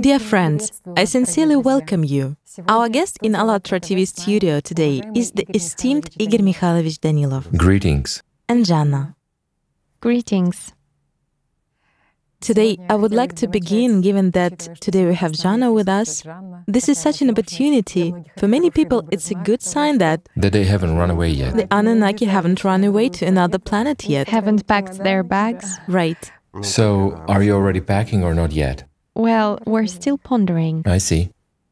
Dear friends, I sincerely welcome you. Our guest in ALLATRA TV studio today is the esteemed Igor Mikhailovich Danilov Greetings. and Jana. Greetings. Today, I would like to begin, given that today we have Jana with us. This is such an opportunity. For many people, it's a good sign that That they haven't run away yet. the Anunnaki haven't run away to another planet yet. Haven't packed their bags? Right. So, are you already packing or not yet? Well, we're still pondering. I see.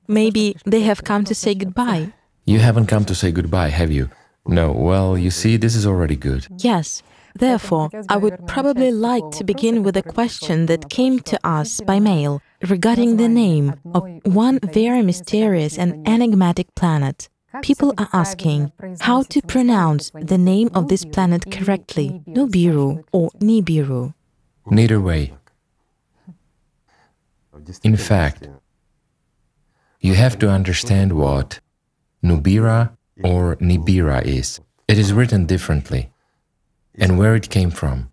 Maybe they have come to say goodbye. You haven't come to say goodbye, have you? No, well, you see, this is already good. Yes. Therefore, I would probably like to begin with a question that came to us by mail regarding the name of one very mysterious and enigmatic planet. People are asking how to pronounce the name of this planet correctly, Nubiru or Nibiru. Neither way. In fact, you have to understand what Nubira or Nibira is. It is written differently, and where it came from.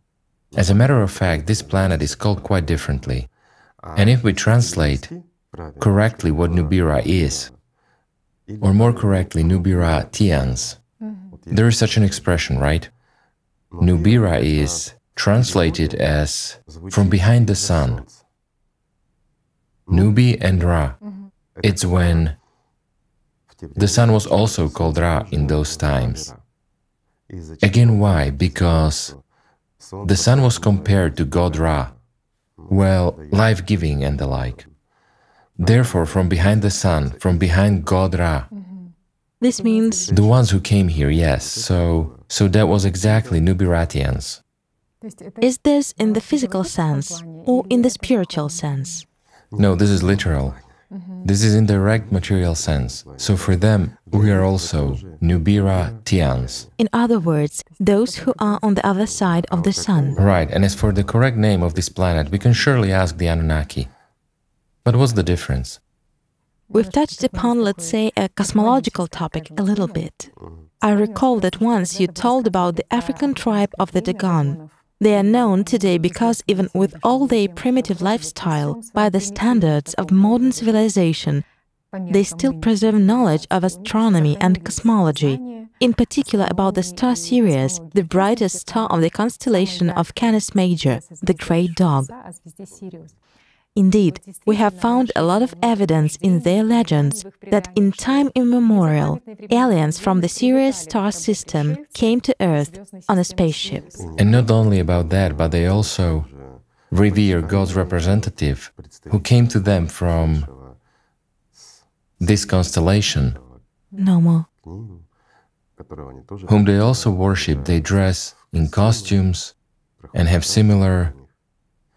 As a matter of fact, this planet is called quite differently. And if we translate correctly what Nubira is, or more correctly, Nubira mm-hmm. Tians, there is such an expression, right? Nubira is translated as from behind the sun. Nubi and Ra. Mm-hmm. It's when the sun was also called Ra in those times. Again, why? Because the sun was compared to God Ra, well, life giving and the like. Therefore, from behind the sun, from behind God Ra, mm-hmm. This means the ones who came here, yes, so so that was exactly Nubiratians. is this in the physical sense or in the spiritual sense? No, this is literal. Mm-hmm. This is in direct material sense. So for them, we are also Nubira Tians. In other words, those who are on the other side of the sun. Right, and as for the correct name of this planet, we can surely ask the Anunnaki. But what's the difference? We've touched upon, let's say, a cosmological topic a little bit. I recall that once you told about the African tribe of the Dogon. They are known today because, even with all their primitive lifestyle, by the standards of modern civilization, they still preserve knowledge of astronomy and cosmology, in particular about the star Sirius, the brightest star of the constellation of Canis Major, the Great Dog. Indeed, we have found a lot of evidence in their legends that in time immemorial, aliens from the Sirius star system came to Earth on a spaceship. And not only about that, but they also revere God's representative who came to them from this constellation, whom they also worship. They dress in costumes and have similar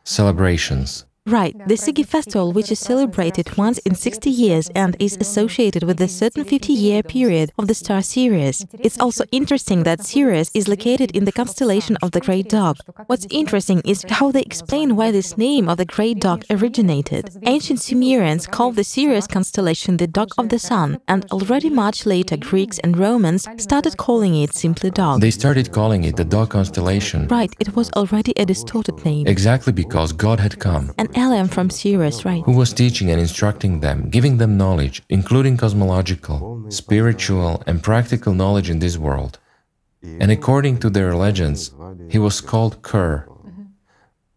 celebrations. Right, the Sigui festival, which is celebrated once in 60 years and is associated with a certain 50 year period of the star Sirius. It's also interesting that Sirius is located in the constellation of the Great Dog. What's interesting is how they explain why this name of the Great Dog originated. Ancient Sumerians called the Sirius constellation the Dog of the Sun, and already much later Greeks and Romans started calling it simply Dog. They started calling it the dog constellation. Right, it was already a distorted name. exactly because God had come. An alien from Sirius, right? who was teaching and instructing them, giving them knowledge, including cosmological, spiritual, and practical knowledge in this world. And according to their legends, he was called Ker.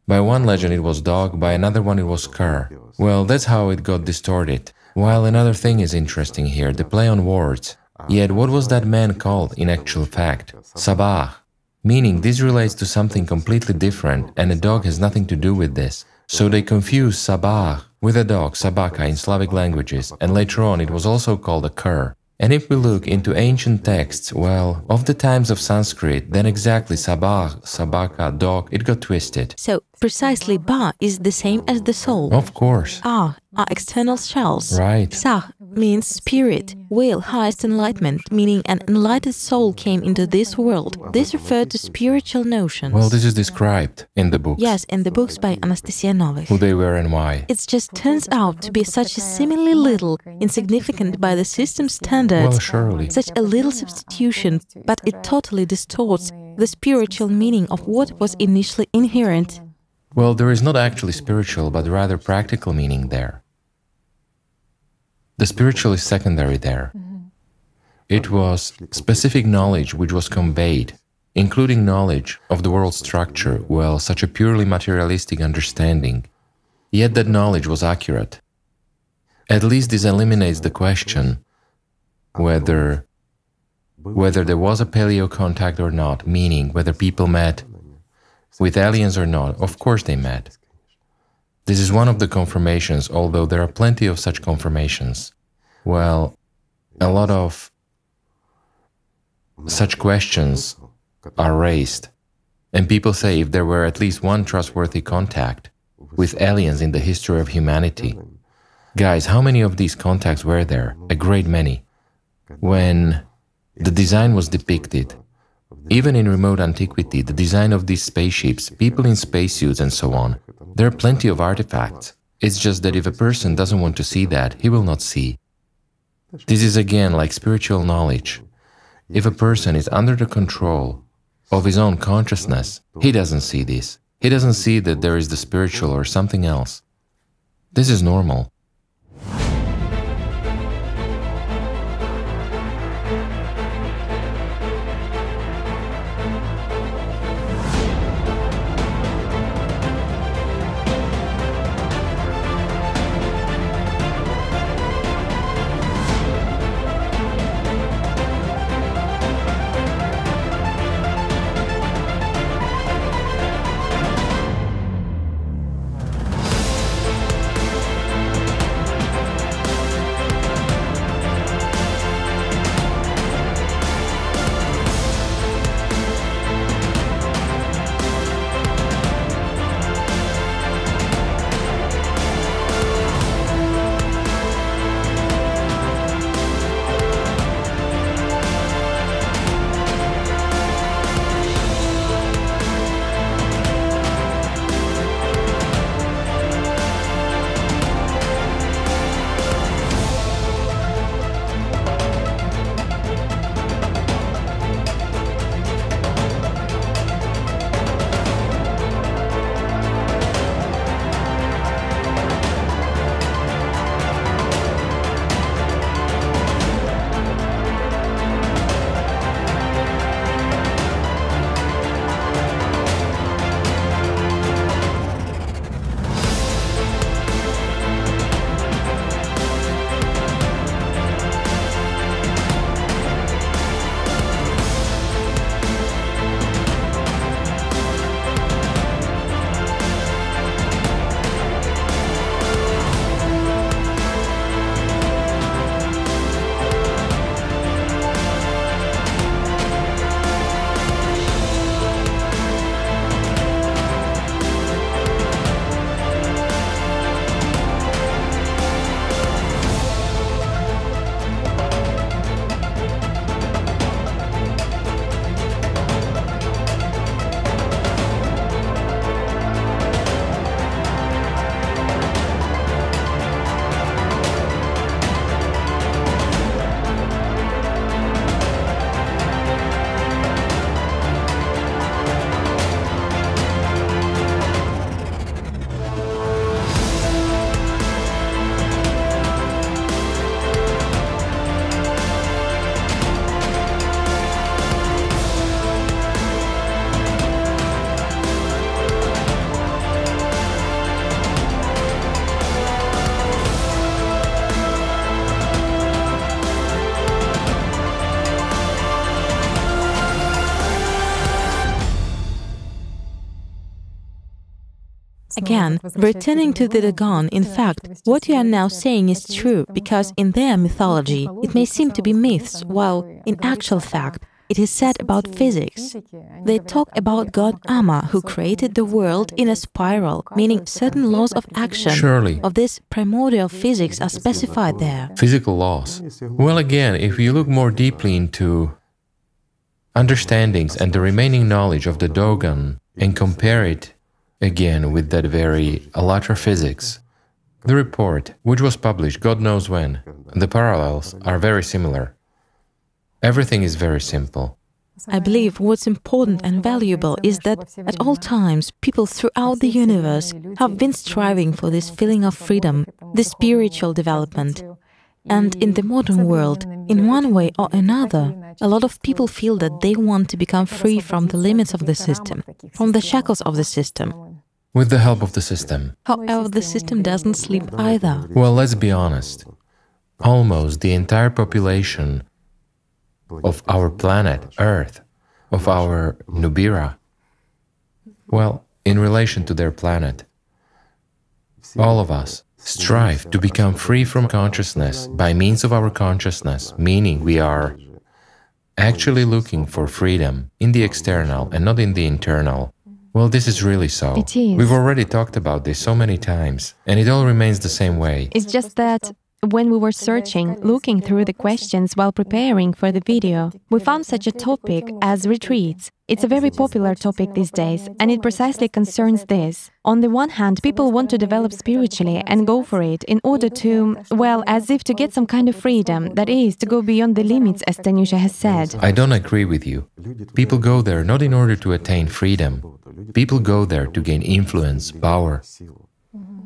By one legend it was dog, by another one it was Ker. Well, that's how it got distorted. While another thing is interesting here, the play on words. Yet what was that man called in actual fact? Sabah. Meaning this relates to something completely different and a dog has nothing to do with this. So they confuse Sabah with a dog, Sabaka in Slavic languages, and later on it was also called a cur. And if we look into ancient texts, well, of the times of Sanskrit, then exactly Sabah, Sabaka, dog, it got twisted. So, precisely Ba is the same as the soul. Of course. Ah are external shells. Right. Sah means spirit, will, highest enlightenment, meaning an enlightened soul came into this world. This referred to spiritual notions. Well, this is described in the books. yes, in the books by Anastasia Novik. Who they were and why. It just turns out to be such a seemingly little, insignificant by the system standards, Well, surely. such a little substitution, but it totally distorts the spiritual meaning of what was initially inherent. Well, there is not actually spiritual, but rather practical meaning there. The spiritual is secondary there. Mm-hmm. It was specific knowledge which was conveyed, including knowledge of the world structure, well, such a purely materialistic understanding. Yet that knowledge was accurate. At least this eliminates the question whether whether there was a paleo contact or not, meaning whether people met with aliens or not. Of course they met. This is one of the confirmations, although there are plenty of such confirmations. Well, a lot of such questions are raised. And people say if there were at least one trustworthy contact with aliens in the history of humanity, guys, how many of these contacts were there? A great many. When the design was depicted, even in remote antiquity, the design of these spaceships, people in spacesuits, and so on, there are plenty of artifacts. It's just that if a person doesn't want to see that, he will not see. This is again like spiritual knowledge. If a person is under the control of his own consciousness, he doesn't see this. He doesn't see that there is the spiritual or something else. This is normal. Again, returning to the Dogon, in fact, what you are now saying is true, because in their mythology it may seem to be myths, while in actual fact it is said about physics. They talk about God Amma, who created the world in a spiral, meaning certain laws of action Surely. of this primordial physics are specified there. Physical laws. Well, again, if you look more deeply into understandings and the remaining knowledge of the Dogon and compare it again with that very ALLATRA physics, the report, which was published God knows when, the parallels are very similar. Everything is very simple. I believe what's important and valuable is that at all times people throughout the universe have been striving for this feeling of freedom, this spiritual development. And in the modern world, in one way or another, a lot of people feel that they want to become free from the limits of the system, from the shackles of the system. With the help of the system. However, the system doesn't sleep either. Well, let's be honest. Almost the entire population of our planet, Earth, of our Nubira, well, in relation to their planet, all of us strive to become free from consciousness by means of our consciousness, meaning we are actually looking for freedom in the external and not in the internal. Well, this is really so. It is. We've already talked about this so many times, and it all remains the same way. It's just that when we were searching, looking through the questions while preparing for the video, we found such a topic as retreats. It's a very popular topic these days, and it precisely concerns this. On the one hand, people want to develop spiritually and go for it in order to, well, as if to get some kind of freedom, that is, to go beyond the limits, as Tanusha has said. I don't agree with you. People go there not in order to attain freedom. People go there to gain influence, power.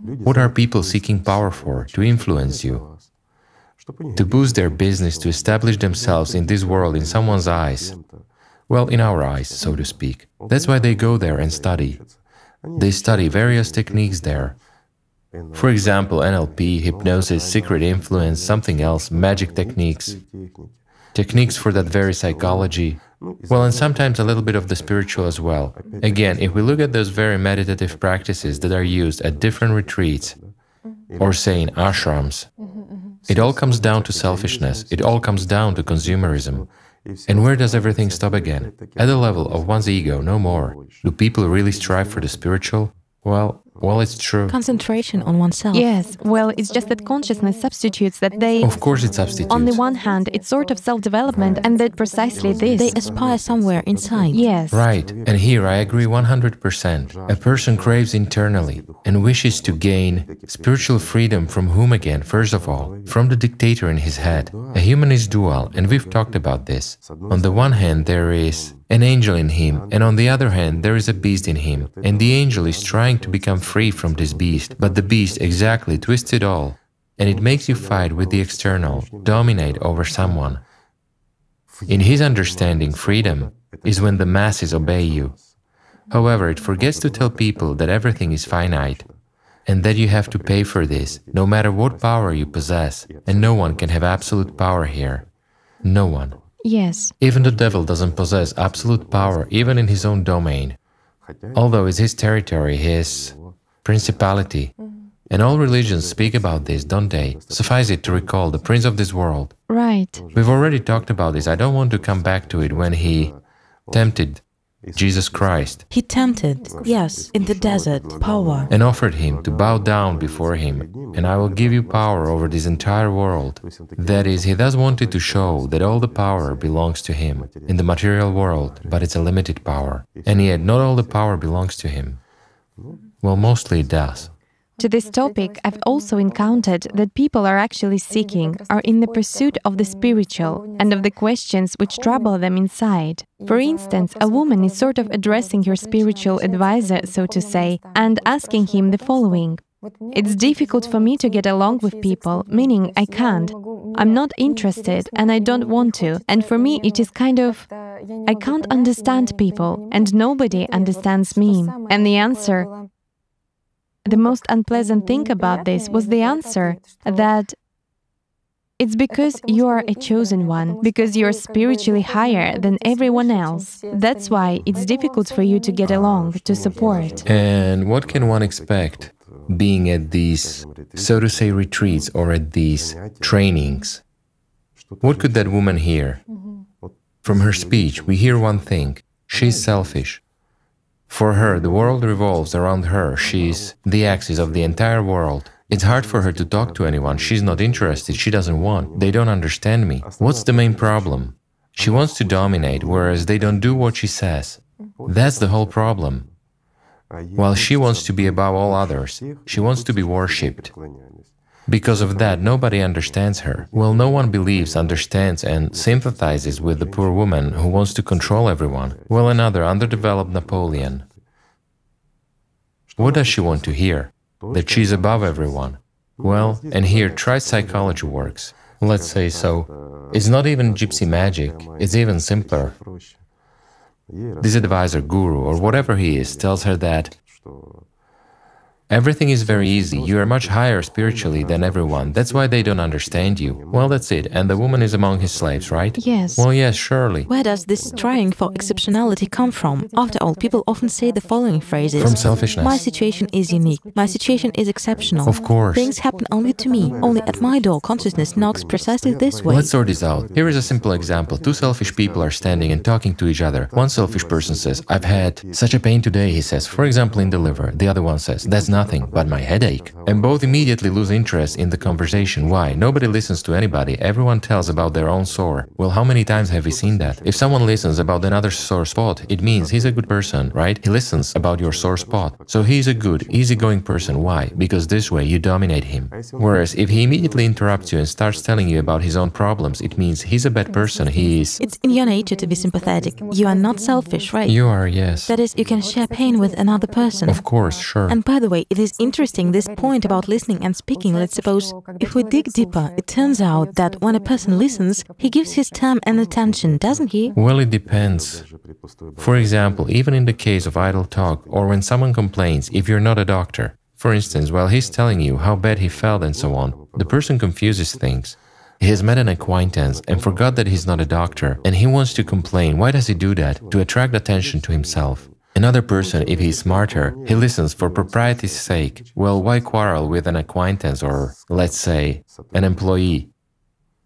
What are people seeking power for? To influence you. To boost their business, to establish themselves in this world in someone's eyes. Well, in our eyes, so to speak. That's why they go there and study. They study various techniques there. For example, NLP, hypnosis, secret influence, something else, magic techniques, techniques for that very psychology. Well, and sometimes a little bit of the spiritual as well. Again, if we look at those very meditative practices that are used at different retreats, or say in ashrams, mm-hmm, mm-hmm. it all comes down to selfishness, it all comes down to consumerism. And where does everything stop again? At the level of one's ego, no more. Do people really strive for the spiritual? Well, well, it's true. Concentration on oneself. Yes, well, it's just that consciousness substitutes that they. Of course, it substitutes. On the one hand, it's sort of self development, and that precisely this. They aspire somewhere inside. Yes. Right, and here I agree 100%. A person craves internally and wishes to gain spiritual freedom from whom again, first of all? From the dictator in his head. A human is dual, and we've talked about this. On the one hand, there is an angel in him, and on the other hand, there is a beast in him, and the angel is trying to become free from this beast, but the beast exactly twists it all, and it makes you fight with the external, dominate over someone. In his understanding, freedom is when the masses obey you. However, it forgets to tell people that everything is finite, and that you have to pay for this, no matter what power you possess, and no one can have absolute power here. No one. Yes. Even the devil doesn't possess absolute power, even in his own domain. Although it's his territory, his principality. And all religions speak about this, don't they? Suffice it to recall the prince of this world. Right. We've already talked about this. I don't want to come back to it when he tempted Jesus Christ He tempted, yes, in the desert, power. and offered him to bow down before him, and I will give you power over this entire world. That is, he thus wanted to show that all the power belongs to him in the material world, but it's a limited power. And yet, not all the power belongs to him. Well, mostly it does. To this topic, I've also encountered that people are actually seeking, are in the pursuit of the spiritual and of the questions which trouble them inside. For instance, a woman is sort of addressing her spiritual advisor, so to say, and asking him the following It's difficult for me to get along with people, meaning I can't. I'm not interested and I don't want to. And for me, it is kind of I can't understand people and nobody understands me. And the answer the most unpleasant thing about this was the answer that it's because you are a chosen one, because you are spiritually higher than everyone else. That's why it's difficult for you to get along, to support. And what can one expect being at these, so to say, retreats or at these trainings? What could that woman hear? From her speech, we hear one thing she's selfish. For her, the world revolves around her. She's the axis of the entire world. It's hard for her to talk to anyone. She's not interested. She doesn't want. They don't understand me. What's the main problem? She wants to dominate, whereas they don't do what she says. That's the whole problem. While she wants to be above all others, she wants to be worshipped. Because of that, nobody understands her. Well, no one believes, understands, and sympathizes with the poor woman who wants to control everyone. Well, another underdeveloped Napoleon. What does she want to hear? That she's above everyone. Well, and here, try psychology works. Let's say so. It's not even gypsy magic, it's even simpler. This advisor, guru, or whatever he is, tells her that Everything is very easy. You are much higher spiritually than everyone. That's why they don't understand you. Well, that's it. And the woman is among his slaves, right? Yes. Well, yes, surely. Where does this striving for exceptionality come from? After all, people often say the following phrases From selfishness. My situation is unique. My situation is exceptional. Of course. Things happen only to me. Only at my door, consciousness knocks precisely this way. Let's sort this out. Here is a simple example. Two selfish people are standing and talking to each other. One selfish person says, I've had such a pain today, he says, for example, in the liver. The other one says, That's nothing but my headache. And both immediately lose interest in the conversation. Why? Nobody listens to anybody. Everyone tells about their own sore. Well, how many times have we seen that? If someone listens about another sore spot, it means he's a good person, right? He listens about your sore spot. So he's a good, easygoing person. Why? Because this way you dominate him. Whereas if he immediately interrupts you and starts telling you about his own problems, it means he's a bad person. He is. It's in your nature to be sympathetic. You are not selfish, right? You are, yes. That is, you can share pain with another person. Of course, sure. And by the way, it is interesting this point about listening and speaking. Let's suppose if we dig deeper, it turns out that when a person listens, he gives his time and attention, doesn't he? Well, it depends. For example, even in the case of idle talk or when someone complains, if you're not a doctor, for instance, while he's telling you how bad he felt and so on, the person confuses things. He has met an acquaintance and forgot that he's not a doctor, and he wants to complain. Why does he do that? To attract attention to himself. Another person, if he's smarter, he listens for propriety's sake. Well, why quarrel with an acquaintance or, let's say, an employee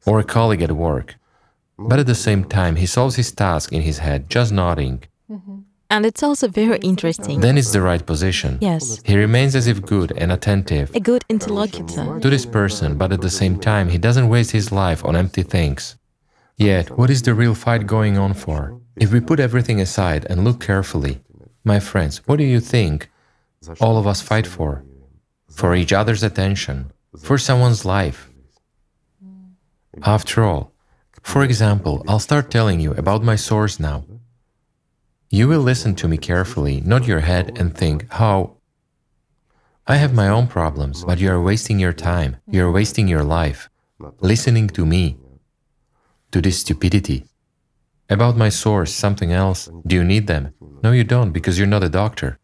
or a colleague at work? But at the same time, he solves his task in his head, just nodding. Mm-hmm. And it's also very interesting. Then it's the right position. Yes. He remains as if good and attentive A good interlocutor. to this person, but at the same time, he doesn't waste his life on empty things. Yet, what is the real fight going on for? If we put everything aside and look carefully, my friends, what do you think all of us fight for? For each other's attention, for someone's life. After all, for example, I'll start telling you about my source now. You will listen to me carefully, nod your head, and think, how I have my own problems, but you are wasting your time, you are wasting your life, listening to me, to this stupidity. About my source, something else, do you need them? No, you don't, because you're not a doctor.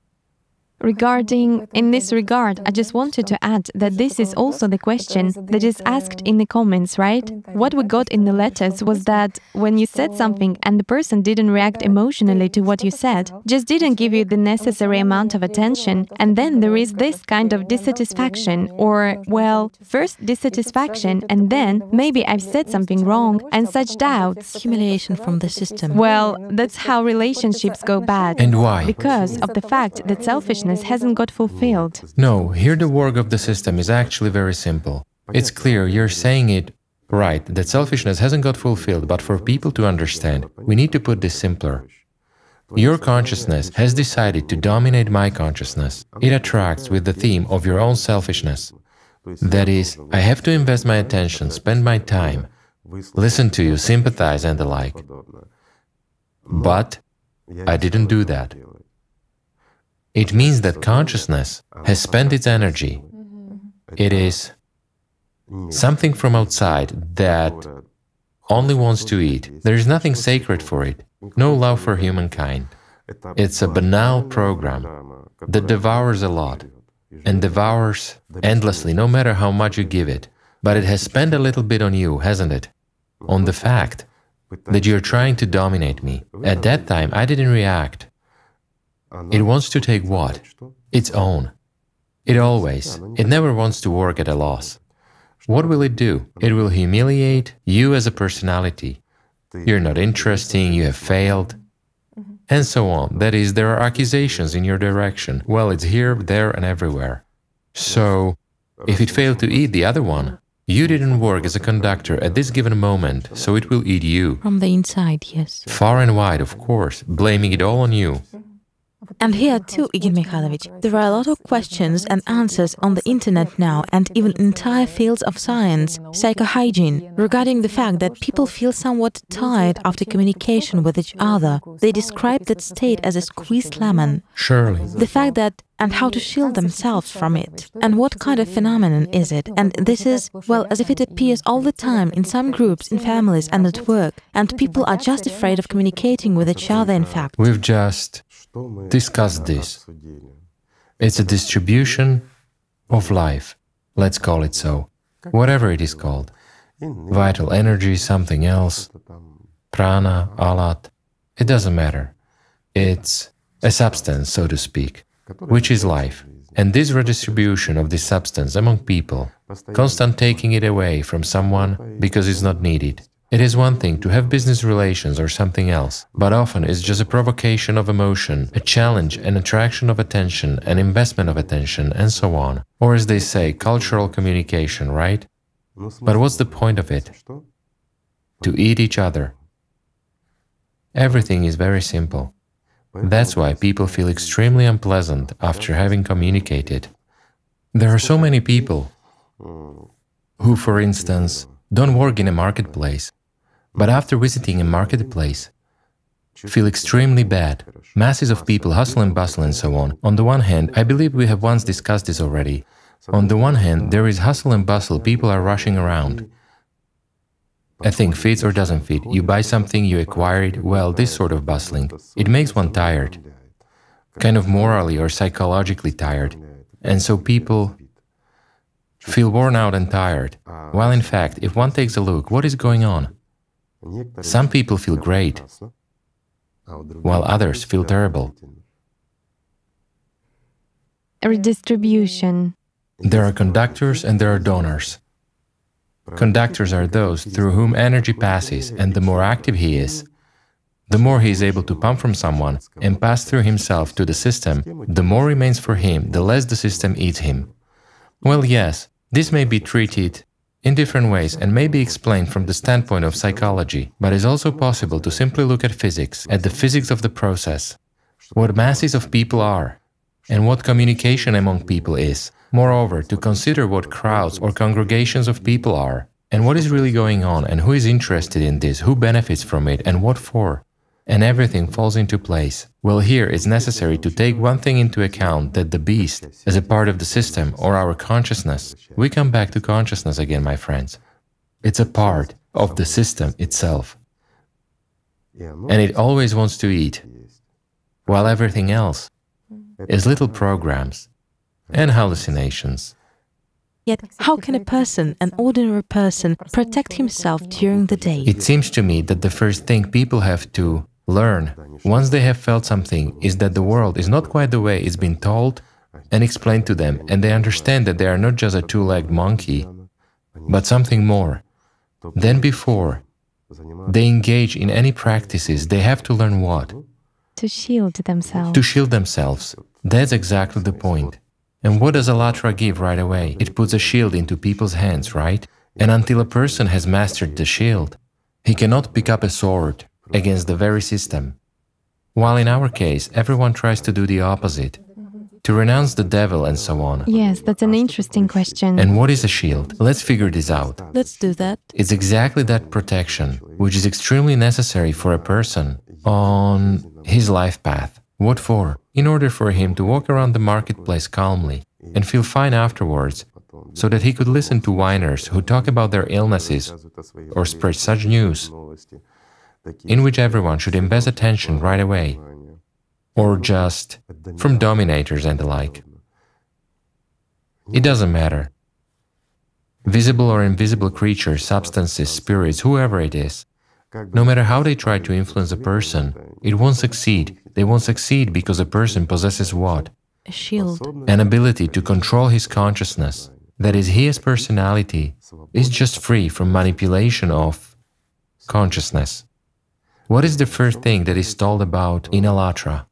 Regarding, in this regard, I just wanted to add that this is also the question that is asked in the comments, right? What we got in the letters was that when you said something and the person didn't react emotionally to what you said, just didn't give you the necessary amount of attention, and then there is this kind of dissatisfaction, or, well, first dissatisfaction, and then maybe I've said something wrong, and such doubts. Humiliation from the system. Well, that's how relationships go bad. And why? Because of the fact that selfishness hasn't got fulfilled. No, here the work of the system is actually very simple. It's clear you're saying it right that selfishness hasn't got fulfilled, but for people to understand, we need to put this simpler. Your consciousness has decided to dominate my consciousness. It attracts with the theme of your own selfishness. That is, I have to invest my attention, spend my time, listen to you, sympathize, and the like. But I didn't do that. It means that consciousness has spent its energy. It is something from outside that only wants to eat. There is nothing sacred for it, no love for humankind. It's a banal program that devours a lot and devours endlessly, no matter how much you give it. But it has spent a little bit on you, hasn't it? On the fact that you're trying to dominate me. At that time, I didn't react. It wants to take what? Its own. It always, it never wants to work at a loss. What will it do? It will humiliate you as a personality. You're not interesting, you have failed, mm-hmm. and so on. That is, there are accusations in your direction. Well, it's here, there, and everywhere. So, if it failed to eat the other one, you didn't work as a conductor at this given moment, so it will eat you. From the inside, yes. Far and wide, of course, blaming it all on you. Mm-hmm. And here too, Igor Mikhailovich, there are a lot of questions and answers on the internet now and even entire fields of science, psychohygiene, regarding the fact that people feel somewhat tired after communication with each other. They describe that state as a squeezed lemon. Surely. The fact that and how to shield themselves from it. And what kind of phenomenon is it? And this is, well, as if it appears all the time in some groups, in families, and at work, and people are just afraid of communicating with each other, in fact. We've just discussed this. It's a distribution of life, let's call it so, whatever it is called. Vital energy, something else, prana, alat, it doesn't matter. It's a substance, so to speak, which is life. And this redistribution of this substance among people, constant taking it away from someone because it's not needed. It is one thing to have business relations or something else, but often it's just a provocation of emotion, a challenge, an attraction of attention, an investment of attention, and so on. Or as they say, cultural communication, right? But what's the point of it? To eat each other. Everything is very simple. That's why people feel extremely unpleasant after having communicated. There are so many people who, for instance, don't work in a marketplace, but after visiting a marketplace, feel extremely bad. Masses of people hustle and bustle and so on. On the one hand, I believe we have once discussed this already. On the one hand, there is hustle and bustle, people are rushing around. A thing fits or doesn't fit. You buy something, you acquire it, well, this sort of bustling. It makes one tired, kind of morally or psychologically tired. And so people feel worn out and tired. While in fact, if one takes a look, what is going on? Some people feel great, while others feel terrible. Redistribution. There are conductors and there are donors. Conductors are those through whom energy passes, and the more active he is, the more he is able to pump from someone and pass through himself to the system, the more remains for him, the less the system eats him. Well, yes, this may be treated in different ways and may be explained from the standpoint of psychology, but it's also possible to simply look at physics, at the physics of the process, what masses of people are, and what communication among people is, Moreover, to consider what crowds or congregations of people are, and what is really going on, and who is interested in this, who benefits from it, and what for. And everything falls into place. Well, here it's necessary to take one thing into account that the beast, as a part of the system or our consciousness, we come back to consciousness again, my friends. It's a part of the system itself. And it always wants to eat, while everything else is little programs and hallucinations. Yet, how can a person, an ordinary person, protect himself during the day? It seems to me that the first thing people have to learn, once they have felt something, is that the world is not quite the way it's been told and explained to them, and they understand that they are not just a two legged monkey, but something more. Then, before they engage in any practices, they have to learn what? To shield themselves. To shield themselves. That's exactly the point. And what does ALLATRA give right away? It puts a shield into people's hands, right? And until a person has mastered the shield, he cannot pick up a sword against the very system. While in our case, everyone tries to do the opposite, to renounce the devil and so on. Yes, that's an interesting question. And what is a shield? Let's figure this out. Let's do that. It's exactly that protection, which is extremely necessary for a person on his life path. What for? In order for him to walk around the marketplace calmly and feel fine afterwards, so that he could listen to whiners who talk about their illnesses or spread such news in which everyone should invest attention right away, or just from dominators and the like. It doesn't matter. Visible or invisible creatures, substances, spirits, whoever it is, no matter how they try to influence a person, it won't succeed. They won't succeed because a person possesses what? A shield. An ability to control his consciousness. That is, his personality is just free from manipulation of consciousness. What is the first thing that is told about in ALLATRA?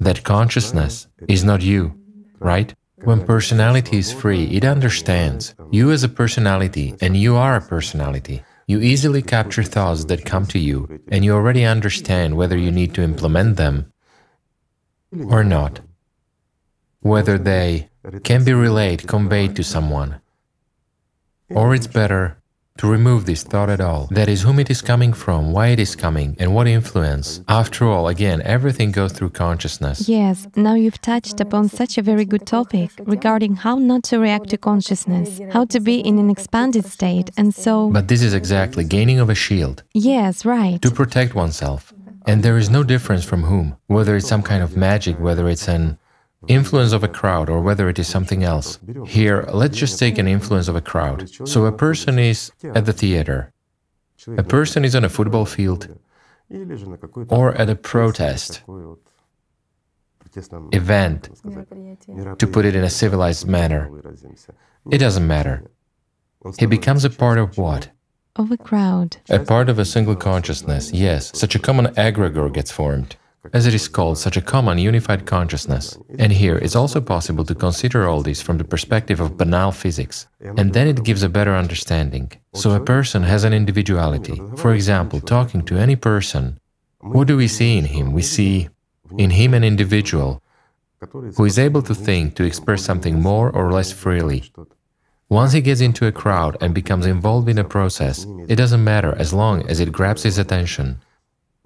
That consciousness is not you, right? When personality is free, it understands you as a personality and you are a personality. You easily capture thoughts that come to you, and you already understand whether you need to implement them or not, whether they can be relayed, conveyed to someone, or it's better to remove this thought at all. That is, whom it is coming from, why it is coming, and what influence. After all, again, everything goes through consciousness. Yes, now you've touched upon such a very good topic regarding how not to react to consciousness, how to be in an expanded state, and so. But this is exactly gaining of a shield. Yes, right. To protect oneself. And there is no difference from whom, whether it's some kind of magic, whether it's an influence of a crowd or whether it is something else. Here, let's just take an influence of a crowd. So a person is at the theater, a person is on a football field, or at a protest event, to put it in a civilized manner. It doesn't matter. He becomes a part of what? Of a crowd. A part of a single consciousness, yes. Such a common egregore gets formed as it is called, such a common unified consciousness. And here it's also possible to consider all this from the perspective of banal physics, and then it gives a better understanding. So a person has an individuality. For example, talking to any person, what do we see in him? We see in him an individual who is able to think, to express something more or less freely. Once he gets into a crowd and becomes involved in a process, it doesn't matter as long as it grabs his attention.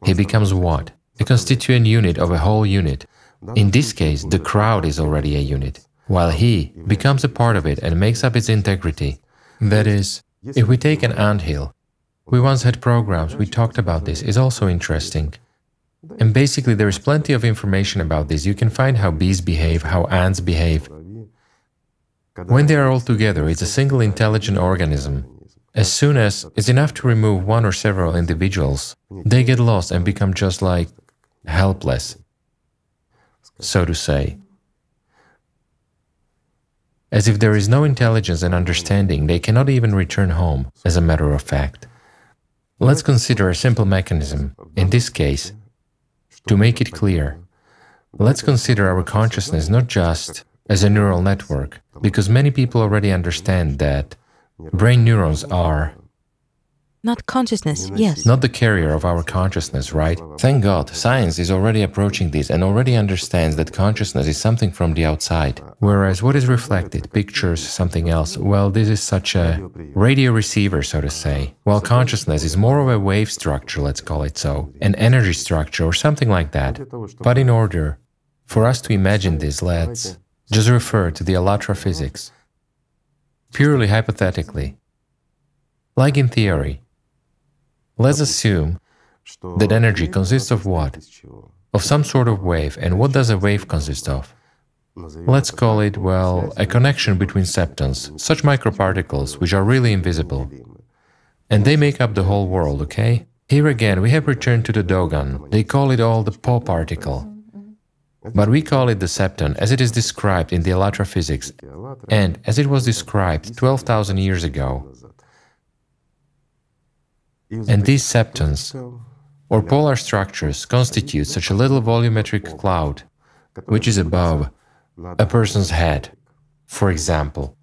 He becomes what? A constituent unit of a whole unit. In this case, the crowd is already a unit, while he becomes a part of it and makes up its integrity. That is, if we take an ant hill, we once had programs, we talked about this, is also interesting. And basically, there is plenty of information about this. You can find how bees behave, how ants behave. When they are all together, it's a single intelligent organism. As soon as it's enough to remove one or several individuals, they get lost and become just like helpless, so to say. As if there is no intelligence and understanding, they cannot even return home, as a matter of fact. Let's consider a simple mechanism, in this case, to make it clear. Let's consider our consciousness not just as a neural network, because many people already understand that brain neurons are not consciousness, yes. Not the carrier of our consciousness, right? Thank God, science is already approaching this and already understands that consciousness is something from the outside. Whereas what is reflected, pictures, something else, well, this is such a radio receiver, so to say. While consciousness is more of a wave structure, let's call it so, an energy structure or something like that. But in order for us to imagine this, let's just refer to the ALLATRA physics. Purely hypothetically. Like in theory, Let's assume that energy consists of what? Of some sort of wave. And what does a wave consist of? Let's call it, well, a connection between septons, such microparticles which are really invisible. And they make up the whole world, okay? Here again, we have returned to the Dogon. They call it all the Po particle. But we call it the septon as it is described in the ALLATRA physics and as it was described 12,000 years ago. And these septons, or polar structures, constitute such a little volumetric cloud, which is above a person's head, for example.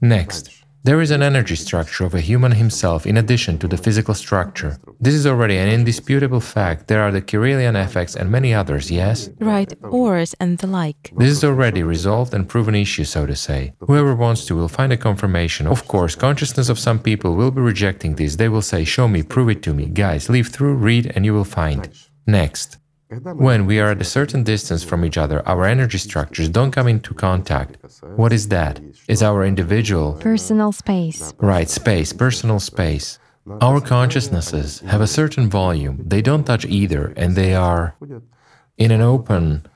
Next, there is an energy structure of a human himself in addition to the physical structure. This is already an indisputable fact. There are the Kirlian effects and many others, yes? Right, auras and the like. This is already resolved and proven issue, so to say. Whoever wants to will find a confirmation. Of course, consciousness of some people will be rejecting this. They will say, show me, prove it to me. Guys, leave through, read, and you will find. Next. When we are at a certain distance from each other, our energy structures don't come into contact. What is that? It's our individual personal space. Right, space, personal space. Our consciousnesses have a certain volume. They don't touch either, and they are in an open,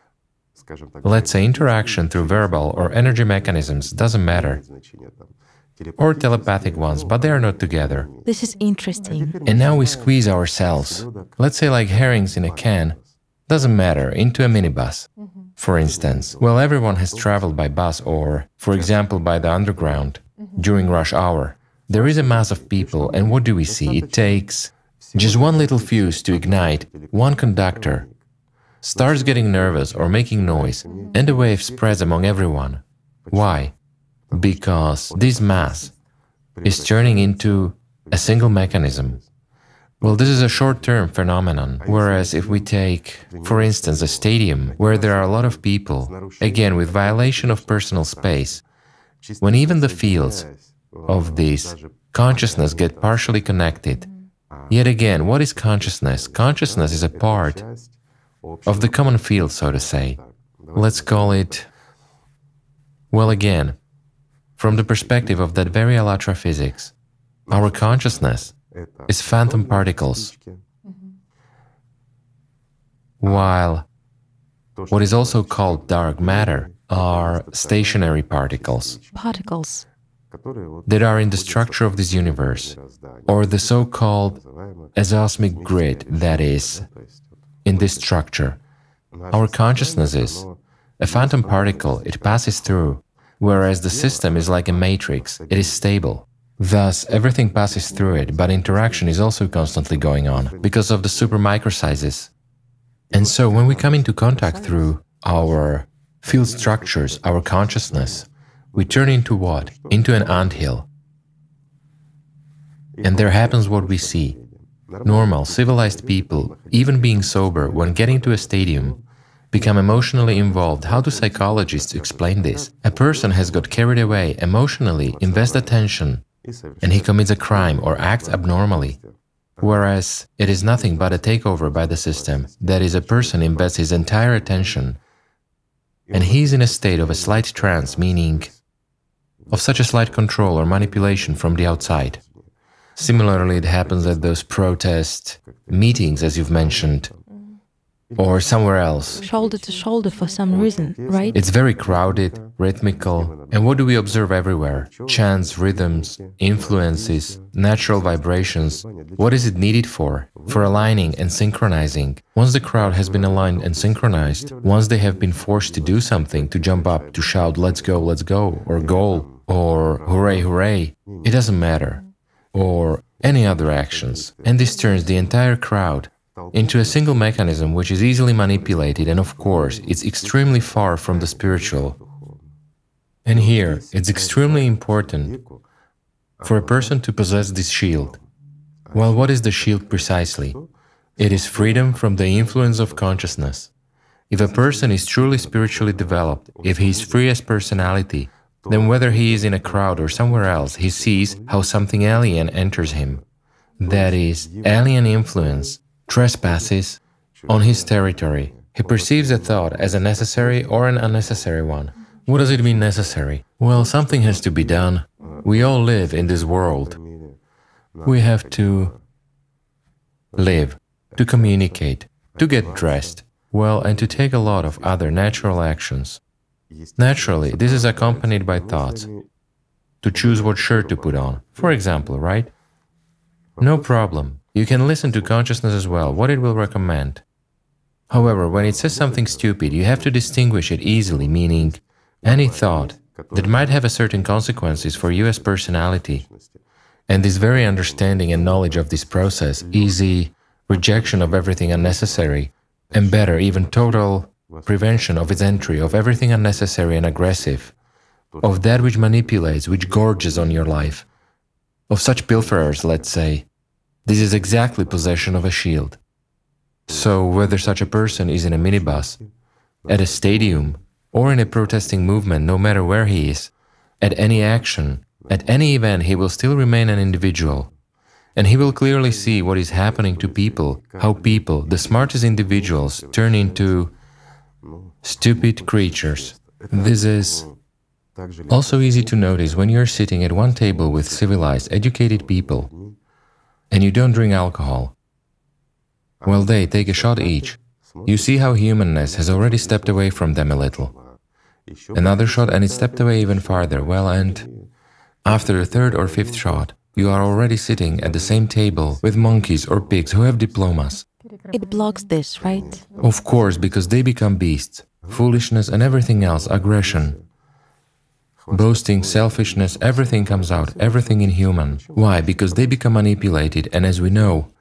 let's say, interaction through verbal or energy mechanisms, doesn't matter. Or telepathic ones, but they are not together. This is interesting. And now we squeeze ourselves, let's say like herrings in a can, doesn't matter, into a minibus, mm-hmm. for instance. Well, everyone has traveled by bus or, for example, by the underground mm-hmm. during rush hour. There is a mass of people, and what do we see? It takes just one little fuse to ignite, one conductor starts getting nervous or making noise, and the wave spreads among everyone. Why? Because this mass is turning into a single mechanism well, this is a short term phenomenon. Whereas if we take, for instance, a stadium where there are a lot of people, again with violation of personal space, when even the fields of this, consciousness get partially connected. Yet again, what is consciousness? Consciousness is a part of the common field, so to say. Let's call it, well, again, from the perspective of that very ALLATRA physics, our consciousness is phantom particles, mm-hmm. while what is also called dark matter are stationary particles. Particles. That are in the structure of this universe, or the so called ezoosmic grid that is in this structure. Our consciousness is a phantom particle, it passes through, whereas the system is like a matrix, it is stable. Thus, everything passes through it, but interaction is also constantly going on because of the super micro sizes. And so, when we come into contact through our field structures, our consciousness, we turn into what? Into an anthill. And there happens what we see. Normal, civilized people, even being sober, when getting to a stadium, become emotionally involved. How do psychologists explain this? A person has got carried away emotionally, invest attention, and he commits a crime or acts abnormally. Whereas it is nothing but a takeover by the system, that is, a person invests his entire attention, and he is in a state of a slight trance, meaning of such a slight control or manipulation from the outside. Similarly, it happens at those protest meetings, as you've mentioned, or somewhere else. Shoulder to shoulder for some reason, right? It's very crowded, rhythmical, and what do we observe everywhere? Chants, rhythms, influences, natural vibrations. What is it needed for? For aligning and synchronizing. Once the crowd has been aligned and synchronized, once they have been forced to do something, to jump up, to shout, let's go, let's go, or goal, or hooray, hooray, it doesn't matter, or any other actions. And this turns the entire crowd into a single mechanism which is easily manipulated, and of course, it's extremely far from the spiritual. And here, it's extremely important for a person to possess this shield. Well, what is the shield precisely? It is freedom from the influence of consciousness. If a person is truly spiritually developed, if he is free as personality, then whether he is in a crowd or somewhere else, he sees how something alien enters him. That is, alien influence trespasses on his territory. He perceives a thought as a necessary or an unnecessary one. What does it mean necessary? Well, something has to be done. We all live in this world. We have to live, to communicate, to get dressed, well, and to take a lot of other natural actions. Naturally, this is accompanied by thoughts. To choose what shirt to put on, for example, right? No problem. You can listen to consciousness as well, what it will recommend. However, when it says something stupid, you have to distinguish it easily, meaning any thought that might have a certain consequences for you as personality. And this very understanding and knowledge of this process, easy rejection of everything unnecessary, and better, even total prevention of its entry of everything unnecessary and aggressive, of that which manipulates, which gorges on your life, of such pilferers, let's say, this is exactly possession of a shield. So, whether such a person is in a minibus, at a stadium, or in a protesting movement, no matter where he is, at any action, at any event, he will still remain an individual. And he will clearly see what is happening to people, how people, the smartest individuals, turn into stupid creatures. This is also easy to notice when you're sitting at one table with civilized, educated people and you don't drink alcohol. Well, they take a shot each. You see how humanness has already stepped away from them a little. Another shot and it stepped away even farther. Well, and after a third or fifth shot, you are already sitting at the same table with monkeys or pigs who have diplomas. It blocks this, right? Of course, because they become beasts. Foolishness and everything else, aggression, boasting, selfishness, everything comes out, everything inhuman. Why? Because they become manipulated, and as we know,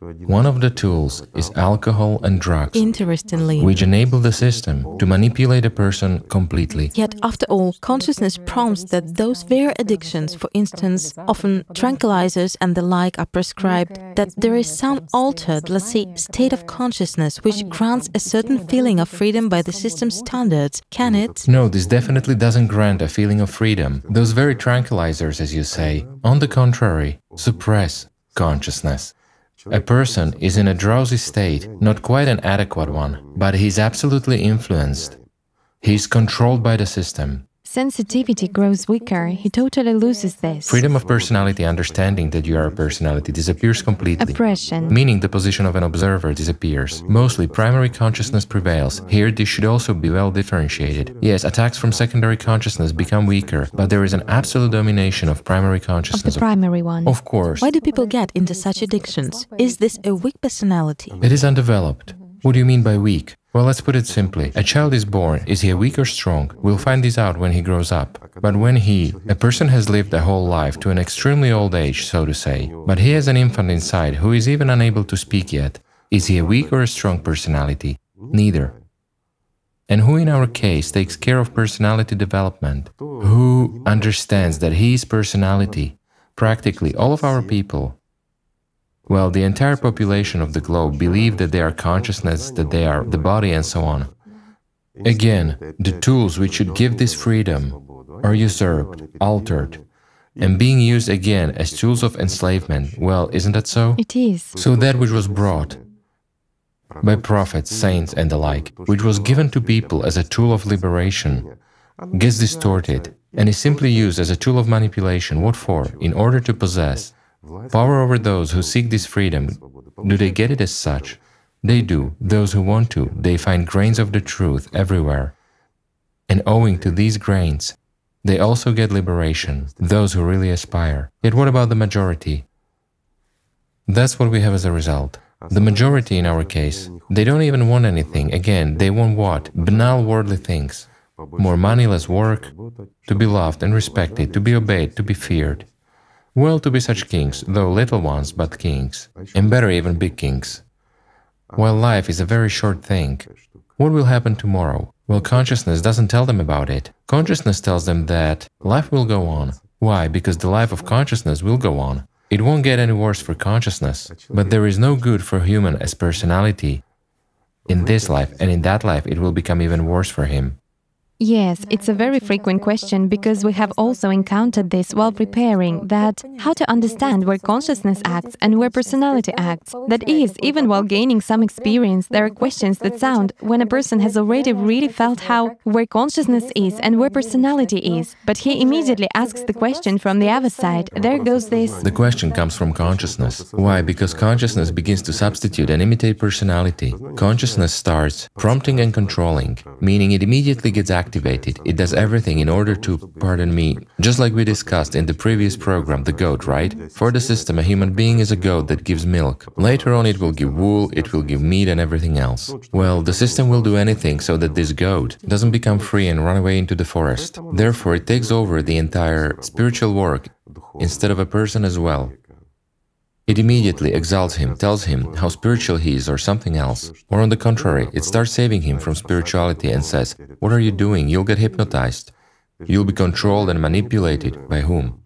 One of the tools is alcohol and drugs, Interestingly, which enable the system to manipulate a person completely. Yet, after all, consciousness prompts that those very addictions, for instance, often tranquilizers and the like, are prescribed, that there is some altered, let's say, state of consciousness which grants a certain feeling of freedom by the system's standards. Can it? No, this definitely doesn't grant a feeling of freedom. Those very tranquilizers, as you say, on the contrary, suppress consciousness. A person is in a drowsy state, not quite an adequate one, but he is absolutely influenced. He is controlled by the system. Sensitivity grows weaker, he totally loses this. Freedom of personality, understanding that you are a personality, disappears completely. Oppression. Meaning the position of an observer disappears. Mostly primary consciousness prevails. Here this should also be well differentiated. Yes, attacks from secondary consciousness become weaker, but there is an absolute domination of primary consciousness. Of the primary one. Of course. Why do people get into such addictions? Is this a weak personality? It is undeveloped. What do you mean by weak? Well, let's put it simply. A child is born. Is he weak or strong? We'll find this out when he grows up. But when he, a person has lived a whole life to an extremely old age, so to say, but he has an infant inside who is even unable to speak yet, is he a weak or a strong personality? Neither. And who in our case takes care of personality development? Who understands that he is personality? Practically all of our people. Well, the entire population of the globe believe that they are consciousness, that they are the body, and so on. Again, the tools which should give this freedom are usurped, altered, and being used again as tools of enslavement. Well, isn't that so? It is. So that which was brought by prophets, saints, and the like, which was given to people as a tool of liberation, gets distorted and is simply used as a tool of manipulation. What for? In order to possess power over those who seek this freedom. Do they get it as such? They do. Those who want to, they find grains of the truth everywhere. And owing to these grains, they also get liberation, those who really aspire. Yet what about the majority? That's what we have as a result. The majority in our case, they don't even want anything. Again, they want what? Banal worldly things. More money, less work, to be loved and respected, to be obeyed, to be feared. Well, to be such kings, though little ones, but kings, and better even big kings. While life is a very short thing, what will happen tomorrow? Well, consciousness doesn't tell them about it. Consciousness tells them that life will go on. Why? Because the life of consciousness will go on. It won't get any worse for consciousness, but there is no good for human as personality. In this life and in that life, it will become even worse for him. Yes, it's a very frequent question because we have also encountered this while preparing that how to understand where consciousness acts and where personality acts. That is, even while gaining some experience, there are questions that sound when a person has already really felt how where consciousness is and where personality is, but he immediately asks the question from the other side. There goes this. The question comes from consciousness. Why? Because consciousness begins to substitute and imitate personality. Consciousness starts prompting and controlling, meaning it immediately gets activated. It does everything in order to, pardon me, just like we discussed in the previous program, the goat, right? For the system, a human being is a goat that gives milk. Later on, it will give wool, it will give meat, and everything else. Well, the system will do anything so that this goat doesn't become free and run away into the forest. Therefore, it takes over the entire spiritual work instead of a person as well. It immediately exalts him, tells him how spiritual he is or something else. Or on the contrary, it starts saving him from spirituality and says, What are you doing? You'll get hypnotized. You'll be controlled and manipulated. By whom?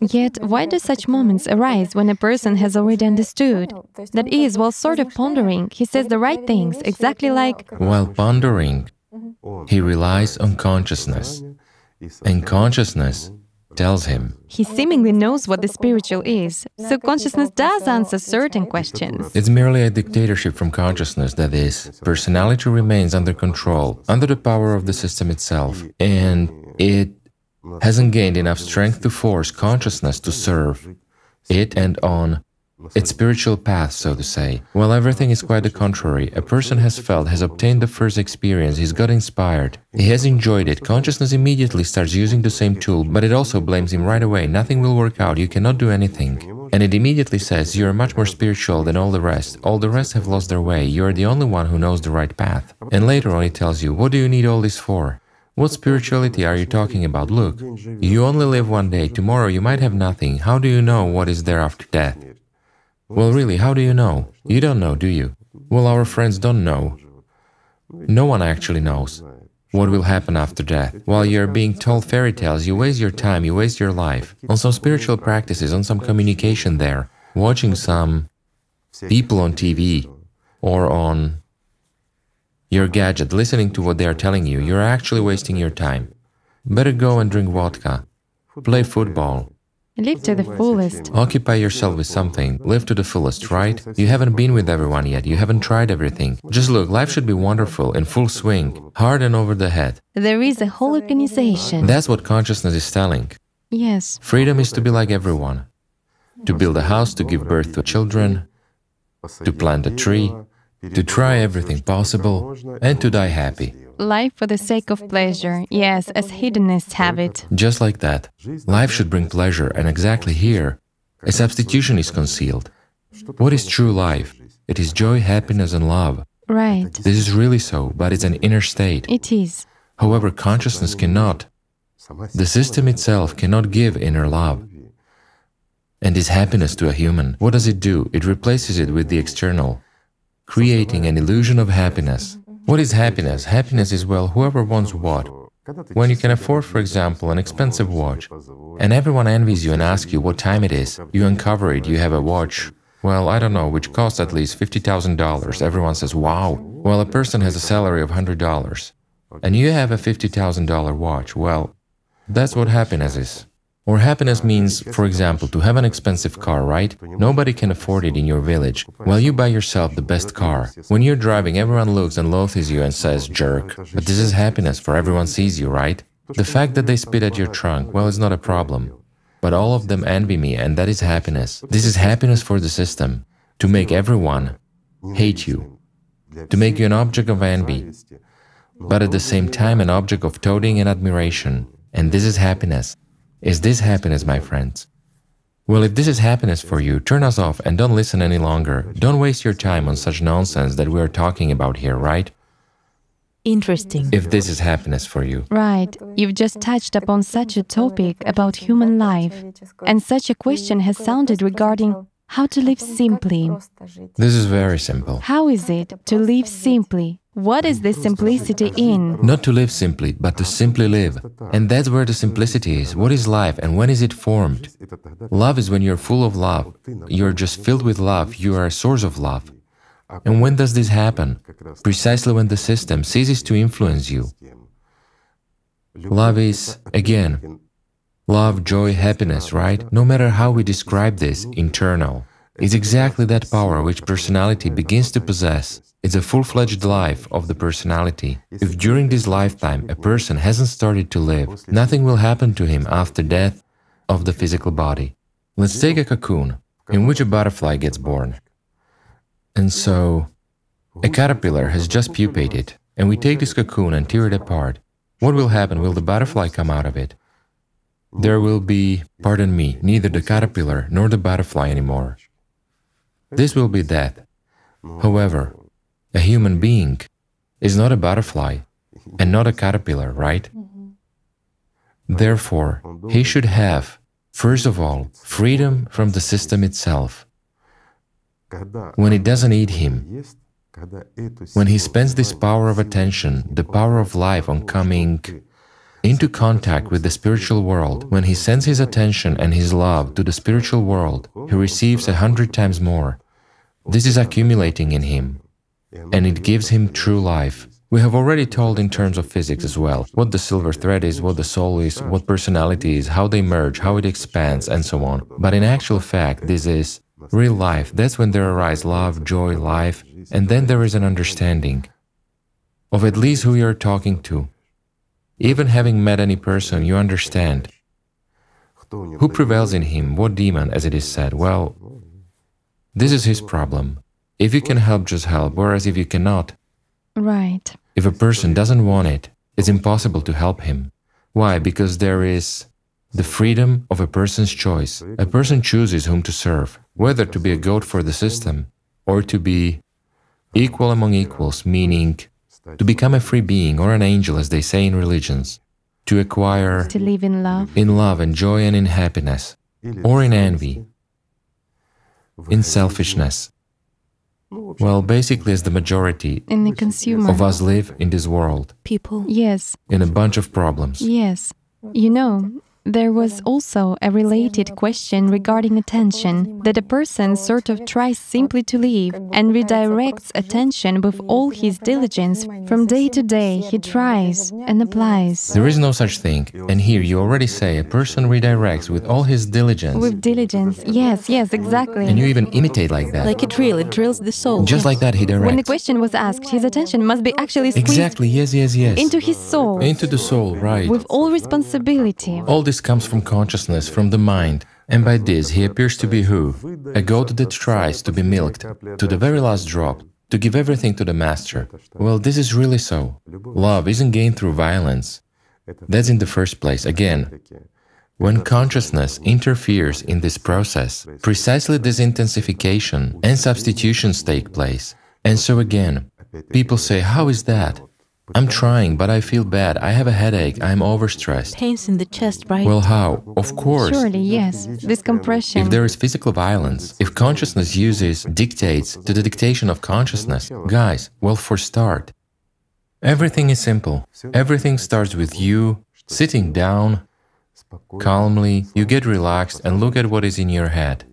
Yet, why do such moments arise when a person has already understood? That is, while sort of pondering, he says the right things, exactly like While pondering, he relies on consciousness. And consciousness tells him. he seemingly knows what the spiritual is. So consciousness does answer certain questions. It's merely a dictatorship from consciousness, that is, personality remains under control, under the power of the system itself, and it hasn't gained enough strength to force consciousness to serve it and on its spiritual path, so to say. Well, everything is quite the contrary. A person has felt, has obtained the first experience, he's got inspired, he has enjoyed it. Consciousness immediately starts using the same tool, but it also blames him right away. Nothing will work out, you cannot do anything. And it immediately says, You are much more spiritual than all the rest. All the rest have lost their way. You are the only one who knows the right path. And later on, it tells you, What do you need all this for? What spirituality are you talking about? Look, you only live one day. Tomorrow you might have nothing. How do you know what is there after death? Well, really, how do you know? You don't know, do you? Well, our friends don't know. No one actually knows what will happen after death. While you're being told fairy tales, you waste your time, you waste your life on some spiritual practices, on some communication there, watching some people on TV or on your gadget, listening to what they are telling you. You're actually wasting your time. Better go and drink vodka, play football, Live to the fullest. Occupy yourself with something. Live to the fullest, right? You haven't been with everyone yet. You haven't tried everything. Just look, life should be wonderful, in full swing, hard and over the head. There is a whole organization. That's what consciousness is telling. Yes. Freedom is to be like everyone. To build a house, to give birth to children, to plant a tree, to try everything possible, and to die happy. Life for the sake of pleasure, yes, as hedonists have it. Just like that. Life should bring pleasure, and exactly here, a substitution is concealed. What is true life? It is joy, happiness, and love. Right. This is really so, but it's an inner state. It is. However, consciousness cannot, the system itself cannot give inner love. And this happiness to a human, what does it do? It replaces it with the external, creating an illusion of happiness. What is happiness? Happiness is, well, whoever wants what. When you can afford, for example, an expensive watch, and everyone envies you and asks you what time it is, you uncover it, you have a watch, well, I don't know, which costs at least $50,000. Everyone says, wow. Well, a person has a salary of $100, and you have a $50,000 watch. Well, that's what happiness is. Or happiness means, for example, to have an expensive car, right? Nobody can afford it in your village. Well, you buy yourself the best car. When you're driving, everyone looks and loathes you and says, jerk. But this is happiness, for everyone sees you, right? The fact that they spit at your trunk, well, it's not a problem. But all of them envy me, and that is happiness. This is happiness for the system, to make everyone hate you, to make you an object of envy, but at the same time an object of toading and admiration. And this is happiness. Is this happiness, my friends? Well, if this is happiness for you, turn us off and don't listen any longer. Don't waste your time on such nonsense that we are talking about here, right? Interesting. If this is happiness for you. Right. You've just touched upon such a topic about human life, and such a question has sounded regarding how to live simply. This is very simple. How is it to live simply? What is this simplicity in? Not to live simply, but to simply live. And that's where the simplicity is. What is life and when is it formed? Love is when you're full of love. You're just filled with love. You are a source of love. And when does this happen? Precisely when the system ceases to influence you. Love is, again, love, joy, happiness, right? No matter how we describe this, internal. It's exactly that power which personality begins to possess. It's a full-fledged life of the personality. If during this lifetime a person hasn't started to live, nothing will happen to him after death of the physical body. Let's take a cocoon in which a butterfly gets born. And so, a caterpillar has just pupated, and we take this cocoon and tear it apart. What will happen? Will the butterfly come out of it? There will be, pardon me, neither the caterpillar nor the butterfly anymore. This will be death. However, a human being is not a butterfly and not a caterpillar, right? Mm-hmm. Therefore, he should have, first of all, freedom from the system itself. When it doesn't eat him, when he spends this power of attention, the power of life on coming into contact with the spiritual world, when he sends his attention and his love to the spiritual world, he receives a hundred times more. This is accumulating in him, and it gives him true life. We have already told in terms of physics as well, what the silver thread is, what the soul is, what personality is, how they merge, how it expands, and so on. But in actual fact, this is real life. That's when there arise love, joy, life, and then there is an understanding of at least who you're talking to. Even having met any person, you understand. Who prevails in him? What demon, as it is said? Well, this is his problem. If you can help, just help, whereas if you cannot, Right. if a person doesn't want it, it's impossible to help him. Why? Because there is the freedom of a person's choice. A person chooses whom to serve, whether to be a goat for the system or to be equal among equals, meaning to become a free being or an angel, as they say in religions, to acquire To live in love. in love and joy and in happiness, or in envy. In selfishness. Well, basically, as the majority In the consumer. of us live in this world, People. Yes, in a bunch of problems. yes. You know, there was also a related question regarding attention that a person sort of tries simply to live and redirects attention with all his diligence. From day to day, he tries and applies. There is no such thing. And here you already say a person redirects with all his diligence. With diligence, yes, yes, exactly. And you even imitate like that. Like it really drills the soul. Just like that, he directs. when the question was asked, his attention must be actually squeezed Exactly, yes, yes, yes. into his soul Into the soul, right. with all responsibility. All this comes from consciousness, from the mind. And by this, he appears to be who? A goat that tries to be milked to the very last drop, to give everything to the master. Well, this is really so. Love isn't gained through violence. That's in the first place. Again, when consciousness interferes in this process, precisely this intensification and substitutions take place. And so again, people say, How is that? I'm trying, but I feel bad. I have a headache. I'm overstressed. Pains in the chest, right? Well, how? Of course. Surely, yes, this compression. If there is physical violence, if consciousness uses, dictates to the dictation of consciousness, guys, well, for start, everything is simple. Everything starts with you sitting down, calmly, you get relaxed and look at what is in your head,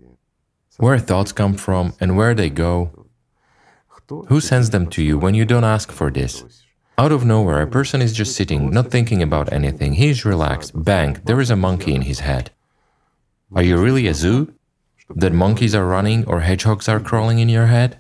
where thoughts come from and where they go. Who sends them to you when you don't ask for this? Out of nowhere, a person is just sitting, not thinking about anything. He is relaxed. Bang, there is a monkey in his head. Are you really a zoo? That monkeys are running or hedgehogs are crawling in your head?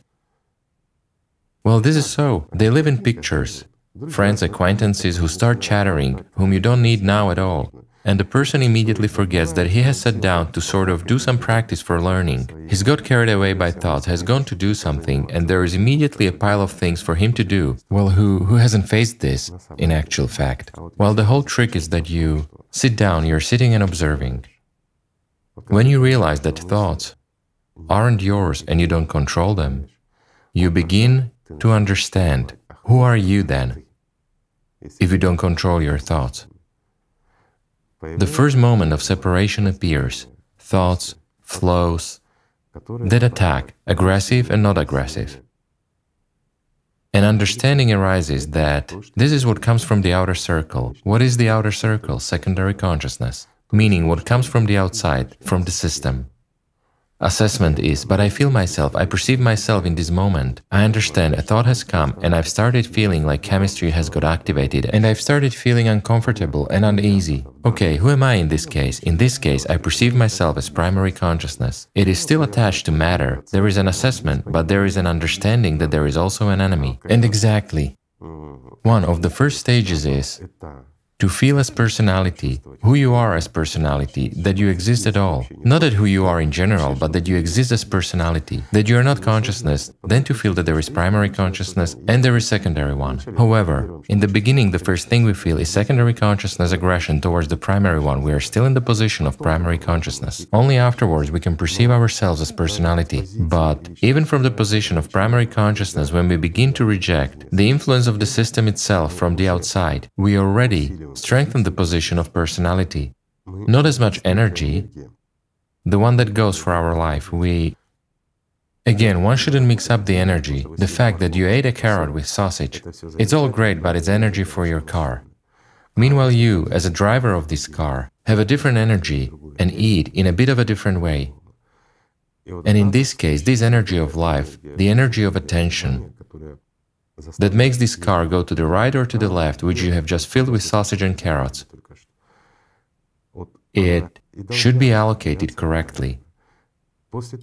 Well, this is so. They live in pictures. Friends, acquaintances who start chattering, whom you don't need now at all. And the person immediately forgets that he has sat down to sort of do some practice for learning. He's got carried away by thoughts, has gone to do something, and there is immediately a pile of things for him to do. Well, who, who hasn't faced this, in actual fact? Well, the whole trick is that you sit down, you're sitting and observing. When you realize that thoughts aren't yours and you don't control them, you begin to understand who are you then if you don't control your thoughts. The first moment of separation appears thoughts, flows that attack, aggressive and not aggressive. An understanding arises that this is what comes from the outer circle. What is the outer circle? Secondary consciousness, meaning what comes from the outside, from the system. Assessment is, but I feel myself, I perceive myself in this moment. I understand a thought has come and I've started feeling like chemistry has got activated and I've started feeling uncomfortable and uneasy. Okay, who am I in this case? In this case, I perceive myself as primary consciousness. It is still attached to matter. There is an assessment, but there is an understanding that there is also an enemy. And exactly, one of the first stages is to feel as personality, who you are as personality, that you exist at all. Not that who you are in general, but that you exist as personality, that you are not consciousness, then to feel that there is primary consciousness and there is secondary one. However, in the beginning, the first thing we feel is secondary consciousness aggression towards the primary one. We are still in the position of primary consciousness. Only afterwards we can perceive ourselves as personality. But even from the position of primary consciousness, when we begin to reject the influence of the system itself from the outside, we already strengthen the position of personality. Not as much energy, the one that goes for our life. We. Again, one shouldn't mix up the energy. The fact that you ate a carrot with sausage, it's all great, but it's energy for your car. Meanwhile, you, as a driver of this car, have a different energy and eat in a bit of a different way. And in this case, this energy of life, the energy of attention, that makes this car go to the right or to the left, which you have just filled with sausage and carrots. It should be allocated correctly.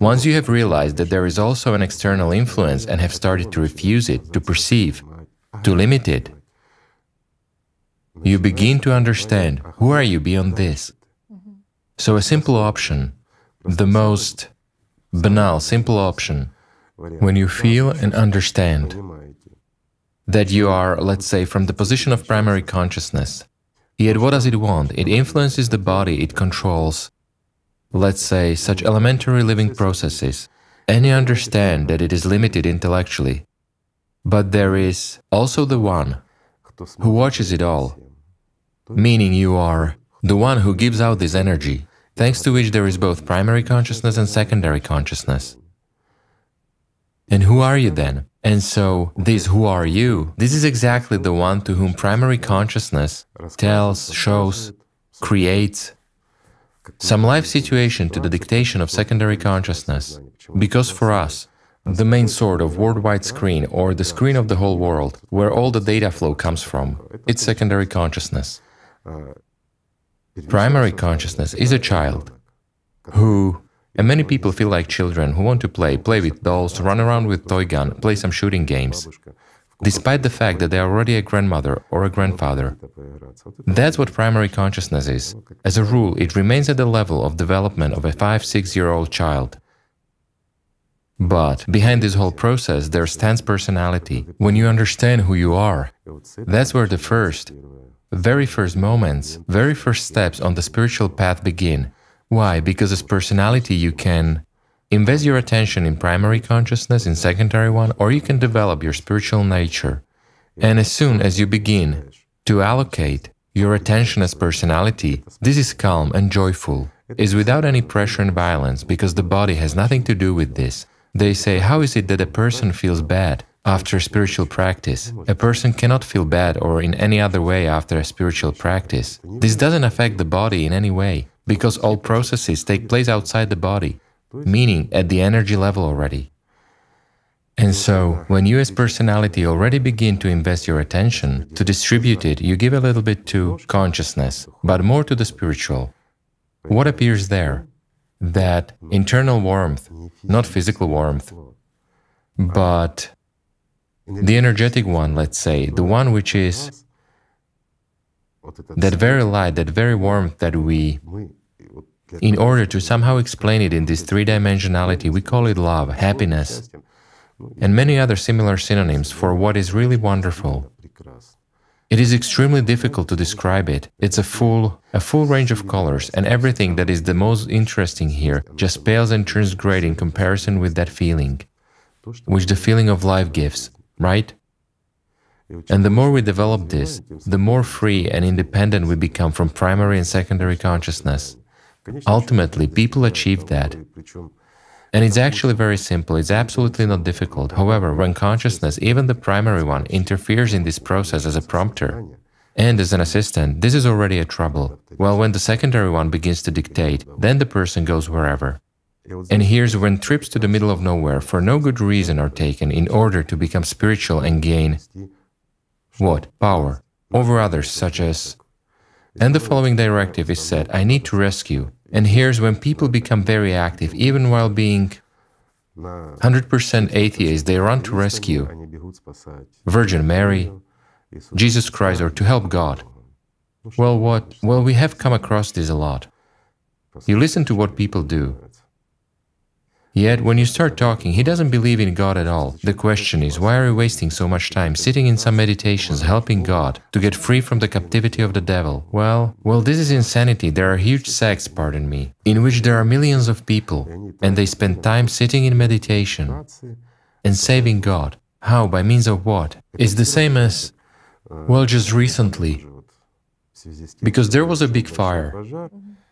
Once you have realized that there is also an external influence and have started to refuse it, to perceive, to limit it, you begin to understand who are you beyond this. So a simple option, the most banal, simple option, when you feel and understand that you are, let's say, from the position of primary consciousness. Yet what does it want? It influences the body, it controls, let's say, such elementary living processes. And you understand that it is limited intellectually. But there is also the one who watches it all, meaning you are the one who gives out this energy, thanks to which there is both primary consciousness and secondary consciousness. And who are you then? And so, this who are you, this is exactly the one to whom primary consciousness tells, shows, creates some life situation to the dictation of secondary consciousness. Because for us, the main sort of worldwide screen or the screen of the whole world, where all the data flow comes from, it's secondary consciousness. Primary consciousness is a child who and many people feel like children who want to play, play with dolls, run around with toy gun, play some shooting games, despite the fact that they are already a grandmother or a grandfather. That's what primary consciousness is. As a rule, it remains at the level of development of a 5-6-year-old child. But behind this whole process, there stands personality. When you understand who you are, that's where the first, very first moments, very first steps on the spiritual path begin. Why? Because as personality, you can invest your attention in primary consciousness, in secondary one, or you can develop your spiritual nature. And as soon as you begin to allocate your attention as personality, this is calm and joyful, is without any pressure and violence, because the body has nothing to do with this. They say, how is it that a person feels bad after spiritual practice? A person cannot feel bad or in any other way after a spiritual practice. This doesn't affect the body in any way because all processes take place outside the body, meaning at the energy level already. And so, when you as personality already begin to invest your attention, to distribute it, you give a little bit to consciousness, but more to the spiritual. What appears there? That internal warmth, not physical warmth, but the energetic one, let's say, the one which is that very light, that very warmth that we in order to somehow explain it in this three-dimensionality, we call it love, happiness, and many other similar synonyms for what is really wonderful. It is extremely difficult to describe it. It's a full, a full range of colors, and everything that is the most interesting here just pales and turns great in comparison with that feeling, which the feeling of life gives, right? And the more we develop this, the more free and independent we become from primary and secondary consciousness. Ultimately, people achieve that. And it's actually very simple, it's absolutely not difficult. However, when consciousness, even the primary one, interferes in this process as a prompter and as an assistant, this is already a trouble. Well, when the secondary one begins to dictate, then the person goes wherever. And here's when trips to the middle of nowhere for no good reason are taken in order to become spiritual and gain what? Power over others, such as. And the following directive is said I need to rescue, and here's when people become very active, even while being 100% atheists, they run to rescue Virgin Mary, Jesus Christ, or to help God. Well, what? Well, we have come across this a lot. You listen to what people do. Yet, when you start talking, he doesn't believe in God at all. The question is, why are you wasting so much time sitting in some meditations helping God to get free from the captivity of the devil? Well, well, this is insanity. There are huge sects, pardon me, in which there are millions of people, and they spend time sitting in meditation and saving God. How? By means of what? It's the same as, well, just recently, because there was a big fire.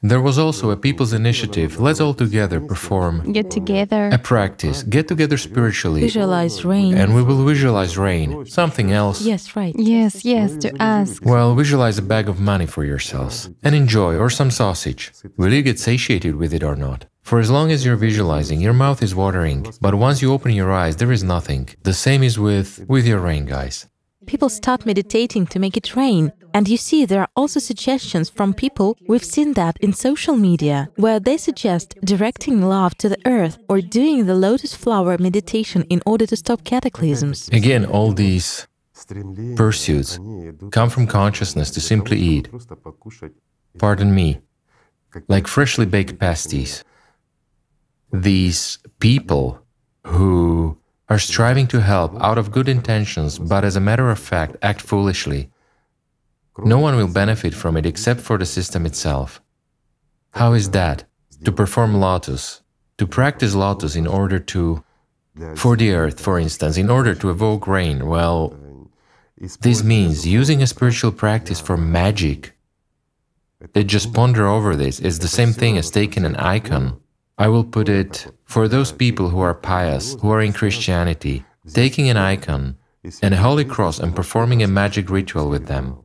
There was also a people's initiative, let's all together perform Get together. a practice, get together spiritually, Visualize rain. and we will visualize rain. Something else. Yes, right. Yes, yes, to ask. Well, visualize a bag of money for yourselves and enjoy, or some sausage. Will you get satiated with it or not? For as long as you're visualizing, your mouth is watering, but once you open your eyes, there is nothing. The same is with with your rain, guys. People start meditating to make it rain. And you see, there are also suggestions from people, we've seen that in social media, where they suggest directing love to the earth or doing the lotus flower meditation in order to stop cataclysms. Again, all these pursuits come from consciousness to simply eat, pardon me, like freshly baked pasties. These people who are striving to help out of good intentions, but as a matter of fact act foolishly. No one will benefit from it except for the system itself. How is that? To perform lotus, to practice lotus in order to, for the earth, for instance, in order to evoke rain, well, this means using a spiritual practice for magic. They just ponder over this. It's the same thing as taking an icon. I will put it for those people who are pious, who are in Christianity, taking an icon and a holy cross and performing a magic ritual with them.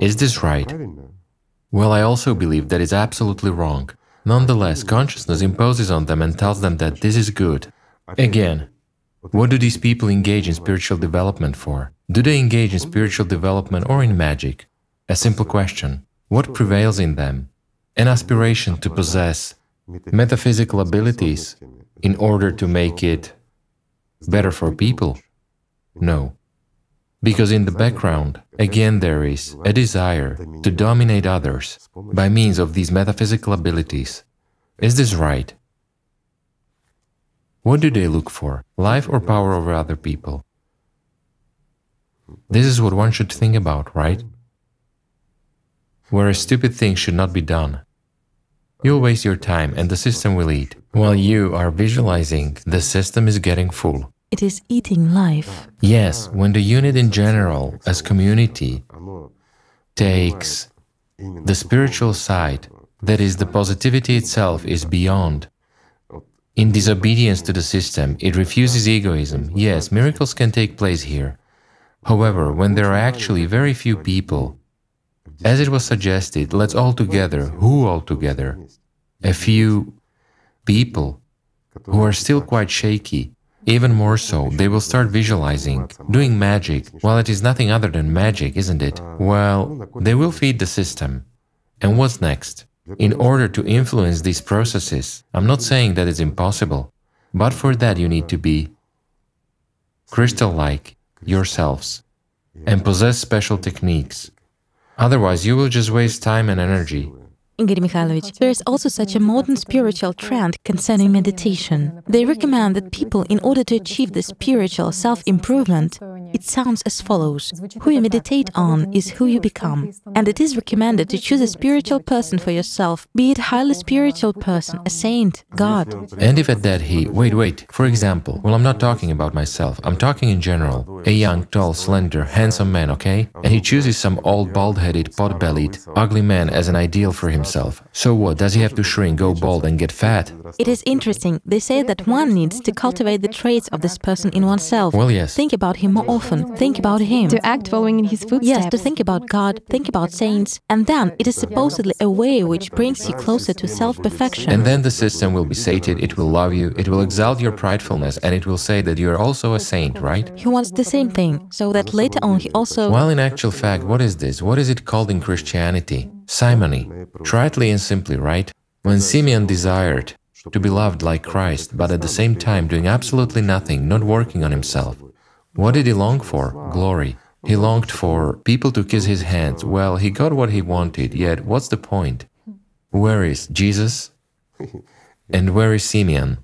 Is this right? Well, I also believe that is absolutely wrong. Nonetheless, consciousness imposes on them and tells them that this is good. Again, what do these people engage in spiritual development for? Do they engage in spiritual development or in magic? A simple question. What prevails in them? An aspiration to possess metaphysical abilities in order to make it better for people? No. Because in the background, again, there is a desire to dominate others by means of these metaphysical abilities. Is this right? What do they look for? Life or power over other people? This is what one should think about, right? Whereas stupid things should not be done. You'll waste your time and the system will eat. While you are visualizing, the system is getting full. It is eating life. Yes, when the unit in general, as community, takes the spiritual side, that is, the positivity itself is beyond in disobedience to the system, it refuses egoism. Yes, miracles can take place here. However, when there are actually very few people, as it was suggested, let's all together, who all together? A few people who are still quite shaky, even more so, they will start visualizing, doing magic, while it is nothing other than magic, isn't it? Well, they will feed the system. And what's next? In order to influence these processes, I'm not saying that it's impossible, but for that you need to be crystal-like yourselves and possess special techniques. Otherwise, you will just waste time and energy Igor Mikhailovich, there is also such a modern spiritual trend concerning meditation. They recommend that people, in order to achieve the spiritual self-improvement, it sounds as follows. Who you meditate on is who you become. And it is recommended to choose a spiritual person for yourself, be it highly spiritual person, a saint, God. And if at that he, wait, wait, for example, well, I'm not talking about myself, I'm talking in general. A young, tall, slender, handsome man, okay? And he chooses some old, bald-headed, pot-bellied, ugly man as an ideal for him himself. So what, does he have to shrink, go bald and get fat? It is interesting. They say that one needs to cultivate the traits of this person in oneself. Well, yes. Think about him more often. Think about him. To act following in his footsteps. Yes, to think about God, think about saints. And then it is supposedly a way which brings you closer to self-perfection. And then the system will be sated, it will love you, it will exalt your pridefulness, and it will say that you are also a saint, right? He wants the same thing, so that later on he also... Well, in actual fact, what is this? What is it called in Christianity? Simony. Tritely and simply, right? When Simeon desired to be loved like Christ, but at the same time doing absolutely nothing, not working on himself, what did he long for? Glory. He longed for people to kiss his hands. Well, he got what he wanted, yet what's the point? Where is Jesus? And where is Simeon?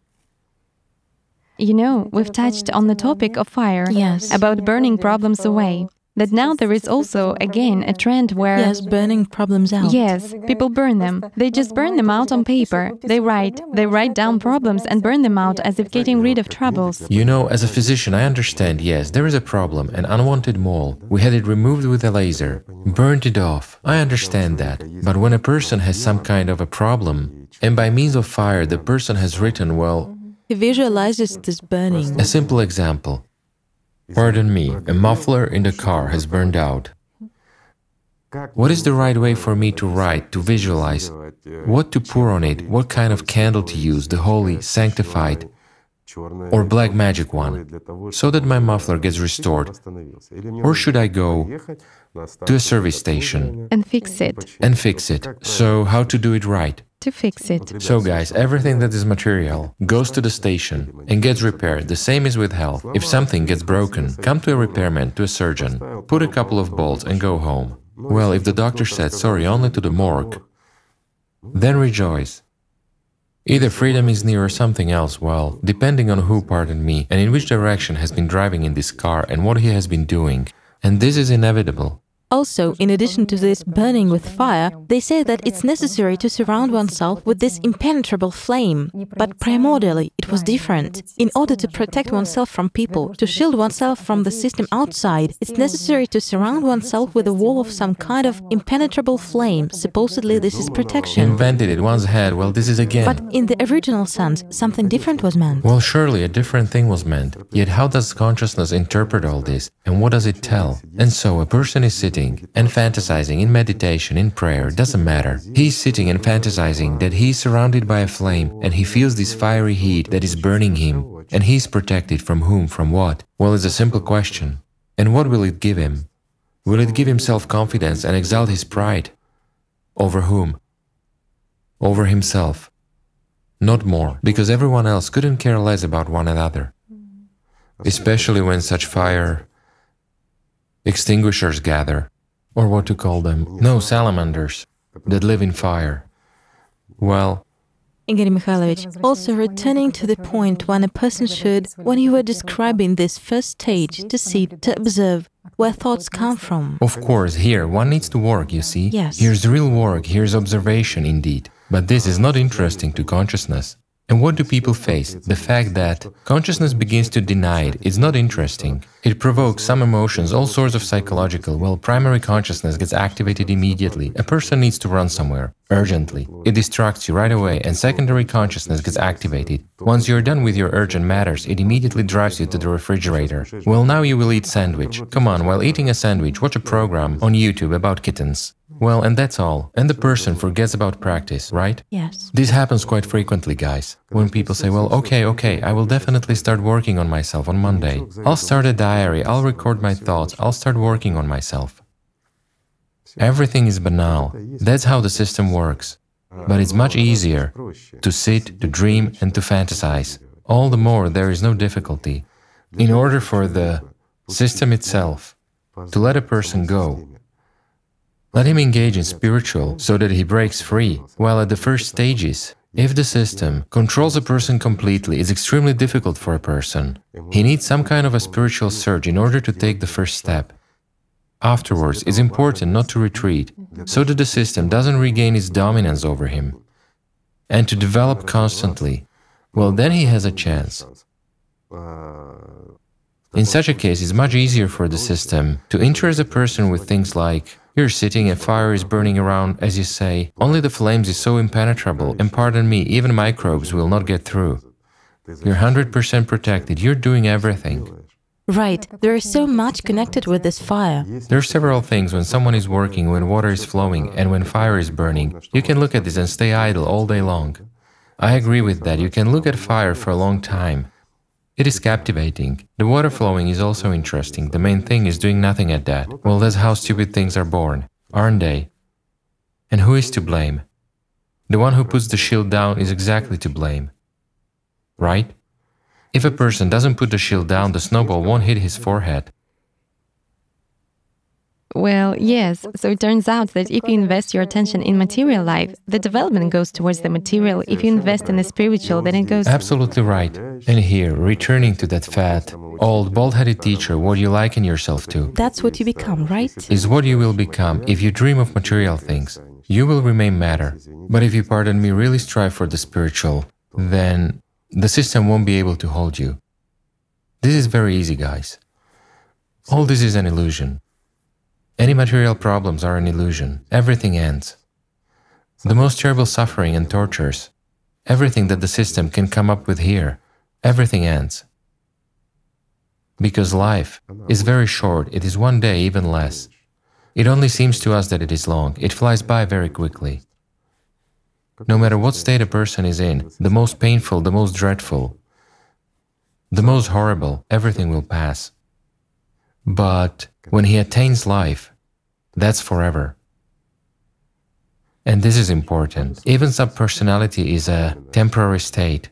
You know, we've touched on the topic of fire, yes. about burning problems away that now there is also again a trend where yes burning problems out. Yes people burn them. They just burn them out on paper. They write they write down problems and burn them out as if getting rid of troubles. You know as a physician i understand yes there is a problem an unwanted mole. We had it removed with a laser burned it off. I understand that. But when a person has some kind of a problem and by means of fire the person has written well he visualizes this burning. a simple example Pardon me, a muffler in the car has burned out. What is the right way for me to write, to visualize? What to pour on it? What kind of candle to use, the holy, sanctified, or black magic one, so that my muffler gets restored? Or should I go to a service station and fix it? And fix it. So, how to do it right? to fix it. So guys, everything that is material goes to the station and gets repaired. The same is with health. If something gets broken, come to a repairman, to a surgeon, put a couple of bolts and go home. Well, if the doctor said sorry only to the morgue, then rejoice. Either freedom is near or something else, well, depending on who, pardon me, and in which direction has been driving in this car and what he has been doing. And this is inevitable. Also, in addition to this burning with fire, they say that it's necessary to surround oneself with this impenetrable flame. But primordially, it was different. In order to protect oneself from people, to shield oneself from the system outside, it's necessary to surround oneself with a wall of some kind of impenetrable flame. Supposedly, this is protection. Invented it once had, well, this is again. But in the original sense, something different was meant. Well, surely a different thing was meant. Yet, how does consciousness interpret all this? And what does it tell? And so, a person is sitting and fantasizing in meditation, in prayer, doesn't matter. He's sitting and fantasizing that he's surrounded by a flame and he feels this fiery heat that is burning him. And he's protected from whom, from what? Well, it's a simple question. And what will it give him? Will it give him self confidence and exalt his pride? Over whom? Over himself. Not more, because everyone else couldn't care less about one another. Especially when such fire extinguishers gather, or what to call them, no salamanders that live in fire. Well, Igor Mikhailovich, also returning to the point when a person should, when you were describing this first stage, to see, to observe, where thoughts come from. Of course, here one needs to work, you see? Yes. Here's real work, here's observation indeed. But this is not interesting to consciousness. And what do people face? The fact that consciousness begins to deny it is not interesting. It provokes some emotions, all sorts of psychological. Well, primary consciousness gets activated immediately. A person needs to run somewhere, urgently. It distracts you right away, and secondary consciousness gets activated. Once you're done with your urgent matters, it immediately drives you to the refrigerator. Well, now you will eat sandwich. Come on, while eating a sandwich, watch a program on YouTube about kittens. Well, and that's all. And the person forgets about practice, right? Yes. This happens quite frequently, guys. When people say, well, okay, okay, I will definitely start working on myself on Monday. I'll start a diary, I'll record my thoughts, I'll start working on myself. Everything is banal. That's how the system works. But it's much easier to sit, to dream, and to fantasize. All the more there is no difficulty. In order for the system itself to let a person go, let him engage in spiritual so that he breaks free, while at the first stages, if the system controls a person completely, it's extremely difficult for a person. He needs some kind of a spiritual surge in order to take the first step. Afterwards, it's important not to retreat, so that the system doesn't regain its dominance over him, and to develop constantly. Well, then he has a chance. In such a case, it's much easier for the system to interest a person with things like you're sitting, a fire is burning around, as you say. Only the flames is so impenetrable, and pardon me, even microbes will not get through. You're 100% protected, you're doing everything. Right, there is so much connected with this fire. There are several things when someone is working, when water is flowing, and when fire is burning. You can look at this and stay idle all day long. I agree with that. You can look at fire for a long time. It is captivating. The water flowing is also interesting. The main thing is doing nothing at that. Well, that's how stupid things are born, aren't they? And who is to blame? The one who puts the shield down is exactly to blame. Right? If a person doesn't put the shield down, the snowball won't hit his forehead. Well, yes. So it turns out that if you invest your attention in material life, the development goes towards the material. If you invest in the spiritual, then it goes. Absolutely right. And here, returning to that fat, old, bald headed teacher, what you liken yourself to That's what you become, right? is what you will become if you dream of material things. You will remain matter. But if you, pardon me, really strive for the spiritual, then the system won't be able to hold you. This is very easy, guys. All this is an illusion. Any material problems are an illusion. Everything ends. The most terrible suffering and tortures, everything that the system can come up with here, everything ends. Because life is very short, it is one day, even less. It only seems to us that it is long, it flies by very quickly. No matter what state a person is in, the most painful, the most dreadful, the most horrible, everything will pass. But when he attains life, that's forever. And this is important. Even subpersonality is a temporary state.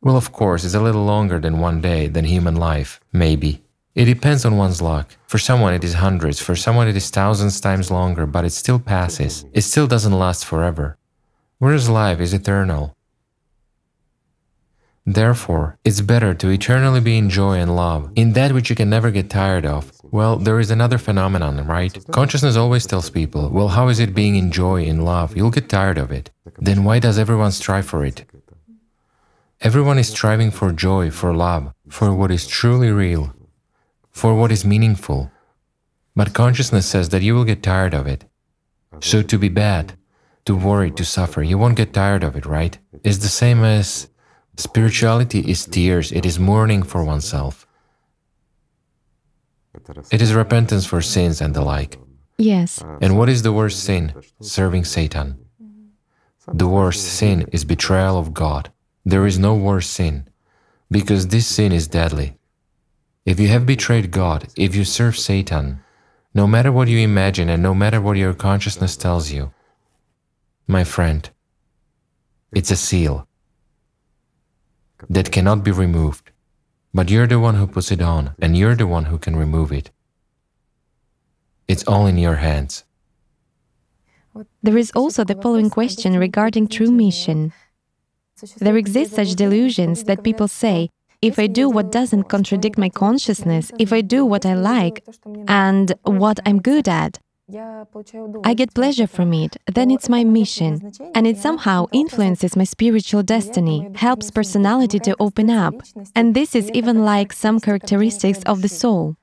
Well, of course, it's a little longer than one day than human life, maybe. It depends on one's luck. For someone it is hundreds, for someone it is thousands times longer, but it still passes. It still doesn't last forever. Whereas life is eternal. Therefore, it's better to eternally be in joy and love, in that which you can never get tired of, Well, there is another phenomenon, right? Consciousness always tells people, well, how is it being in joy, in love? You'll get tired of it. Then why does everyone strive for it? Everyone is striving for joy, for love, for what is truly real, for what is meaningful. But consciousness says that you will get tired of it. So to be bad, to worry, to suffer, you won't get tired of it, right? It's the same as spirituality is tears, it is mourning for oneself. It is repentance for sins and the like. Yes. And what is the worst sin? Serving Satan. The worst sin is betrayal of God. There is no worse sin, because this sin is deadly. If you have betrayed God, if you serve Satan, no matter what you imagine and no matter what your consciousness tells you, my friend, it's a seal that cannot be removed. But you're the one who puts it on, and you're the one who can remove it. It's all in your hands. There is also the following question regarding true mission. There exist such delusions that people say, if I do what doesn't contradict my consciousness, if I do what I like and what I'm good at, I get pleasure from it, then it's my mission, and it somehow influences my spiritual destiny, helps personality to open up, and this is even like some characteristics of the soul.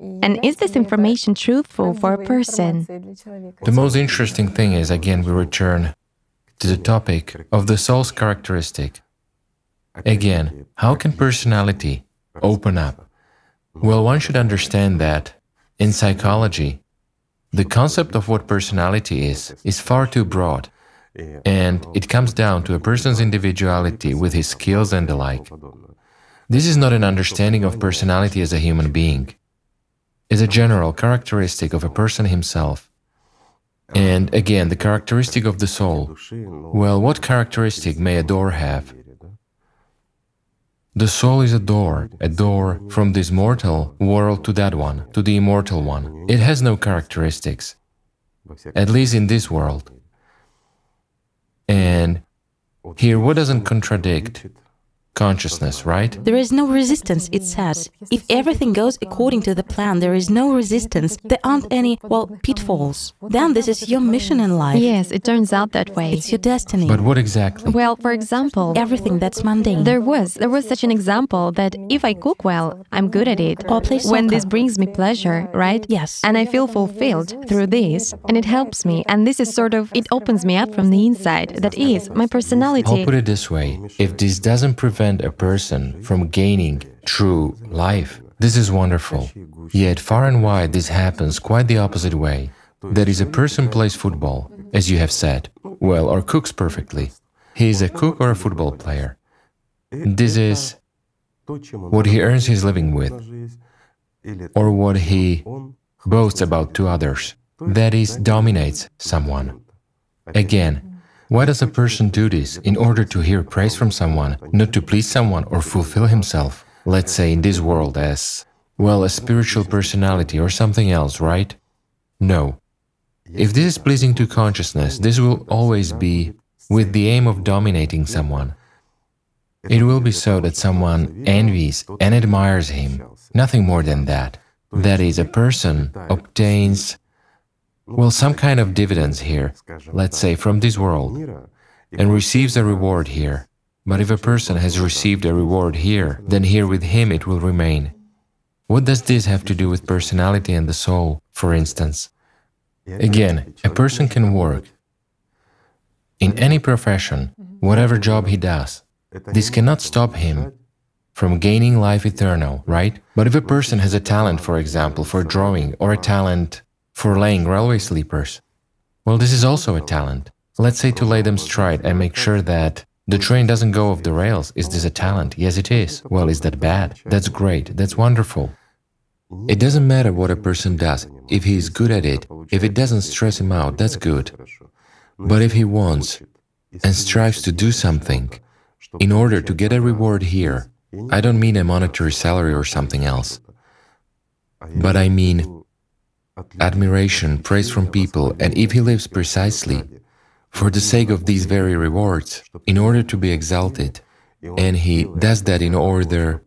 And is this information truthful for a person? The most interesting thing is, again, we return to the topic of the soul's characteristic. Again, how can personality open up? Well, one should understand that in psychology, the concept of what personality is is far too broad, and it comes down to a person's individuality with his skills and the like. This is not an understanding of personality as a human being. It's a general characteristic of a person himself. And again, the characteristic of the soul. Well, what characteristic may a door have? The soul is a door, a door from this mortal world to that one, to the immortal one. It has no characteristics, at least in this world. And here, what doesn't contradict? Consciousness, right? There is no resistance, it says. If everything goes according to the plan, there is no resistance, there aren't any, well, pitfalls. Then this is your mission in life. Yes, it turns out that way. It's your destiny. But what exactly? Well, for example, everything that's mundane. There was, there was such an example that if I cook well, I'm good at it. Or play soccer. When this brings me pleasure, right? Yes. And I feel fulfilled through this, and it helps me, and this is sort of, it opens me up from the inside. That is, my personality. I'll put it this way if this doesn't prevent prevent a person from gaining true life. This is wonderful. Yet far and wide this happens quite the opposite way. That is, a person plays football, as you have said, well, or cooks perfectly. He is a cook or a football player. This is what he earns his living with, or what he boasts about to others. That is, dominates someone. Again, why does a person do this? In order to hear praise from someone, not to please someone or fulfill himself. Let's say in this world as, well, a spiritual personality or something else, right? No. If this is pleasing to consciousness, this will always be with the aim of dominating someone. It will be so that someone envies and admires him, nothing more than that. That is, a person obtains well, some kind of dividends here, let's say from this world, and receives a reward here. But if a person has received a reward here, then here with him it will remain. What does this have to do with personality and the soul, for instance? Again, a person can work in any profession, whatever job he does. This cannot stop him from gaining life eternal, right? But if a person has a talent, for example, for drawing, or a talent for laying railway sleepers. Well, this is also a talent. Let's say to lay them straight and make sure that the train doesn't go off the rails. Is this a talent? Yes, it is. Well, is that bad? That's great. That's wonderful. It doesn't matter what a person does. If he is good at it, if it doesn't stress him out, that's good. But if he wants and strives to do something in order to get a reward here, I don't mean a monetary salary or something else, but I mean admiration, praise from people, and if he lives precisely for the sake of these very rewards, in order to be exalted, and he does that in order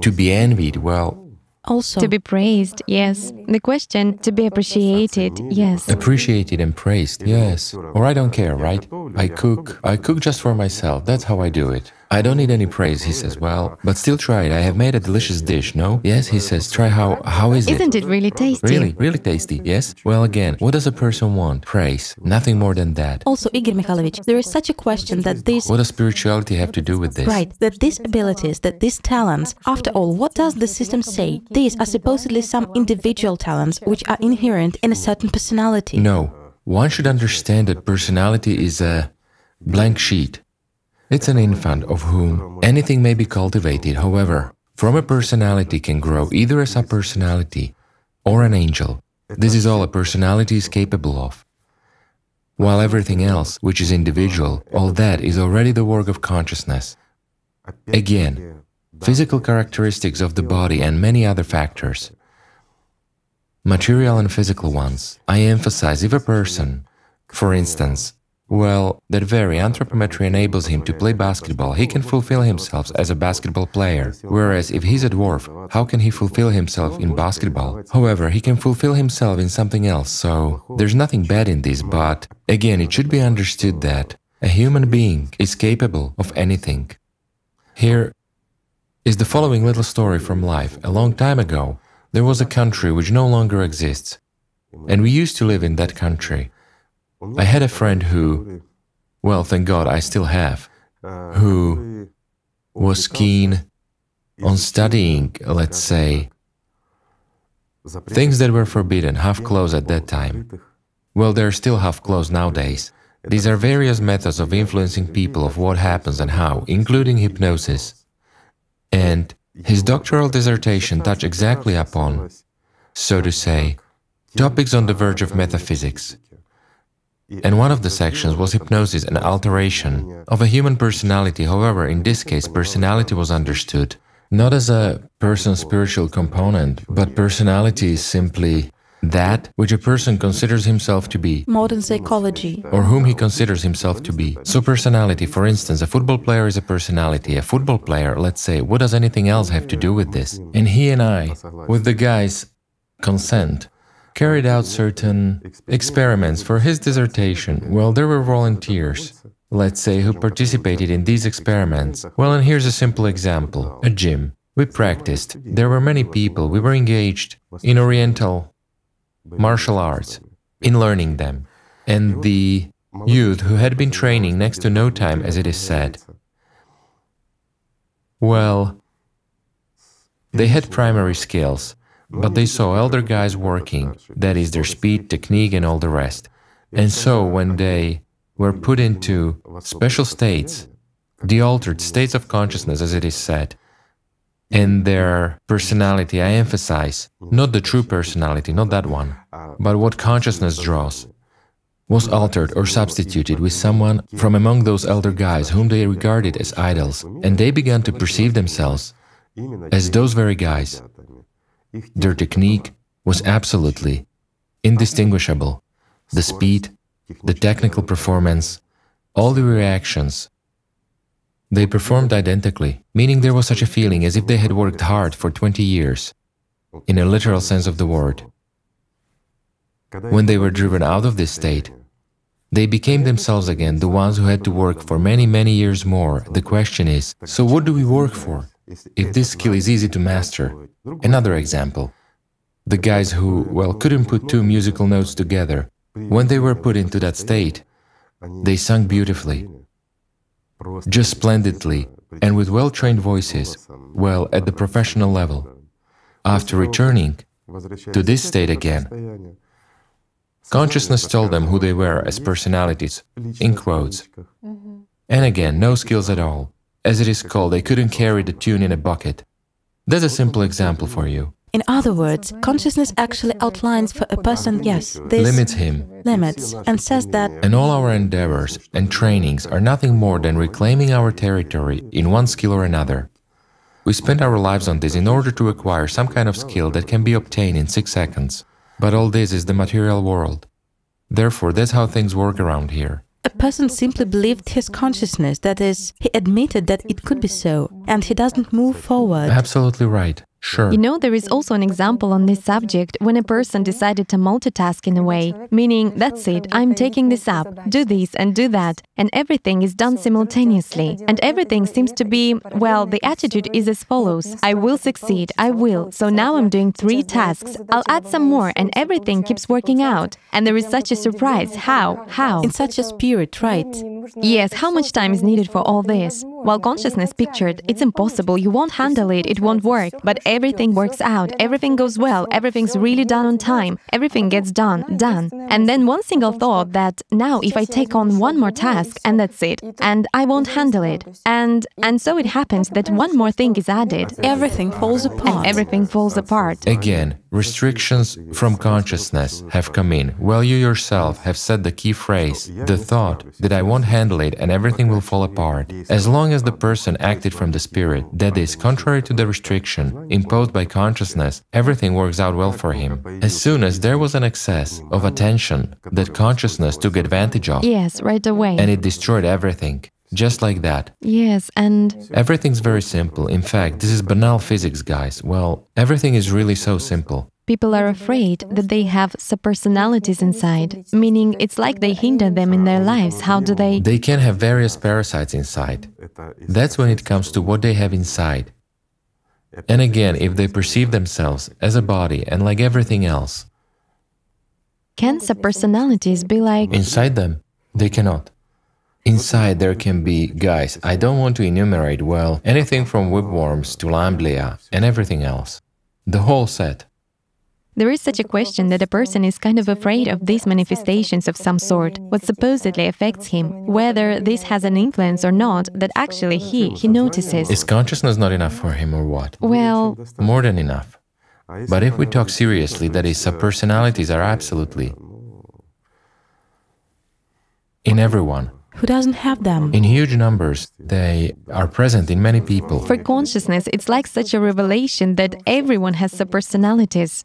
to be envied, well, Also, To be praised, yes. The question, to be appreciated, yes. Appreciated and praised, yes. Or I don't care, right? I cook. I cook just for myself. That's how I do it. I don't need any praise, he says. Well, but still try it. I have made a delicious dish, no? Yes, he says. Try how how is it? Isn't it really tasty? Really, really tasty, yes? Well, again, what does a person want? Praise. Nothing more than that. also, Igor Mikhailovich, there is such a question that this What does spirituality have to do with this? Right, that these abilities, that these talents, after all, what does the system say? These are supposedly some individual talents which are inherent in a certain personality. No. One should understand that personality is a blank sheet. It's an infant of whom anything may be cultivated. However, from a personality can grow either as a subpersonality or an angel. This is all a personality is capable of. While everything else, which is individual, all that is already the work of consciousness. Again, physical characteristics of the body and many other factors. Material and physical ones. I emphasize if a person, for instance, well, that very Anthropometry enables him to play basketball. He can fulfill himself as a basketball player. Whereas if he's a dwarf, how can he fulfill himself in basketball? However, he can fulfill himself in something else, so there's nothing bad in this, but again, it should be understood that a human being is capable of anything. Here is the following little story from life. A long time ago, there was a country which no longer exists, and we used to live in that country. I had a friend who, well, thank God I still have, who was keen on studying, let's say, things that were forbidden, half closed at that time. Well, they're still half closed nowadays. These are various methods of influencing people of what happens and how, including hypnosis. And his doctoral dissertation touched exactly upon, so to say, topics on the verge of metaphysics. And one of the sections was hypnosis and alteration of a human personality. However, in this case, personality was understood not as a person's spiritual component, but personality is simply that which a person considers himself to be Modern psychology. or whom he considers himself to be. So, personality, for instance, a football player is a personality. A football player, let's say, what does anything else have to do with this? And he and I, with the guy's consent, carried out certain experiments for his dissertation. Well, there were volunteers, let's say, who participated in these experiments. Well, and here's a simple example a gym. We practiced. There were many people. We were engaged in Oriental martial arts, in learning them. And the youth who had been training next to no time, as it is said, well, they had primary skills, but they saw elder guys working, that is, their speed, technique, and all the rest. And so when they were put into special states, the altered states of consciousness, as it is said, and their personality, I emphasize, not the true personality, not that one, but what consciousness draws, was altered or substituted with someone from among those elder guys whom they regarded as idols, and they began to perceive themselves as those very guys. Their technique was absolutely indistinguishable. The speed, the technical performance, all the reactions. They performed identically, meaning there was such a feeling as if they had worked hard for 20 years, in a literal sense of the word. When they were driven out of this state, they became themselves again, the ones who had to work for many, many years more. The question is so what do we work for? If this skill is easy to master. Another example the guys who, well, couldn't put two musical notes together, when they were put into that state, they sung beautifully, just splendidly, and with well trained voices, well, at the professional level. After returning to this state again, consciousness told them who they were as personalities, in quotes. Mm-hmm. And again, no skills at all. As it is called, they couldn't carry the tune in a bucket. That's a simple example for you. In other words, consciousness actually outlines for a person, yes, this Limits him. limits, and says that And all our endeavors and trainings are nothing more than reclaiming our territory in one skill or another. We spend our lives on this in order to acquire some kind of skill that can be obtained in six seconds. But all this is the material world. Therefore, that's how things work around here. Person simply believed his consciousness, that is, he admitted that it could be so, and he doesn't move forward. Absolutely right. Sure. You know, there is also an example on this subject when a person decided to multitask in a way, meaning, that's it, I'm taking this up, do this and do that, and everything is done simultaneously. And everything seems to be, well, the attitude is as follows I will succeed, I will. So now I'm doing three tasks, I'll add some more, and everything keeps working out. And there is such a surprise. How? How? In such a spirit, right? Yes, how much time is needed for all this? While consciousness pictured, it's impossible, you won't handle it, it won't work. But everything works out, everything goes well, everything's really done on time, everything gets done, done. And then one single thought that now if I take on one more task and that's it, and I won't handle it. And and so it happens that one more thing is added. Everything falls And apart. everything falls apart. Again, restrictions from consciousness have come in. Well, you yourself have said the key phrase, the thought that I won't handle it and everything will fall apart. As long as the person acted from the spirit, that is, contrary to the restriction imposed by consciousness, everything works out well for him. As soon as there was an excess of attention that consciousness took advantage of, Yes, right away. and it destroyed everything. Just like that. Yes, and Everything's very simple. In fact, this is banal physics, guys. Well, everything is really so simple. people are afraid that they have subpersonalities inside, meaning it's like they hinder them in their lives. How do they? They can have various parasites inside. That's when it comes to what they have inside. And again, if they perceive themselves as a body and like everything else, Can subpersonalities be like? inside them, they cannot. Inside there can be, guys, I don't want to enumerate, well, anything from whipworms to lamblia and everything else. The whole set. There is such a question that a person is kind of afraid of these manifestations of some sort, what supposedly affects him, whether this has an influence or not, that actually he he notices. Is consciousness not enough for him or what? Well, More than enough. But if we talk seriously, that is, subpersonalities are absolutely in everyone. Who doesn't have them? In huge numbers, they are present in many people. for consciousness, it's like such a revelation that everyone has subpersonalities.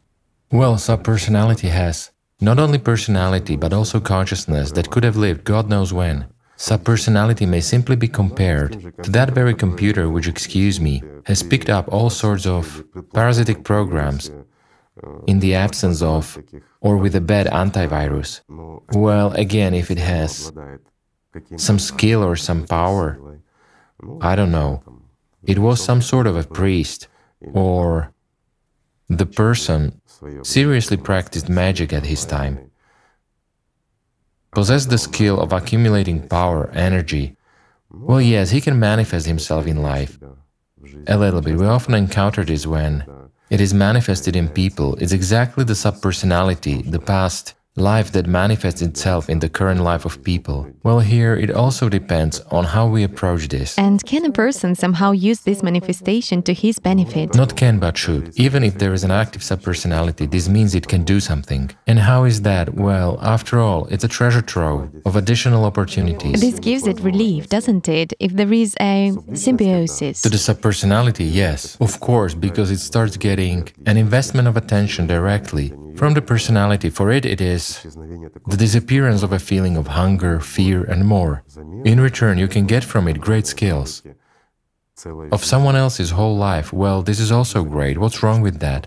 Well, subpersonality has not only personality, but also consciousness that could have lived God knows when. Subpersonality may simply be compared to that very computer which, excuse me, has picked up all sorts of parasitic programs in the absence of or with a bad antivirus. Well, again, if it has some skill or some power, I don't know. It was some sort of a priest or the person seriously practiced magic at his time, possessed the skill of accumulating power, energy. Well, yes, he can manifest himself in life. A little bit. We often encounter this when it is manifested in people. It's exactly the subpersonality, the past life that manifests itself in the current life of people. Well, here it also depends on how we approach this. And can a person somehow use this manifestation to his benefit? Not can, but should. Even if there is an active subpersonality, this means it can do something. And how is that? Well, after all, it's a treasure trove of additional opportunities. This gives it relief, doesn't it? If there is a symbiosis. To the subpersonality, yes, of course, because it starts getting an investment of attention directly from the personality. For it, it is the disappearance of a feeling of hunger, fear, and more. In return, you can get from it great skills. Of someone else's whole life, well, this is also great. What's wrong with that?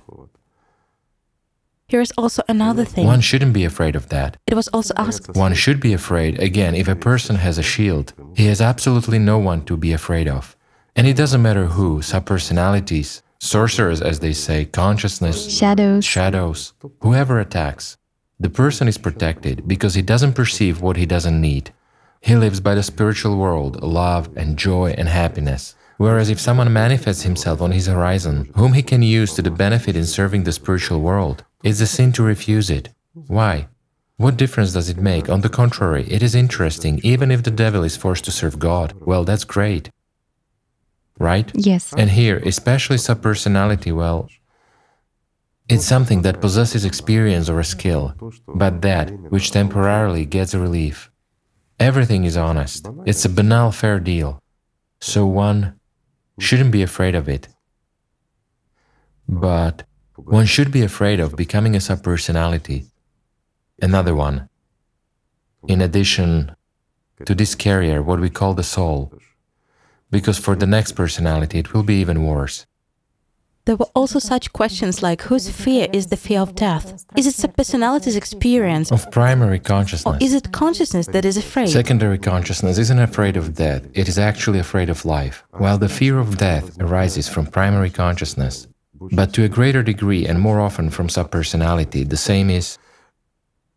Here's also another thing. One shouldn't be afraid of that. It was also asked One should be afraid, again, if a person has a shield, he has absolutely no one to be afraid of. And it doesn't matter who, subpersonalities, sorcerers, as they say, consciousness, Shadows. shadows, whoever attacks. The person is protected because he doesn't perceive what he doesn't need. He lives by the spiritual world, love and joy and happiness. Whereas if someone manifests himself on his horizon, whom he can use to the benefit in serving the spiritual world, it's a sin to refuse it. Why? What difference does it make? On the contrary, it is interesting, even if the devil is forced to serve God. Well, that's great. Right? Yes. And here, especially subpersonality, well, it's something that possesses experience or a skill, but that which temporarily gets relief. Everything is honest. It's a banal fair deal. So one shouldn't be afraid of it. But one should be afraid of becoming a subpersonality. Another one. In addition to this carrier, what we call the soul. Because for the next personality, it will be even worse. There were also such questions like whose fear is the fear of death? Is it subpersonality's experience? Of primary consciousness? Or is it consciousness that is afraid? Secondary consciousness isn't afraid of death, it is actually afraid of life, while the fear of death arises from primary consciousness. But to a greater degree and more often from subpersonality, the same is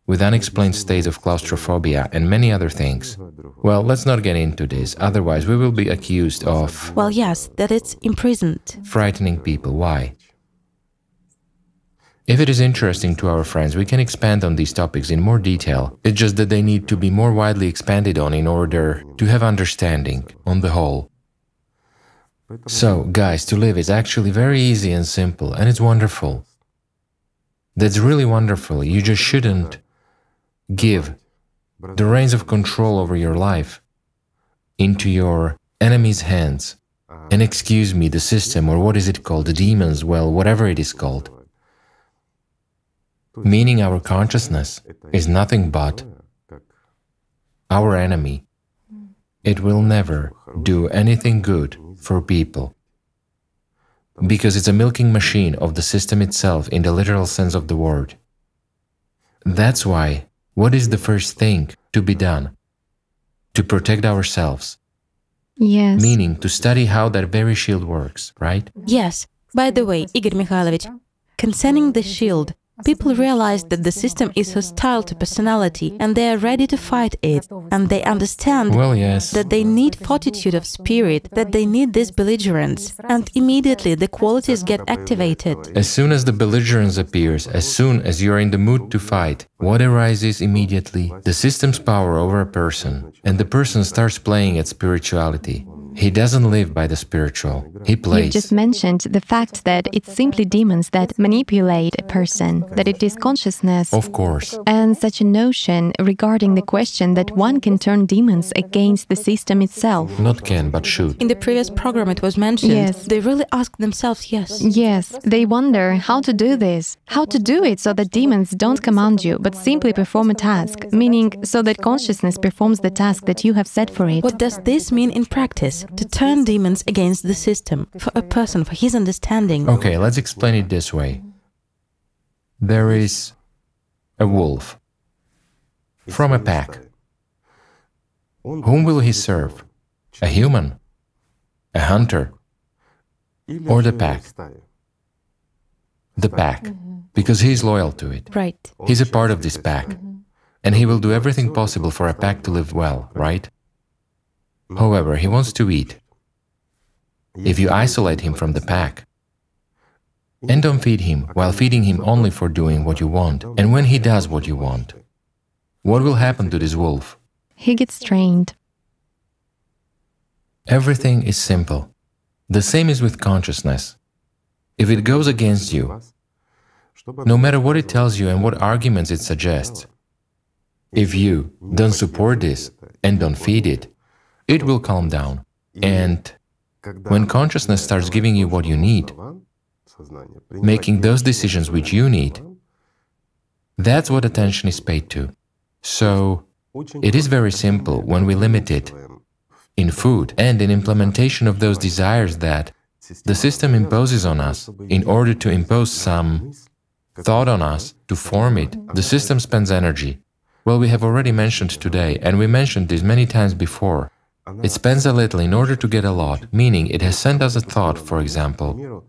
with unexplained states of claustrophobia and many other things. Well, let's not get into this, otherwise, we will be accused of Well, yes, that it's imprisoned. frightening people. Why? If it is interesting to our friends, we can expand on these topics in more detail. It's just that they need to be more widely expanded on in order to have understanding on the whole. So, guys, to live is actually very easy and simple, and it's wonderful. That's really wonderful. You just shouldn't give the reins of control over your life into your enemy's hands. And excuse me, the system, or what is it called, the demons, well, whatever it is called. Meaning our consciousness is nothing but our enemy. It will never do anything good for people. Because it's a milking machine of the system itself in the literal sense of the word. That's why, what is the first thing to be done? To protect ourselves, Yes. meaning to study how that very shield works, right? Yes. By the way, Igor Mikhailovich, concerning the shield, people realize that the system is hostile to personality and they are ready to fight it, and they understand Well, yes. that they need fortitude of spirit, that they need this belligerence, and immediately the qualities get activated. As soon as the belligerence appears, as soon as you are in the mood to fight, what arises immediately? The system's power over a person, and the person starts playing at spirituality. He doesn't live by the spiritual, he plays. You plays. just mentioned the fact that it's simply demons that manipulate a person, that it is consciousness. Of course. And such a notion regarding the question that one can turn demons against the system itself. Not can, but should. In the previous program, it was mentioned. Yes. They really ask themselves, yes. Yes, they wonder how to do this, how to do it so that demons don't command you, but simply perform a task, meaning so that consciousness performs the task that you have set for it. What does this mean in practice? To turn demons against the system, for a person, for his understanding. Okay, let's explain it this way. There is a wolf from a pack. Whom will he serve? A human? A hunter? Or the pack? The pack, because he is loyal to it. Right. He's a part of this pack, and he will do everything possible for a pack to live well, right? However, he wants to eat. If you isolate him from the pack, and don't feed him while feeding him only for doing what you want, and when he does what you want, what will happen to this wolf? He gets trained. Everything is simple. The same is with consciousness. If it goes against you, no matter what it tells you and what arguments it suggests, if you don't support this and don't feed it, it will calm down. And when consciousness starts giving you what you need, making those decisions which you need, that's what attention is paid to. So, it is very simple when we limit it in food and in implementation of those desires that the system imposes on us in order to impose some thought on us to form it. The system spends energy. Well, we have already mentioned today, and we mentioned this many times before. It spends a little in order to get a lot, meaning it has sent us a thought, for example,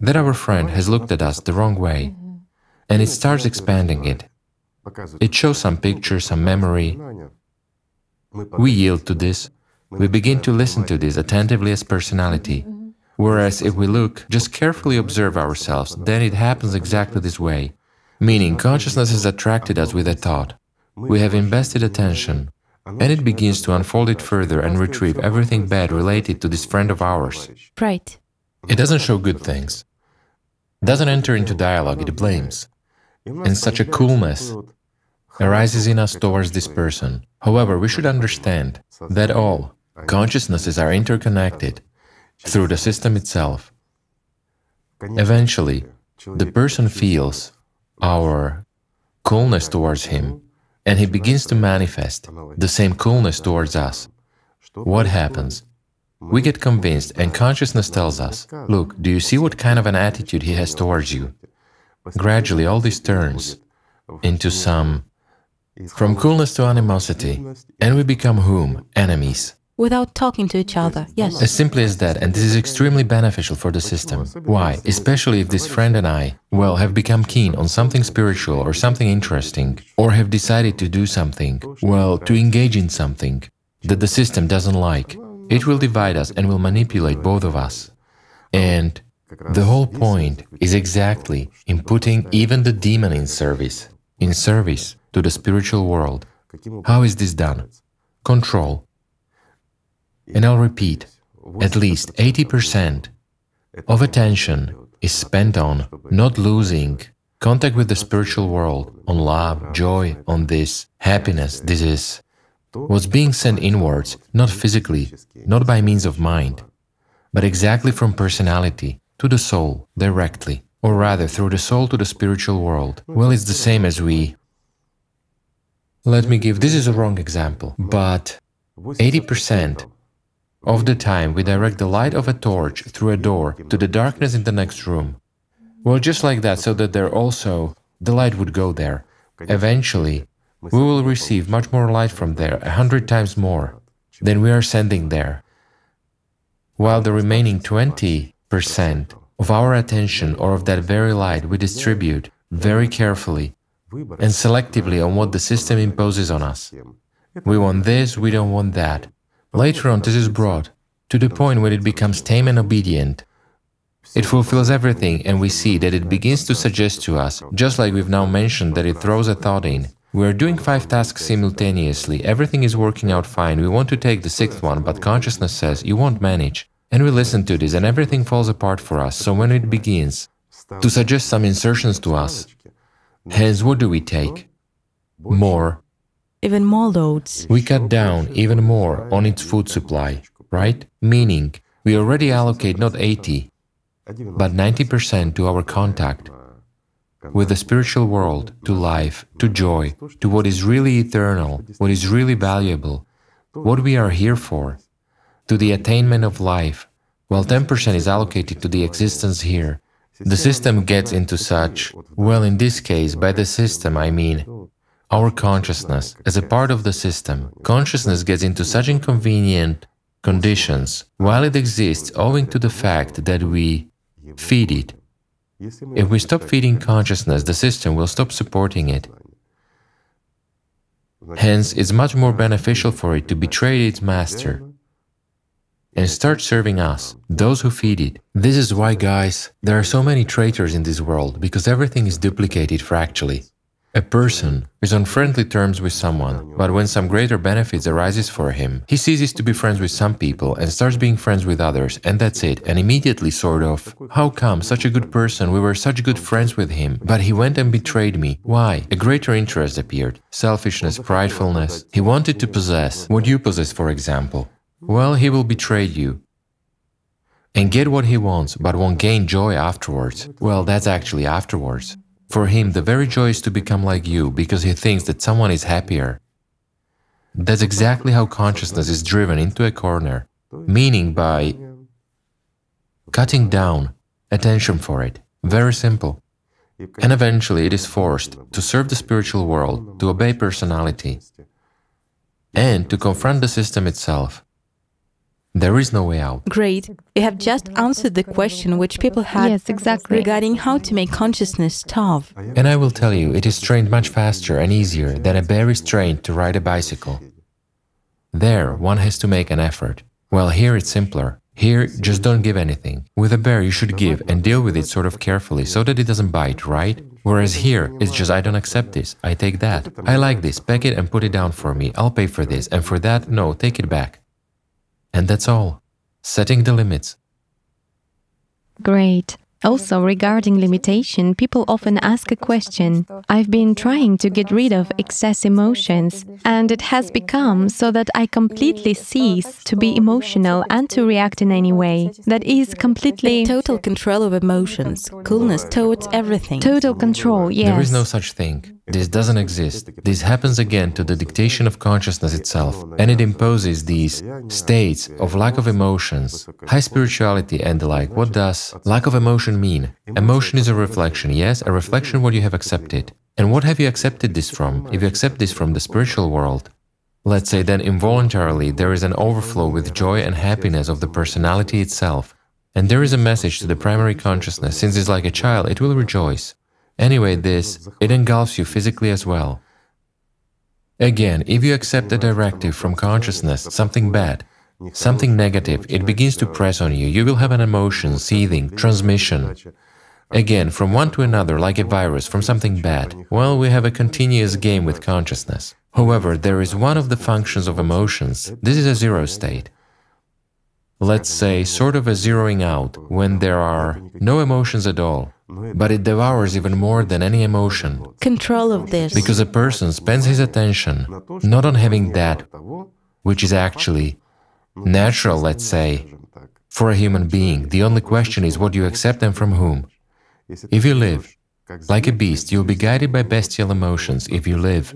that our friend has looked at us the wrong way, and it starts expanding it. It shows some picture, some memory. We yield to this. We begin to listen to this attentively as personality. Whereas if we look, just carefully observe ourselves, then it happens exactly this way. Meaning, consciousness has attracted us with a thought. We have invested attention, and it begins to unfold it further and retrieve everything bad related to this friend of ours. Right. It doesn't show good things, doesn't enter into dialogue, it blames. And such a coolness arises in us towards this person. However, we should understand that all consciousnesses are interconnected through the system itself. Eventually, the person feels our coolness towards him and he begins to manifest the same coolness towards us. What happens? We get convinced, and consciousness tells us Look, do you see what kind of an attitude he has towards you? Gradually, all this turns into some from coolness to animosity, and we become whom? Enemies. Without talking to each other, yes. As simply as that, and this is extremely beneficial for the system. Why? Especially if this friend and I, well, have become keen on something spiritual or something interesting, or have decided to do something, well, to engage in something that the system doesn't like. It will divide us and will manipulate both of us. And the whole point is exactly in putting even the demon in service, in service to the spiritual world. How is this done? Control. And I'll repeat, at least 80% of attention is spent on not losing contact with the spiritual world, on love, joy, on this, happiness, this is was being sent inwards, not physically, not by means of mind, but exactly from personality to the soul directly, or rather through the soul to the spiritual world. Well, it's the same as we. Let me give this is a wrong example, but 80% of the time we direct the light of a torch through a door to the darkness in the next room. Well, just like that, so that there also the light would go there. Eventually, we will receive much more light from there, a hundred times more, than we are sending there. While the remaining 20% of our attention or of that very light we distribute very carefully and selectively on what the system imposes on us. We want this, we don't want that. Later on, this is brought to the point where it becomes tame and obedient. It fulfills everything, and we see that it begins to suggest to us, just like we've now mentioned that it throws a thought in, we are doing five tasks simultaneously, everything is working out fine, we want to take the sixth one, but consciousness says, you won't manage. And we listen to this, and everything falls apart for us, so when it begins to suggest some insertions to us, hence what do we take? More. Even more loads. We cut down even more on its food supply, right? Meaning, we already allocate not 80, but 90% to our contact with the spiritual world, to life, to joy, to what is really eternal, what is really valuable, what we are here for, to the attainment of life, while 10% is allocated to the existence here. The system gets into such, well, in this case, by the system, I mean our consciousness as a part of the system. Consciousness gets into such inconvenient conditions while it exists owing to the fact that we feed it, if we stop feeding consciousness, the system will stop supporting it. Hence, it's much more beneficial for it to betray its master and start serving us, those who feed it. This is why, guys, there are so many traitors in this world, because everything is duplicated fractally. A person is on friendly terms with someone, but when some greater benefits arises for him, he ceases to be friends with some people and starts being friends with others, and that's it, and immediately sort of, how come, such a good person, we were such good friends with him, but he went and betrayed me. Why? A greater interest appeared. Selfishness, pridefulness. He wanted to possess what you possess, for example. Well, he will betray you and get what he wants, but won't gain joy afterwards. Well, that's actually afterwards. For him, the very joy is to become like you because he thinks that someone is happier. That's exactly how consciousness is driven into a corner, meaning by cutting down attention for it. Very simple. And eventually it is forced to serve the spiritual world, to obey personality, and to confront the system itself. There is no way out. Great. You have just answered the question which people had yes, exactly. regarding how to make consciousness starve. And I will tell you, it is trained much faster and easier than a bear is trained to ride a bicycle. There, one has to make an effort. Well, here it's simpler. Here, just don't give anything. With a bear, you should give and deal with it sort of carefully so that it doesn't bite, right? Whereas here, it's just I don't accept this, I take that. I like this, pack it and put it down for me, I'll pay for this, and for that, no, take it back. And that's all. Setting the limits. Great. Also, regarding limitation, people often ask a question. I've been trying to get rid of excess emotions, and it has become so that I completely cease to be emotional and to react in any way. That is completely. Total control of emotions, coolness towards everything. Total control, yes. There is no such thing. This doesn't exist. This happens again to the dictation of consciousness itself, and it imposes these states of lack of emotions, high spirituality, and the like. What does lack of emotion mean? Emotion is a reflection, yes, a reflection what you have accepted. And what have you accepted this from? If you accept this from the spiritual world, let's say then involuntarily there is an overflow with joy and happiness of the personality itself. And there is a message to the primary consciousness, since it's like a child, it will rejoice. Anyway, this, it engulfs you physically as well. Again, if you accept a directive from consciousness, something bad, something negative, it begins to press on you. You will have an emotion, seething, transmission. Again, from one to another, like a virus, from something bad. Well, we have a continuous game with consciousness. However, there is one of the functions of emotions. This is a zero state. Let's say, sort of a zeroing out, when there are no emotions at all. But it devours even more than any emotion. Control of this. Because a person spends his attention not on having that, which is actually natural, let's say, for a human being. The only question is what you accept and from whom. If you live like a beast, you'll be guided by bestial emotions. If you live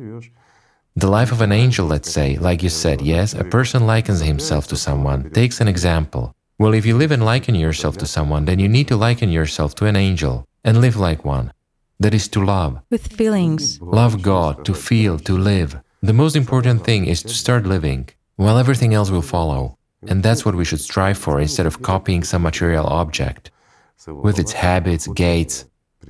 the life of an angel, let's say, like you said, yes, a person likens himself to someone, takes an example. Well, if you live and liken yourself to someone, then you need to liken yourself to an angel and live like one. That is to love. With feelings. Love God, to feel, to live. The most important thing is to start living, while everything else will follow. And that's what we should strive for instead of copying some material object with its habits, gaits,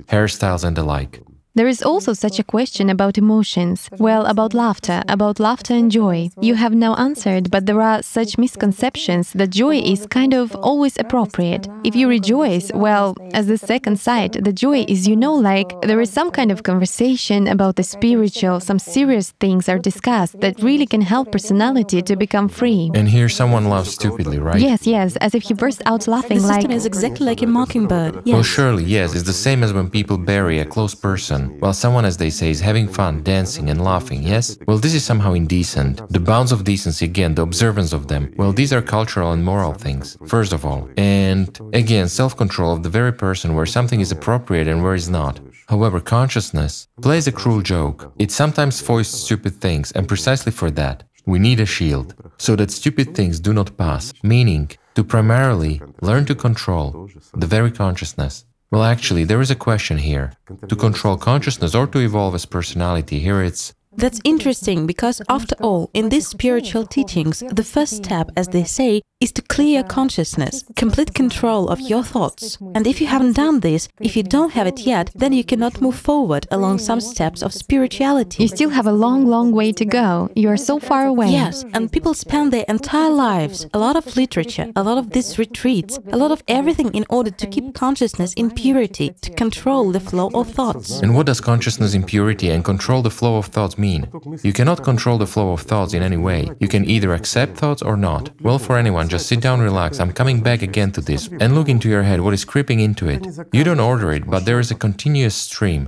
hairstyles, and the like. There is also such a question about emotions. Well, about laughter, about laughter and joy. You have now answered, but there are such misconceptions that joy is kind of always appropriate. If you rejoice, well, as the second side, the joy is, you know, like there is some kind of conversation about the spiritual, some serious things are discussed that really can help personality to become free. And here someone laughs stupidly, right? Yes, yes, as if he burst out laughing the like. system is exactly like a mockingbird. Yes. Well, surely, yes, it's the same as when people bury a close person while someone, as they say, is having fun, dancing and laughing, yes? Well, this is somehow indecent. The bounds of decency, again, the observance of them, well, these are cultural and moral things, first of all. And again, self control of the very person where something is appropriate and where is not. However, consciousness plays a cruel joke. It sometimes foists stupid things, and precisely for that, we need a shield, so that stupid things do not pass, meaning to primarily learn to control the very consciousness. Well, actually, there is a question here. To control consciousness or to evolve as personality, here it's That's interesting because, after all, in these spiritual teachings, the first step, as they say, is to clear consciousness, complete control of your thoughts. And if you haven't done this, if you don't have it yet, then you cannot move forward along some steps of spirituality. You still have a long, long way to go. You are so far away. Yes, and people spend their entire lives, a lot of literature, a lot of these retreats, a lot of everything in order to keep consciousness in purity, to control the flow of thoughts. And what does consciousness in purity and control the flow of thoughts mean? You cannot control the flow of thoughts in any way. You can either accept thoughts or not. Well, for anyone, just sit down, relax. I'm coming back again to this. And look into your head, what is creeping into it. You don't order it, but there is a continuous stream.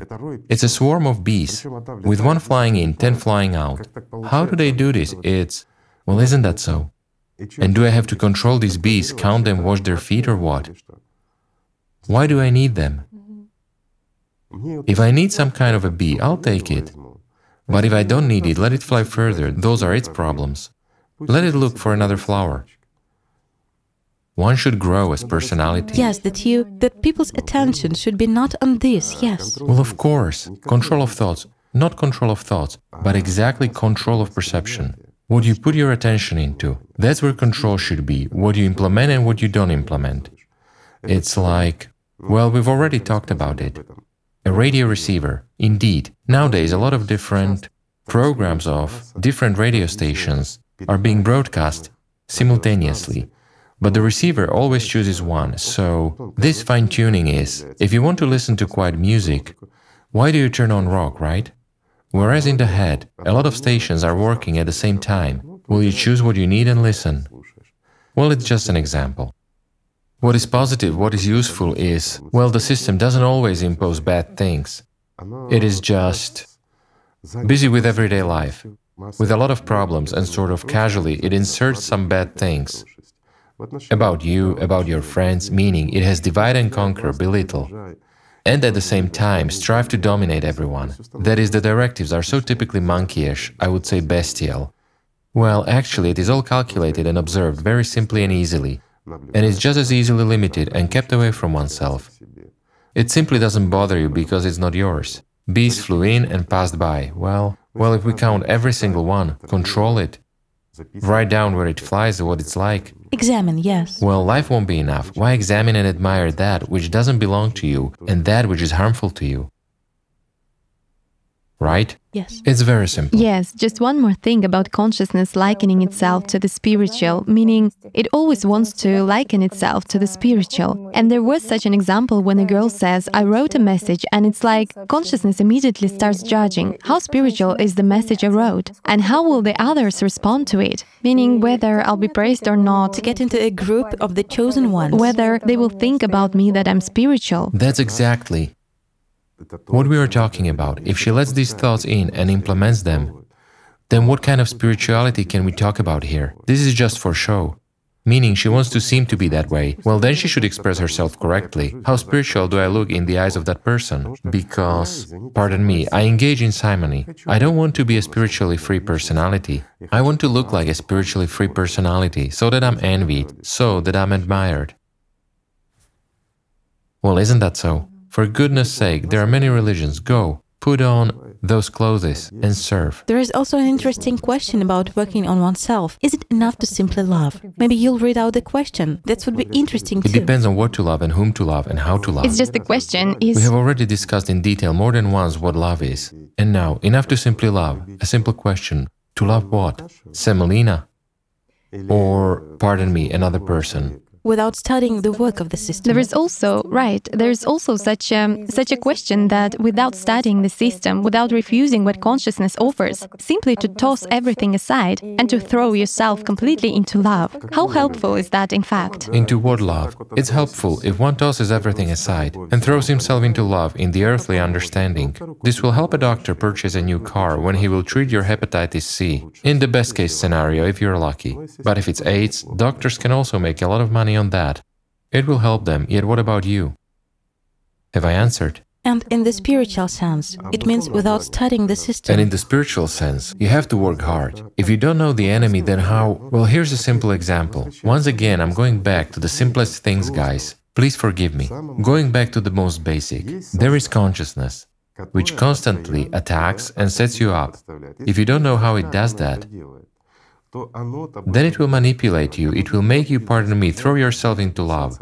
It's a swarm of bees, with one flying in, ten flying out. How do they do this? It's. Well, isn't that so? And do I have to control these bees, count them, wash their feet, or what? Why do I need them? If I need some kind of a bee, I'll take it. But if I don't need it, let it fly further. Those are its problems. Let it look for another flower. One should grow as personality. Yes, that you, that people's attention should be not on this, yes. Well, of course. Control of thoughts. Not control of thoughts, but exactly control of perception. What you put your attention into. That's where control should be. What you implement and what you don't implement. It's like, well, we've already talked about it. A radio receiver. Indeed, nowadays a lot of different programs of different radio stations are being broadcast simultaneously. But the receiver always chooses one, so this fine tuning is if you want to listen to quiet music, why do you turn on rock, right? Whereas in the head, a lot of stations are working at the same time. Will you choose what you need and listen? Well, it's just an example. What is positive, what is useful is, well, the system doesn't always impose bad things. It is just busy with everyday life, with a lot of problems, and sort of casually it inserts some bad things about you, about your friends, meaning it has divide and conquer, belittle. and at the same time strive to dominate everyone. That is, the directives are so typically monkeyish, I would say bestial. Well, actually, it is all calculated and observed very simply and easily, and is just as easily limited and kept away from oneself. It simply doesn't bother you because it's not yours. Bees flew in and passed by. Well, well, if we count every single one, control it, write down where it flies, or what it's like. Examine, yes. Well, life won't be enough. Why examine and admire that which doesn't belong to you and that which is harmful to you? Right? Yes. It's very simple. Yes, just one more thing about consciousness likening itself to the spiritual, meaning it always wants to liken itself to the spiritual. And there was such an example when a girl says, I wrote a message, and it's like consciousness immediately starts judging how spiritual is the message I wrote, and how will the others respond to it, meaning whether I'll be praised or not. To get into a group of the chosen ones. Whether they will think about me that I'm spiritual. That's exactly what we are talking about, if she lets these thoughts in and implements them, then what kind of spirituality can we talk about here? This is just for show. Meaning she wants to seem to be that way. Well, then she should express herself correctly. How spiritual do I look in the eyes of that person? Because, pardon me, I engage in simony. I don't want to be a spiritually free personality. I want to look like a spiritually free personality so that I'm envied, so that I'm admired. Well, isn't that so? For goodness sake, there are many religions. Go, put on those clothes and serve. There is also an interesting question about working on oneself. Is it enough to simply love? Maybe you'll read out the question. That would be interesting too. It depends on what to love and whom to love and how to love. It's just the question is. We have already discussed in detail more than once what love is. And now, enough to simply love. A simple question. To love what? Semolina? Or, pardon me, another person without studying the work of the system. There is also, right, there is also such a, such a question that without studying the system, without refusing what consciousness offers, simply to toss everything aside and to throw yourself completely into love, how helpful is that in fact? Into what love? It's helpful if one tosses everything aside and throws himself into love in the earthly understanding. This will help a doctor purchase a new car when he will treat your hepatitis C, in the best case scenario if you're lucky. But if it's AIDS, doctors can also make a lot of money on that. It will help them, yet what about you? Have I answered? And in the spiritual sense, it means without studying the system. And in the spiritual sense, you have to work hard. If you don't know the enemy, then how? Well, here's a simple example. Once again, I'm going back to the simplest things, guys. Please forgive me. Going back to the most basic, there is consciousness, which constantly attacks and sets you up. If you don't know how it does that, then it will manipulate you, it will make you, pardon me, throw yourself into love.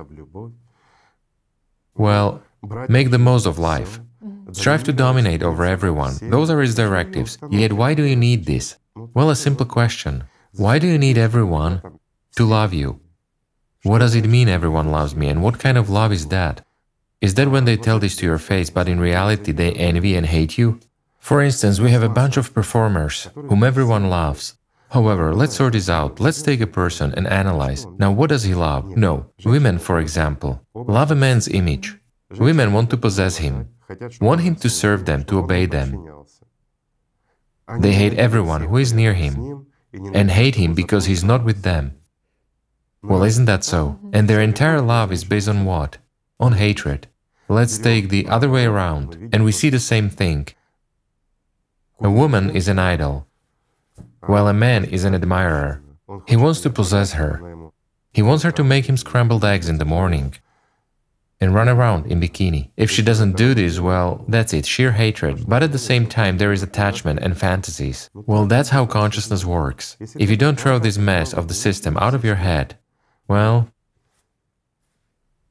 Well, make the most of life. Strive to dominate over everyone. Those are his directives. Yet why do you need this? Well, a simple question. Why do you need everyone to love you? What does it mean everyone loves me and what kind of love is that? Is that when they tell this to your face but in reality they envy and hate you? For instance, we have a bunch of performers whom everyone loves. However, let's sort this out. Let's take a person and analyze. Now, what does he love? No. Women, for example, love a man's image. Women want to possess him, want him to serve them, to obey them. They hate everyone who is near him and hate him because he's not with them. Well, isn't that so? And their entire love is based on what? On hatred. Let's take the other way around, and we see the same thing. A woman is an idol, while a man is an admirer. He wants to possess her. He wants her to make him scrambled eggs in the morning and run around in bikini. If she doesn't do this, well, that's it, sheer hatred. But at the same time, there is attachment and fantasies. Well, that's how consciousness works. If you don't throw this mess of the system out of your head, well,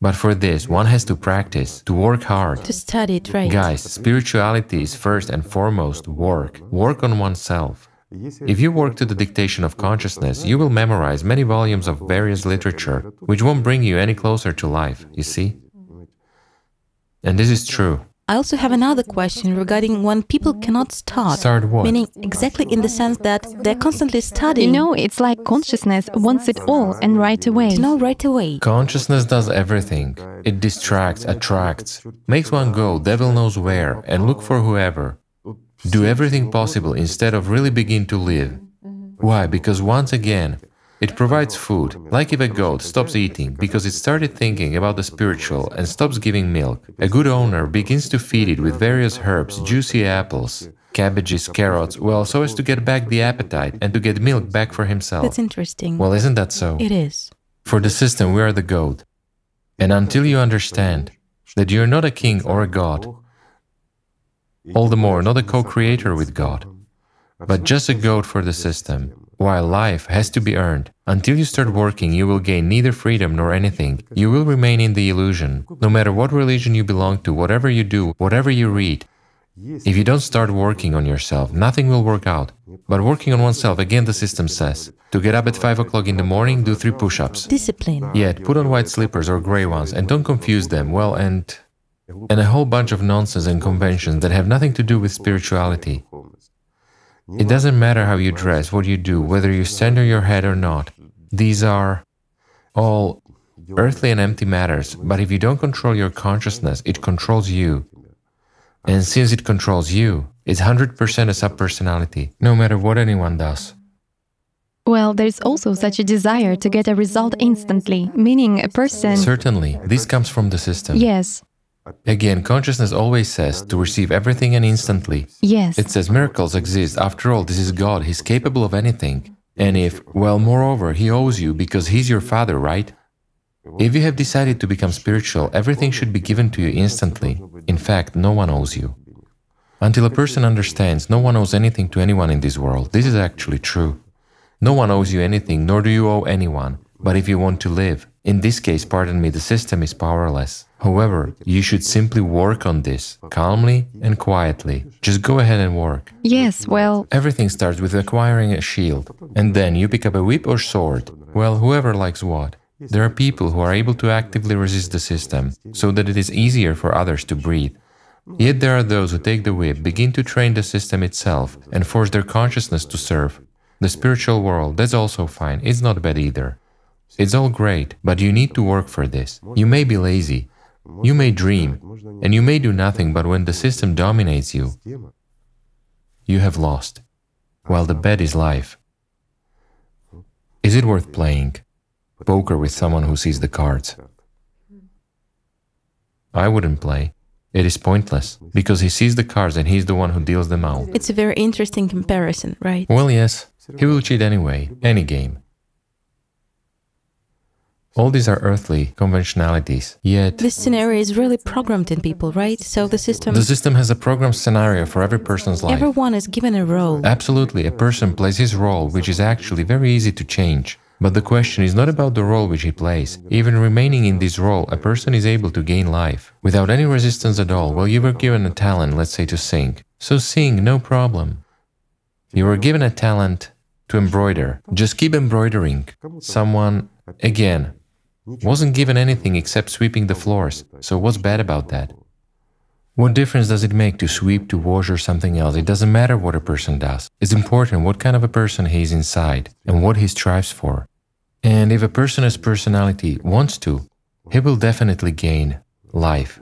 but for this, one has to practice, to work hard. To study it right. Guys, spirituality is first and foremost work. Work on oneself. If you work to the dictation of consciousness, you will memorize many volumes of various literature, which won't bring you any closer to life, you see? And this is true. I also have another question regarding when people cannot start. Start what? Meaning exactly in the sense that they're constantly studying. You know, it's like consciousness wants it all and right away. To know right away. Consciousness does everything. It distracts, attracts, makes one go devil knows where and look for whoever do everything possible instead of really begin to live. Why? Because once again, It provides food, like if a goat stops eating because it started thinking about the spiritual and stops giving milk. A good owner begins to feed it with various herbs, juicy apples, cabbages, carrots, well, so as to get back the appetite and to get milk back for himself. That's interesting. Well, isn't that so? It is. For the system, we are the goat. And until you understand that you are not a king or a god, all the more not a co creator with God, but just a goat for the system, while life has to be earned. Until you start working, you will gain neither freedom nor anything. You will remain in the illusion. No matter what religion you belong to, whatever you do, whatever you read, if you don't start working on yourself, nothing will work out. But working on oneself, again, the system says to get up at 5 o'clock in the morning, do three push ups. Discipline. Yet, put on white slippers or gray ones and don't confuse them, well, and. And a whole bunch of nonsense and conventions that have nothing to do with spirituality. It doesn't matter how you dress, what you do, whether you stand on your head or not. These are all earthly and empty matters, but if you don't control your consciousness, it controls you. And since it controls you, it's 100% a subpersonality, no matter what anyone does. Well, there's also such a desire to get a result instantly, meaning a person. Certainly, this comes from the system. Yes, Again, consciousness always says to receive everything and instantly. yes. It says miracles exist. After all, this is God. He's capable of anything. And if, well, moreover, He owes you because He's your Father, right? If you have decided to become spiritual, everything should be given to you instantly. In fact, no one owes you. Until a person understands no one owes anything to anyone in this world, this is actually true. No one owes you anything, nor do you owe anyone. But if you want to live, in this case, pardon me, the system is powerless. However, you should simply work on this, calmly and quietly. Just go ahead and work. Yes, well, Everything starts with acquiring a shield, and then you pick up a whip or sword. Well, whoever likes what. There are people who are able to actively resist the system, so that it is easier for others to breathe. Yet there are those who take the whip, begin to train the system itself, and force their consciousness to serve. The spiritual world, that's also fine, it's not bad either. It's all great, but you need to work for this. You may be lazy, you may dream, and you may do nothing, but when the system dominates you, you have lost, while the bet is life. Is it worth playing poker with someone who sees the cards? I wouldn't play. It is pointless, because he sees the cards and he's the one who deals them out. It's a very interesting comparison, right? Well, yes, he will cheat anyway, any game. All these are earthly conventionalities, yet This scenario is really programmed in people, right? So the system, the system has a programmed scenario for every person's life. everyone is given a role. Absolutely, a person plays his role, which is actually very easy to change. But the question is not about the role which he plays. Even remaining in this role, a person is able to gain life without any resistance at all. Well, you were given a talent, let's say, to sing. So sing, no problem. You were given a talent to embroider. Just keep embroidering. Someone, again, wasn't given anything except sweeping the floors. So what's bad about that? What difference does it make to sweep, to wash, or something else? It doesn't matter what a person does. It's important what kind of a person he is inside and what he strives for. And if a person has personality, wants to, he will definitely gain life.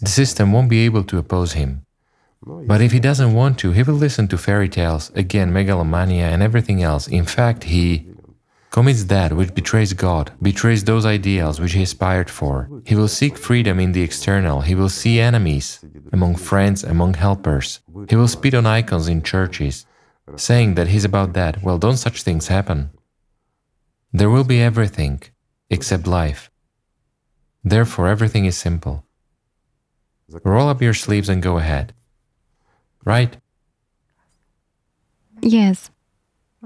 The system won't be able to oppose him. But if he doesn't want to, he will listen to fairy tales, again, megalomania and everything else. In fact, he commits that which betrays God, betrays those ideals which he aspired for. He will seek freedom in the external, he will see enemies among friends, among helpers. He will spit on icons in churches, saying that he's about that. Well, don't such things happen. There will be everything except life. Therefore, everything is simple. Roll up your sleeves and go ahead. Right? yes.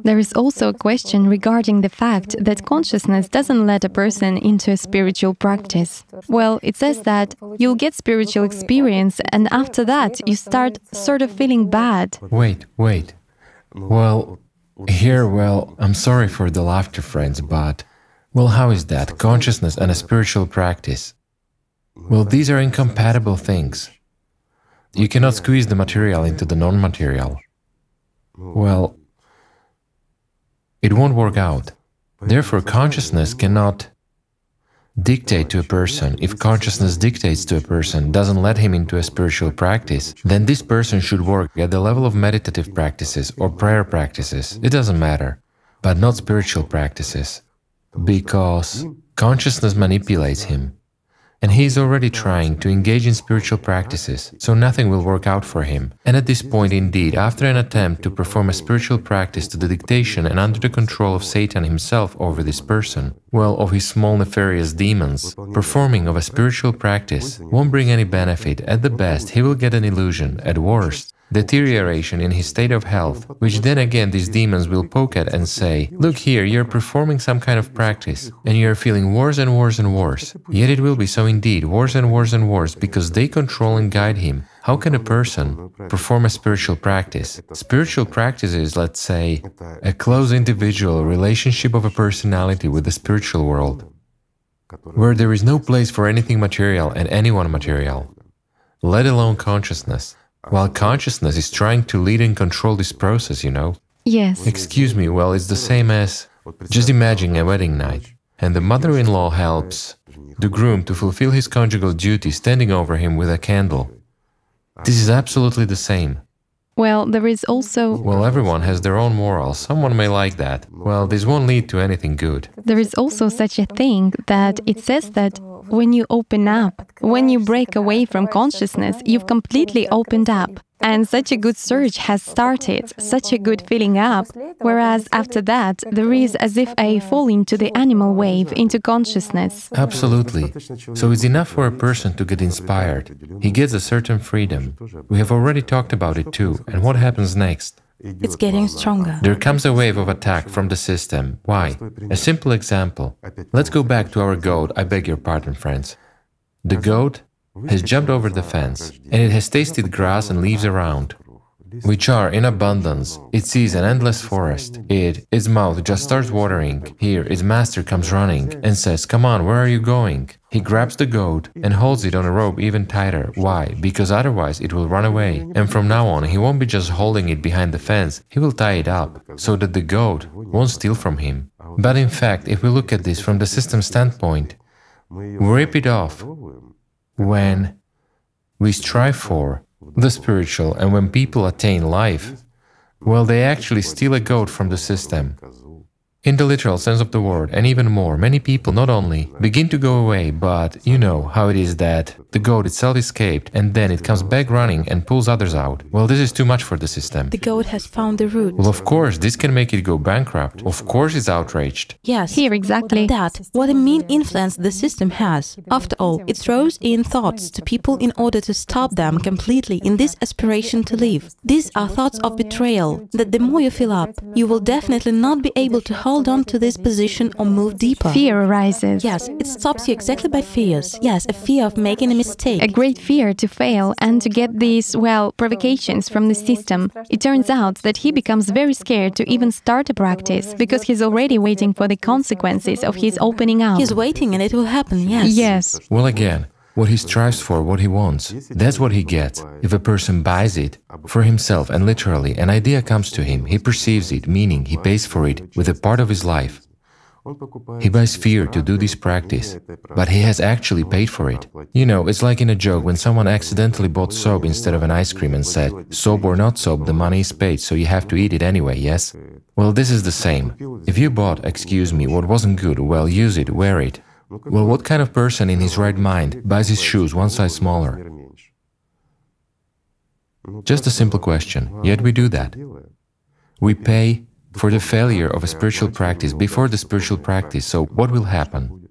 There is also a question regarding the fact that consciousness doesn't let a person into a spiritual practice. Well, it says that you'll get spiritual experience, and after that, you start sort of feeling bad. Wait, wait. Well, here, well, I'm sorry for the laughter, friends, but. Well, how is that? Consciousness and a spiritual practice. Well, these are incompatible things. You cannot squeeze the material into the non material. Well, it won't work out. Therefore, consciousness cannot dictate to a person. If consciousness dictates to a person, doesn't let him into a spiritual practice, then this person should work at the level of meditative practices or prayer practices. It doesn't matter. but not spiritual practices, because consciousness manipulates him. And he is already trying to engage in spiritual practices, so nothing will work out for him. And at this point, indeed, after an attempt to perform a spiritual practice to the dictation and under the control of Satan himself over this person, well, of his small nefarious demons, performing of a spiritual practice won't bring any benefit. At the best, he will get an illusion. At worst, deterioration in his state of health, which then again these demons will poke at and say, Look here, you're performing some kind of practice, and you're feeling worse and worse and worse. Yet it will be so indeed, worse and worse and worse, because they control and guide him. How can a person perform a spiritual practice? Spiritual practice is, let's say, a close individual relationship of a personality with the spiritual world, where there is no place for anything material and anyone material, let alone consciousness. While consciousness is trying to lead and control this process, you know. Yes. Excuse me, well, it's the same as just imagine a wedding night, and the mother in law helps the groom to fulfill his conjugal duty standing over him with a candle. This is absolutely the same. Well, there is also. Well, everyone has their own morals. Someone may like that. Well, this won't lead to anything good. There is also such a thing that it says that when you open up, when you break away from consciousness, you've completely opened up. And such a good surge has started, such a good filling up, whereas after that, there is as if a fall into the animal wave, into consciousness. Absolutely. So it's enough for a person to get inspired. He gets a certain freedom. We have already talked about it too. And what happens next? It's getting stronger. There comes a wave of attack from the system. Why? A simple example. Let's go back to our goat. I beg your pardon, friends. The goat has jumped over the fence, and it has tasted grass and leaves around, which are in abundance. It sees an endless forest. It, its mouth just starts watering. Here, its master comes running and says, Come on, where are you going? He grabs the goat and holds it on a rope even tighter. Why? Because otherwise it will run away. And from now on, he won't be just holding it behind the fence, he will tie it up so that the goat won't steal from him. But in fact, if we look at this from the system standpoint, we rip it off when we strive for the spiritual and when people attain life, well, they actually steal a goat from the system. In the literal sense of the word, and even more, many people not only begin to go away, but you know how it is that the goat itself escaped and then it comes back running and pulls others out. Well, this is too much for the system. The goat has found the root. Well, of course, this can make it go bankrupt. Of course, it's outraged. Yes. Here, exactly. That, what a mean influence the system has. After all, it throws in thoughts to people in order to stop them completely in this aspiration to live. These are thoughts of betrayal, that the more you fill up, you will definitely not be able to hold on to this position or move deeper. Fear arises. Yes, it stops you exactly by fears. Yes, a fear of making a mistake. A great fear to fail and to get these, well, provocations from the system. It turns out that he becomes very scared to even start a practice because he's already waiting for the consequences of his opening up. He's waiting and it will happen, yes. Yes. Well, again, what he strives for, what he wants, that's what he gets. If a person buys it for himself and literally an idea comes to him, he perceives it, meaning he pays for it with a part of his life. He buys fear to do this practice, but he has actually paid for it. You know, it's like in a joke when someone accidentally bought soap instead of an ice cream and said, soap or not soap, the money is paid, so you have to eat it anyway, yes? Well, this is the same. If you bought, excuse me, what wasn't good, well, use it, wear it. Well, what kind of person in his right mind buys his shoes one size smaller? Just a simple question, yet we do that. We pay for the failure of a spiritual practice before the spiritual practice, so what will happen?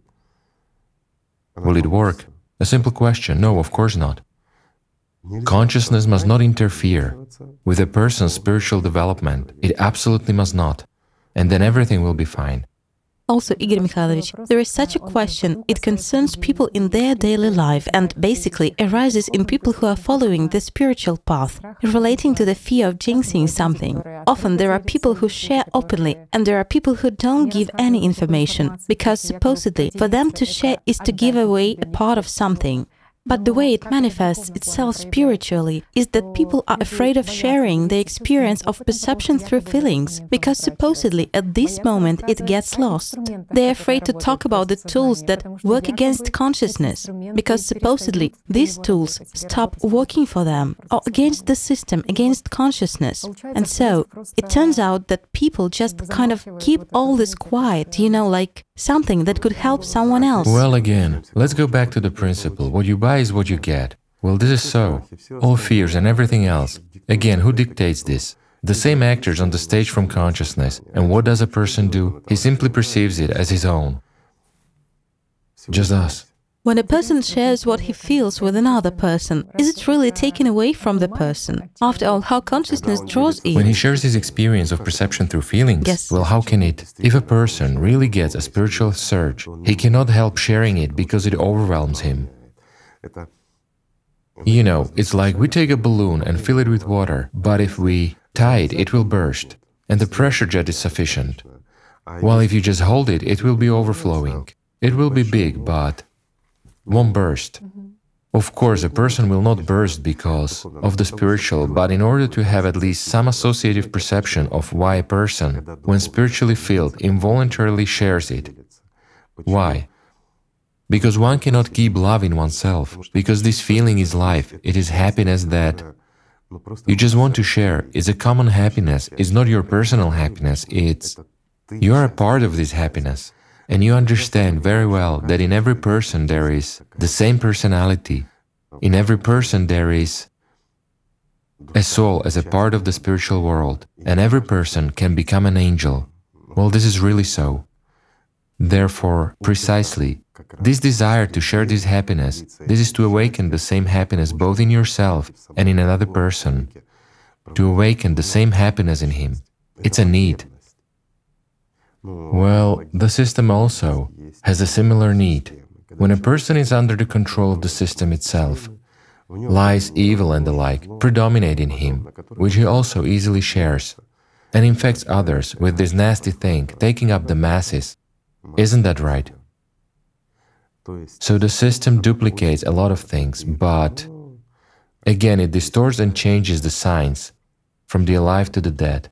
Will it work? A simple question, no, of course not. Consciousness must not interfere with a person's spiritual development. It absolutely must not. And then everything will be fine. Also, Igor Mikhailovich, there is such a question. It concerns people in their daily life and basically arises in people who are following the spiritual path, relating to the fear of jinxing something. Often there are people who share openly, and there are people who don't give any information, because supposedly for them to share is to give away a part of something. But the way it manifests itself spiritually is that people are afraid of sharing the experience of perception through feelings, because supposedly at this moment it gets lost. They are afraid to talk about the tools that work against consciousness, because supposedly these tools stop working for them, or against the system, against consciousness. And so it turns out that people just kind of keep all this quiet, you know, like something that could help someone else. Well, again, let's go back to the principle what you buy is what you get. Well, this is so. All fears and everything else. Again, who dictates this? The same actors on the stage from consciousness. And what does a person do? He simply perceives it as his own. Just us. When a person shares what he feels with another person, is it really taken away from the person? After all, how consciousness draws in. When he shares his experience of perception through feelings, Yes. well, how can it? If a person really gets a spiritual surge, he cannot help sharing it because it overwhelms him. You know, it's like we take a balloon and fill it with water, but if we tie it, it will burst, and the pressure jet is sufficient. While if you just hold it, it will be overflowing. It will be big, but won't burst. Mm-hmm. Of course, a person will not burst because of the spiritual, but in order to have at least some associative perception of why a person, when spiritually filled, involuntarily shares it. Why? Because one cannot keep love in oneself, because this feeling is life, it is happiness that you just want to share. It's a common happiness, it's not your personal happiness, it's you are a part of this happiness. And you understand very well that in every person there is the same personality. In every person there is a soul as a part of the spiritual world, and every person can become an angel. Well, this is really so. Therefore, precisely, this desire to share this happiness, this is to awaken the same happiness both in yourself and in another person, to awaken the same happiness in him. It's a need. Well, the system also has a similar need. When a person is under the control of the system itself, lies, evil, and the like predominate in him, which he also easily shares, and infects others with this nasty thing, taking up the masses. Isn't that right? So the system duplicates a lot of things, but again, it distorts and changes the signs from the alive to the dead.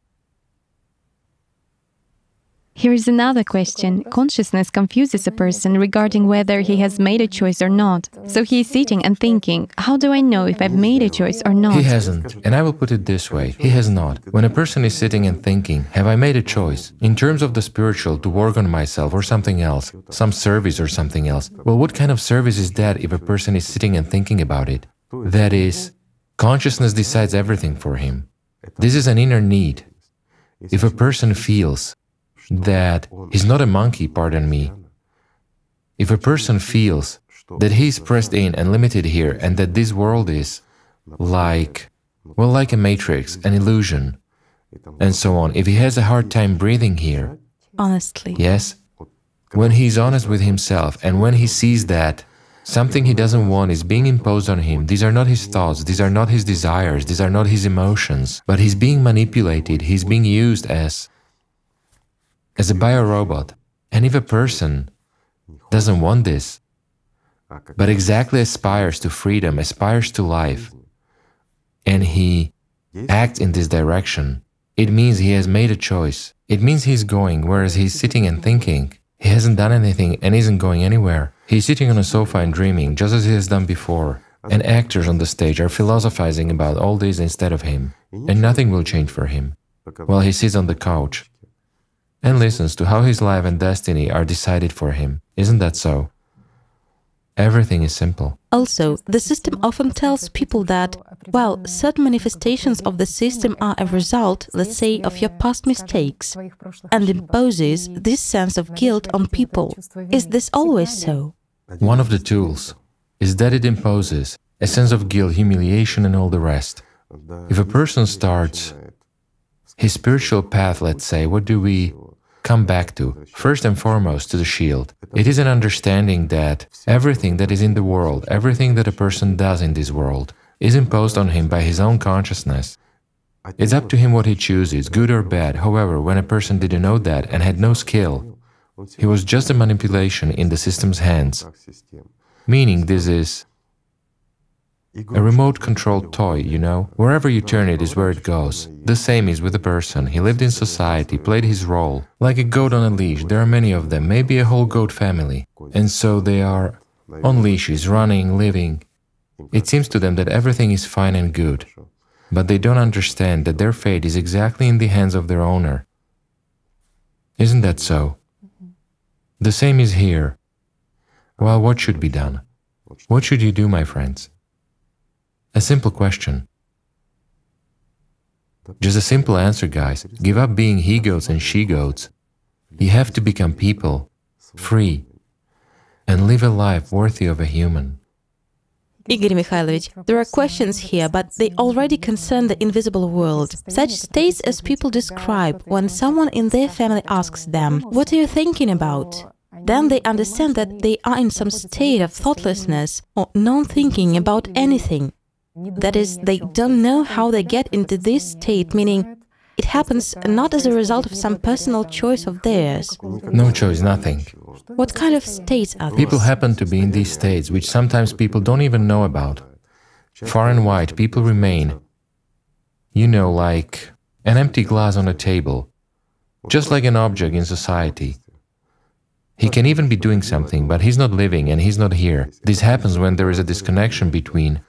Here is another question. Consciousness confuses a person regarding whether he has made a choice or not. So he is sitting and thinking, how do I know if I've made a choice or not? He hasn't, and I will put it this way he has not. When a person is sitting and thinking, Have I made a choice? In terms of the spiritual, to work on myself or something else, some service or something else, well, what kind of service is that if a person is sitting and thinking about it? That is, consciousness decides everything for him. This is an inner need. If a person feels that he's not a monkey, pardon me, if a person feels that he is pressed in and limited here and that this world is like, well, like a matrix, an illusion, and so on, if he has a hard time breathing here, Honestly. yes, when he's honest with himself and when he sees that something he doesn't want is being imposed on him, these are not his thoughts, these are not his desires, these are not his emotions, but he's being manipulated, he's being used as as a biorobot. And if a person doesn't want this, but exactly aspires to freedom, aspires to life, and he acts in this direction, it means he has made a choice. It means he's going, whereas he's sitting and thinking. He hasn't done anything and isn't going anywhere. He's sitting on a sofa and dreaming, just as he has done before. And actors on the stage are philosophizing about all this instead of him, and nothing will change for him. While he sits on the couch and listens to how his life and destiny are decided for him. Isn't that so? Everything is simple. Also, the system often tells people that, well, certain manifestations of the system are a result, let's say, of your past mistakes, and imposes this sense of guilt on people. Is this always so? One of the tools is that it imposes a sense of guilt, humiliation, and all the rest. If a person starts his spiritual path, let's say, what do we come back to? First and foremost, to the shield. It is an understanding that everything that is in the world, everything that a person does in this world, is imposed on him by his own consciousness. It's up to him what he chooses, good or bad. However, when a person didn't know that and had no skill, he was just a manipulation in the system's hands. Meaning, this is A remote controlled toy, you know? Wherever you turn it is where it goes. The same is with a person. He lived in society, played his role. Like a goat on a leash, there are many of them, maybe a whole goat family. And so they are on leashes, running, living. It seems to them that everything is fine and good. But they don't understand that their fate is exactly in the hands of their owner. Isn't that so? The same is here. Well, what should be done? What should you do, my friends? A simple question. Just a simple answer, guys. Give up being he goats and she goats. You have to become people, free, and live a life worthy of a human. Igor Mikhailovich, there are questions here, but they already concern the invisible world. Such states as people describe when someone in their family asks them, What are you thinking about? Then they understand that they are in some state of thoughtlessness or non thinking about anything. That is, they don't know how they get into this state, meaning it happens not as a result of some personal choice of theirs. No choice, nothing. What kind of states are these? People happen to be in these states, which sometimes people don't even know about. Far and wide, people remain, you know, like an empty glass on a table, just like an object in society. He can even be doing something, but he's not living and he's not here. This happens when there is a disconnection between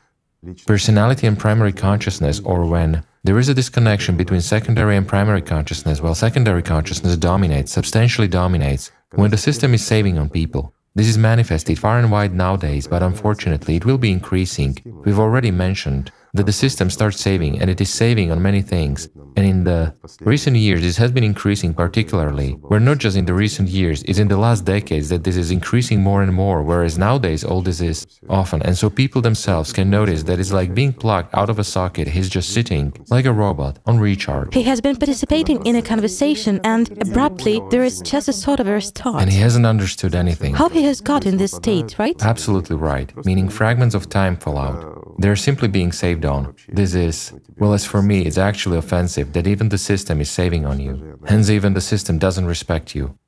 personality and primary consciousness, or when there is a disconnection between secondary and primary consciousness, while secondary consciousness dominates, substantially dominates, when the system is saving on people. This is manifested far and wide nowadays, but unfortunately it will be increasing. We've already mentioned that the system starts saving, and it is saving on many things. And in the recent years, this has been increasing particularly, where not just in the recent years, it's in the last decades that this is increasing more and more, whereas nowadays all this is often. And so people themselves can notice that it's like being plugged out of a socket, he's just sitting, like a robot, on recharge. He has been participating in a conversation and abruptly there is just a sort of a restart. And he hasn't understood anything. How he has got in this state, right? Absolutely right, meaning fragments of time fall out. They're simply being saved on. This is, well, as for me, it's actually offensive that even the system is saving on you. Hence, even the system doesn't respect you.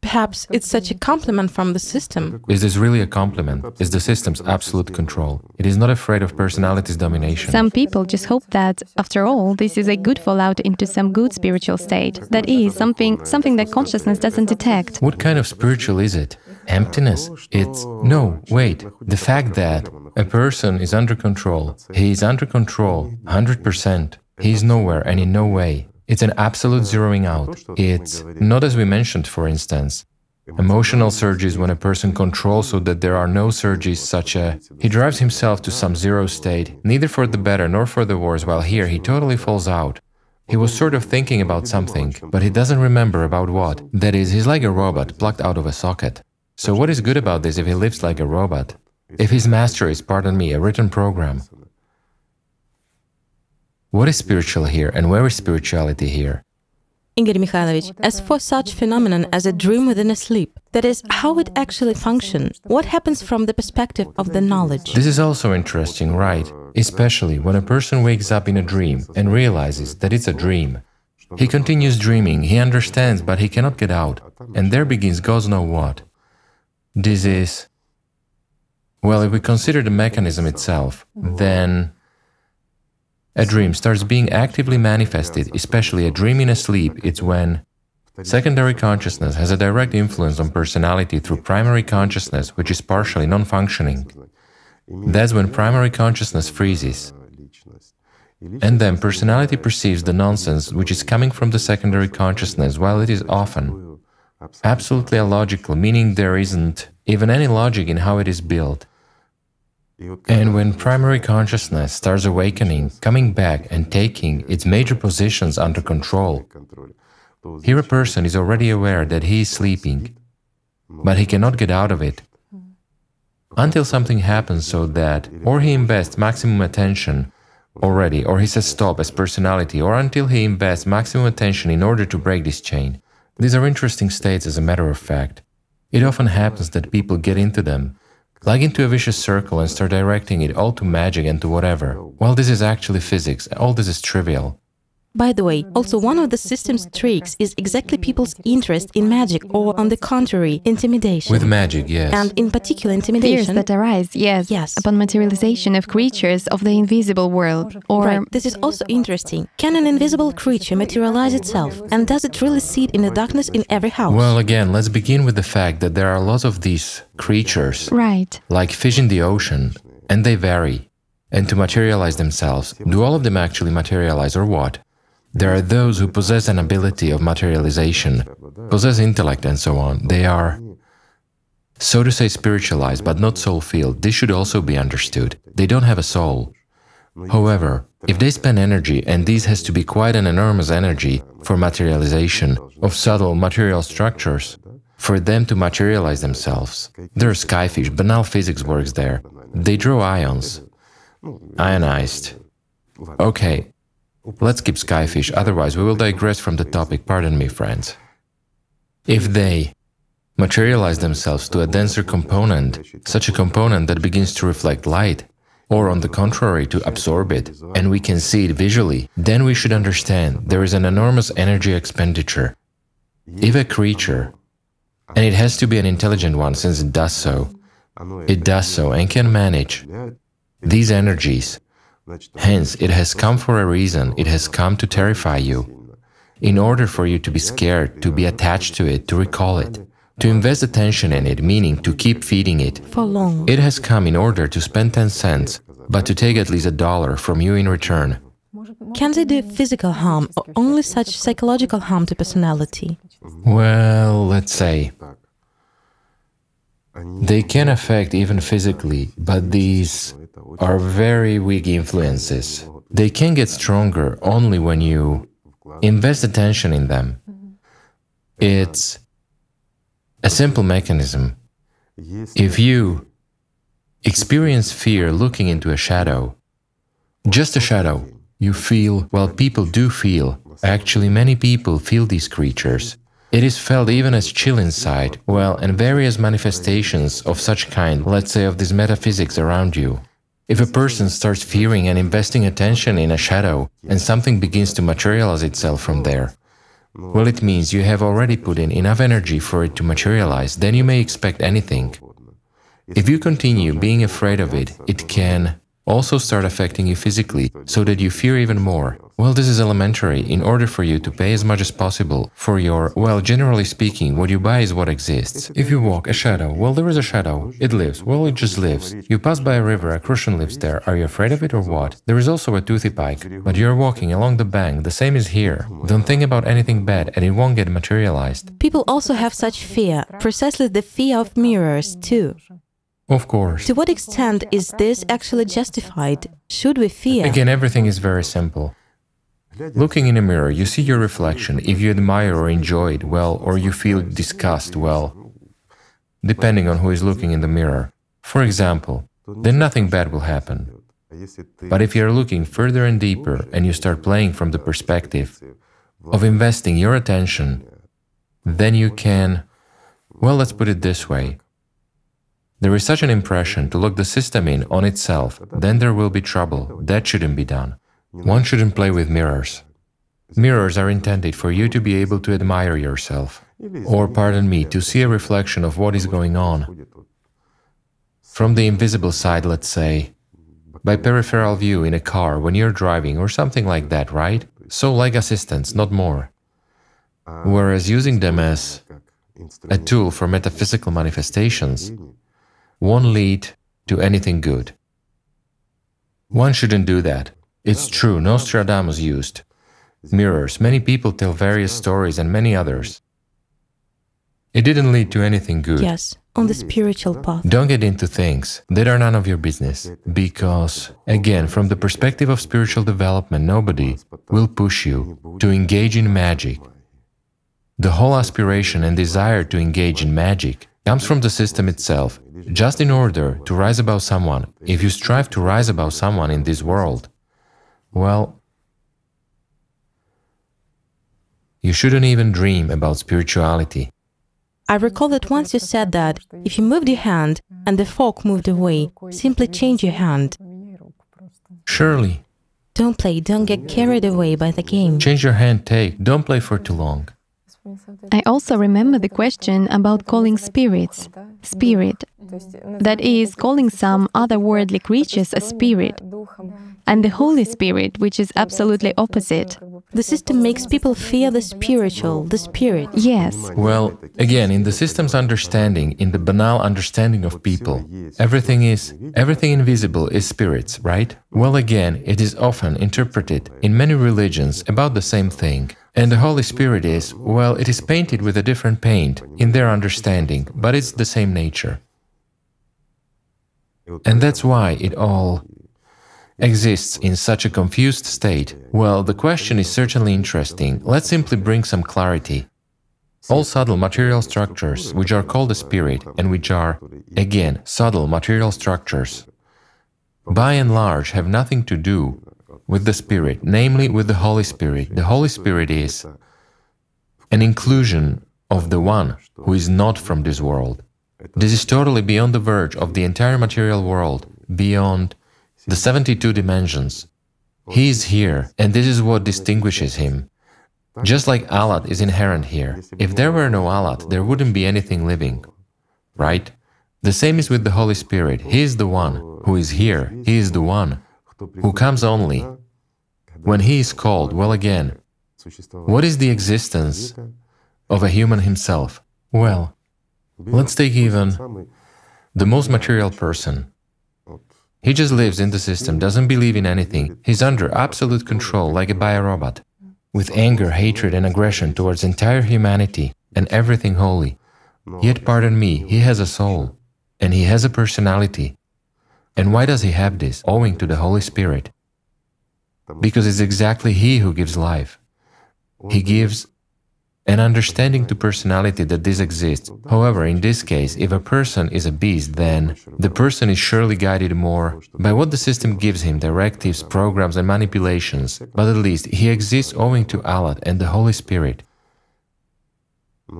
Perhaps it's such a compliment from the system. Is this really a compliment? Is the system's absolute control? It is not afraid of personality's domination. Some people just hope that, after all, this is a good fallout into some good spiritual state. That is, something, something that consciousness doesn't detect. What kind of spiritual is it? Emptiness? It's. No, wait. The fact that a person is under control, he is under control 100%. He is nowhere and in no way. It's an absolute zeroing out. It's not as we mentioned, for instance. Emotional surges when a person controls so that there are no surges, such a he drives himself to some zero state, neither for the better nor for the worse, while here he totally falls out. He was sort of thinking about something, but he doesn't remember about what. That is, he's like a robot plucked out of a socket. So, what is good about this if he lives like a robot? If his master is, pardon me, a written program? What is spiritual here and where is spirituality here? Igor Mikhailovich, as for such phenomenon as a dream within a sleep, that is, how it actually functions, what happens from the perspective of the knowledge? This is also interesting, right? Especially when a person wakes up in a dream and realizes that it's a dream. He continues dreaming, he understands, but he cannot get out, and there begins God knows what. This is... Well, if we consider the mechanism itself, then a dream starts being actively manifested, especially a dream in a sleep, it's when secondary consciousness has a direct influence on personality through primary consciousness, which is partially non functioning. That's when primary consciousness freezes. And then personality perceives the nonsense which is coming from the secondary consciousness, while it is often absolutely illogical, meaning there isn't even any logic in how it is built. And when primary consciousness starts awakening, coming back and taking its major positions under control, here a person is already aware that he is sleeping, but he cannot get out of it until something happens so that or he invests maximum attention already, or he says stop as personality, or until he invests maximum attention in order to break this chain. These are interesting states as a matter of fact. It often happens that people get into them like into a vicious circle and start directing it all to magic and to whatever. Well, this is actually physics, all this is trivial. By the way, also one of the system's tricks is exactly people's interest in magic, or on the contrary, intimidation. With magic, yes. And in particular, intimidation. Fears intimidation. that arise, yes, Yes. upon materialization of creatures of the invisible world, or Right, this is also interesting. Can an invisible creature materialize itself? And does it really sit in the darkness in every house? Well, again, let's begin with the fact that there are lots of these creatures, right. like fish in the ocean, and they vary. And to materialize themselves, do all of them actually materialize or what? There are those who possess an ability of materialization, possess intellect and so on. They are, so to say, spiritualized, but not soul filled. This should also be understood. They don't have a soul. However, if they spend energy, and this has to be quite an enormous energy for materialization of subtle material structures, for them to materialize themselves. There are skyfish, banal physics works there. They draw ions, ionized. Okay, let's keep skyfish, otherwise we will digress from the topic, pardon me, friends. If they materialize themselves to a denser component, such a component that begins to reflect light, or on the contrary, to absorb it, and we can see it visually, then we should understand there is an enormous energy expenditure. If a creature, and it has to be an intelligent one since it does so, it does so and can manage these energies. Hence, it has come for a reason, it has come to terrify you. In order for you to be scared, to be attached to it, to recall it, to invest attention in it, meaning to keep feeding it. For long. It has come in order to spend 10 cents, but to take at least a dollar from you in return. Can they do physical harm or only such psychological harm to personality? Well, let's say they can affect even physically, but these are very weak influences. They can get stronger only when you invest attention in them. It's a simple mechanism. If you experience fear looking into a shadow, just a shadow, you feel, well, people do feel. Actually, many people feel these creatures. It is felt even as chill inside, well, and various manifestations of such kind, let's say of this metaphysics around you. If a person starts fearing and investing attention in a shadow, and something begins to materialize itself from there, well, it means you have already put in enough energy for it to materialize, then you may expect anything. If you continue being afraid of it, it can also start affecting you physically, so that you fear even more. Well, this is elementary in order for you to pay as much as possible for your, well, generally speaking, what you buy is what exists. If you walk a shadow, well, there is a shadow. It lives. Well, it just lives. You pass by a river, a Crucian lives there. Are you afraid of it or what? There is also a toothy pike, but you're walking along the bank. The same is here. Don't think about anything bad and it won't get materialized. People also have such fear, precisely the fear of mirrors, too. Of course. To what extent is this actually justified? Should we fear? Again, everything is very simple. Looking in a mirror, you see your reflection. If you admire or enjoy it, well, or you feel disgust, well, depending on who is looking in the mirror. For example, then nothing bad will happen. But if you're looking further and deeper and you start playing from the perspective of investing your attention, then you can, well, let's put it this way. There is such an impression to look the system in on itself, then there will be trouble. That shouldn't be done. One shouldn't play with mirrors. Mirrors are intended for you to be able to admire yourself, or, pardon me, to see a reflection of what is going on. From the invisible side, let's say, by peripheral view in a car when you're driving or something like that, right? So, like assistance, not more. Whereas using them as a tool for metaphysical manifestations won't lead to anything good. One shouldn't do that. It's true, Nostradamus used mirrors. Many people tell various stories and many others. It didn't lead to anything good. Yes, on the spiritual path. Don't get into things that are none of your business. Because, again, from the perspective of spiritual development, nobody will push you to engage in magic. The whole aspiration and desire to engage in magic comes from the system itself. Just in order to rise above someone, if you strive to rise above someone in this world, well, you shouldn't even dream about spirituality. I recall that once you said that if you moved your hand and the fork moved away, simply change your hand. Surely, Don't play, don't get carried away by the game. Change your hand, take, don't play for too long. I also remember the question about calling spirits spirit, that is, calling some other worldly creatures a spirit, and the Holy Spirit, which is absolutely opposite. The system makes people fear the spiritual, the spirit. Yes. Well, again, in the system's understanding, in the banal understanding of people, everything is, everything invisible is spirits, right? Well, again, it is often interpreted in many religions about the same thing. And the Holy Spirit is, well, it is painted with a different paint in their understanding, but it's the same nature. And that's why it all exists in such a confused state. Well, the question is certainly interesting. Let's simply bring some clarity. All subtle material structures, which are called a spirit, and which are, again, subtle material structures, by and large have nothing to do with the Spirit, namely with the Holy Spirit. The Holy Spirit is an inclusion of the One who is not from this world. This is totally beyond the verge of the entire material world, beyond the 72 dimensions. He is here, and this is what distinguishes him. Just like Allat is inherent here. If there were no Allat, there wouldn't be anything living. Right? The same is with the Holy Spirit. He is the one who is here. He is the one who comes only when he is called. Well, again, what is the existence of a human himself? Well, let's take even the most material person. He just lives in the system, doesn't believe in anything. He's under absolute control, like a biorobot, with anger, hatred, and aggression towards entire humanity and everything holy. Yet, pardon me, he has a soul, and he has a personality, and why does he have this? Owing to the Holy Spirit. Because it's exactly He who gives life. He gives an understanding to personality that this exists. However, in this case, if a person is a beast, then the person is surely guided more by what the system gives him directives, programs, and manipulations. But at least he exists owing to Allah and the Holy Spirit.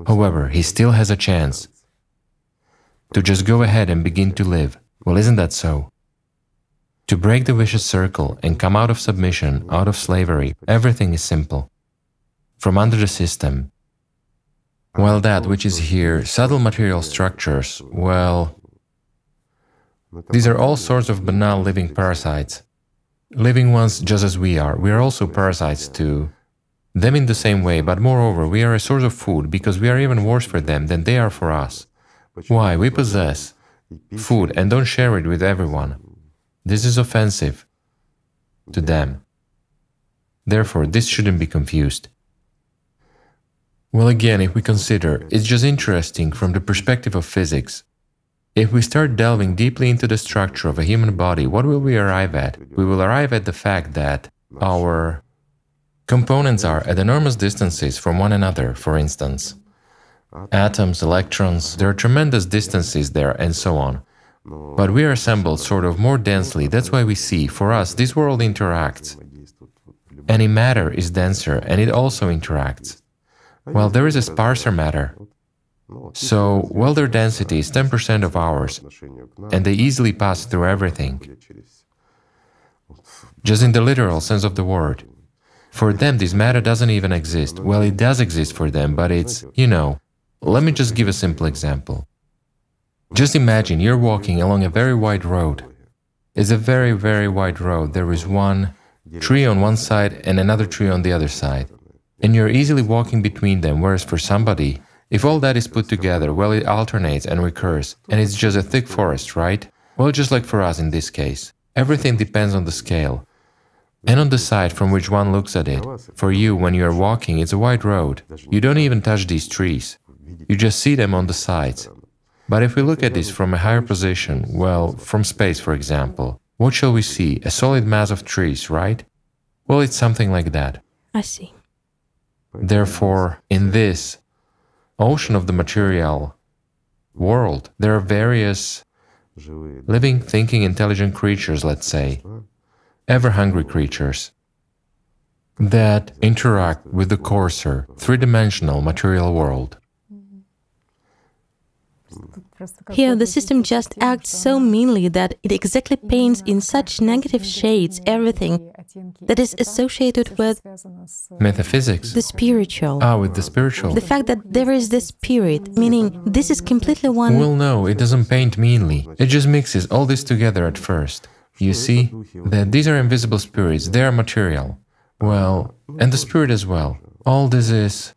However, he still has a chance to just go ahead and begin to live. Well, isn't that so? To break the vicious circle and come out of submission, out of slavery, everything is simple. From under the system. While that which is here, subtle material structures, well, these are all sorts of banal living parasites. Living ones just as we are, we are also parasites too. Them in the same way, but moreover, we are a source of food because we are even worse for them than they are for us. Why? We possess food and don't share it with everyone. This is offensive to them. Therefore, this shouldn't be confused. Well, again, if we consider, it's just interesting from the perspective of physics. If we start delving deeply into the structure of a human body, what will we arrive at? We will arrive at the fact that our components are at enormous distances from one another, for instance. Atoms, electrons, there are tremendous distances there, and so on. But we are assembled sort of more densely, that's why we see, for us, this world interacts. Any matter is denser, and it also interacts. Well, there is a sparser matter. So, well, their density is 10% of ours, and they easily pass through everything. Just in the literal sense of the word. For them, this matter doesn't even exist. Well, it does exist for them, but it's, you know, let me just give a simple example. Just imagine you're walking along a very wide road. It's a very, very wide road. There is one tree on one side and another tree on the other side. And you're easily walking between them, whereas for somebody, if all that is put together, well, it alternates and recurs, and it's just a thick forest, right? Well, just like for us in this case. Everything depends on the scale and on the side from which one looks at it. For you, when you are walking, it's a wide road. You don't even touch these trees. You just see them on the sides. But if we look at this from a higher position, well, from space, for example, what shall we see? A solid mass of trees, right? Well, it's something like that. I see. Therefore, in this ocean of the material world, there are various living, thinking, intelligent creatures, let's say, ever hungry creatures, that interact with the coarser, three dimensional material world. Here, the system just acts so meanly that it exactly paints in such negative shades everything that is associated with Metaphysics. the spiritual. Ah, with the spiritual. The fact that there is the spirit, meaning this is completely one. Well, no, it doesn't paint meanly. It just mixes all this together at first. You see that these are invisible spirits, they are material. Well, and the spirit as well. All this is.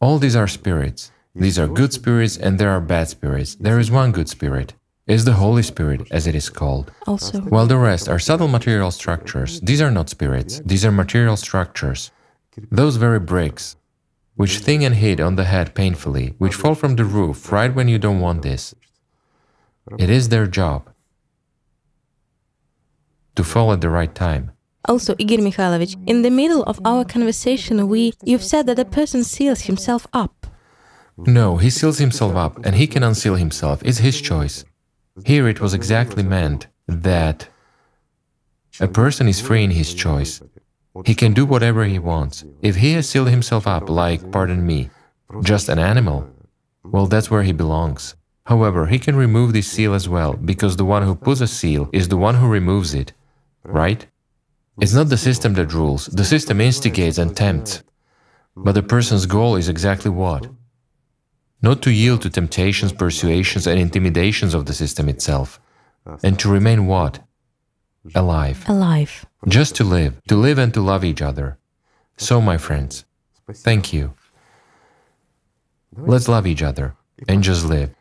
All these are spirits. These are good spirits and there are bad spirits. There is one good spirit. Is the Holy Spirit, as it is called. Also, While the rest are subtle material structures, these are not spirits, these are material structures. Those very bricks, which sting and hit on the head painfully, which fall from the roof right when you don't want this. It is their job to fall at the right time. also, Igor Mikhailovich, in the middle of our conversation, we you've said that a person seals himself up. No, he seals himself up and he can unseal himself. It's his choice. Here it was exactly meant that a person is free in his choice. He can do whatever he wants. If he has sealed himself up like, pardon me, just an animal, well, that's where he belongs. However, he can remove this seal as well, because the one who puts a seal is the one who removes it, right? It's not the system that rules, the system instigates and tempts. But the person's goal is exactly what? Not to yield to temptations, persuasions, and intimidations of the system itself, and to remain what? Alive. Alive. Just to live, to live and to love each other. So, my friends, thank you. Let's love each other and just live.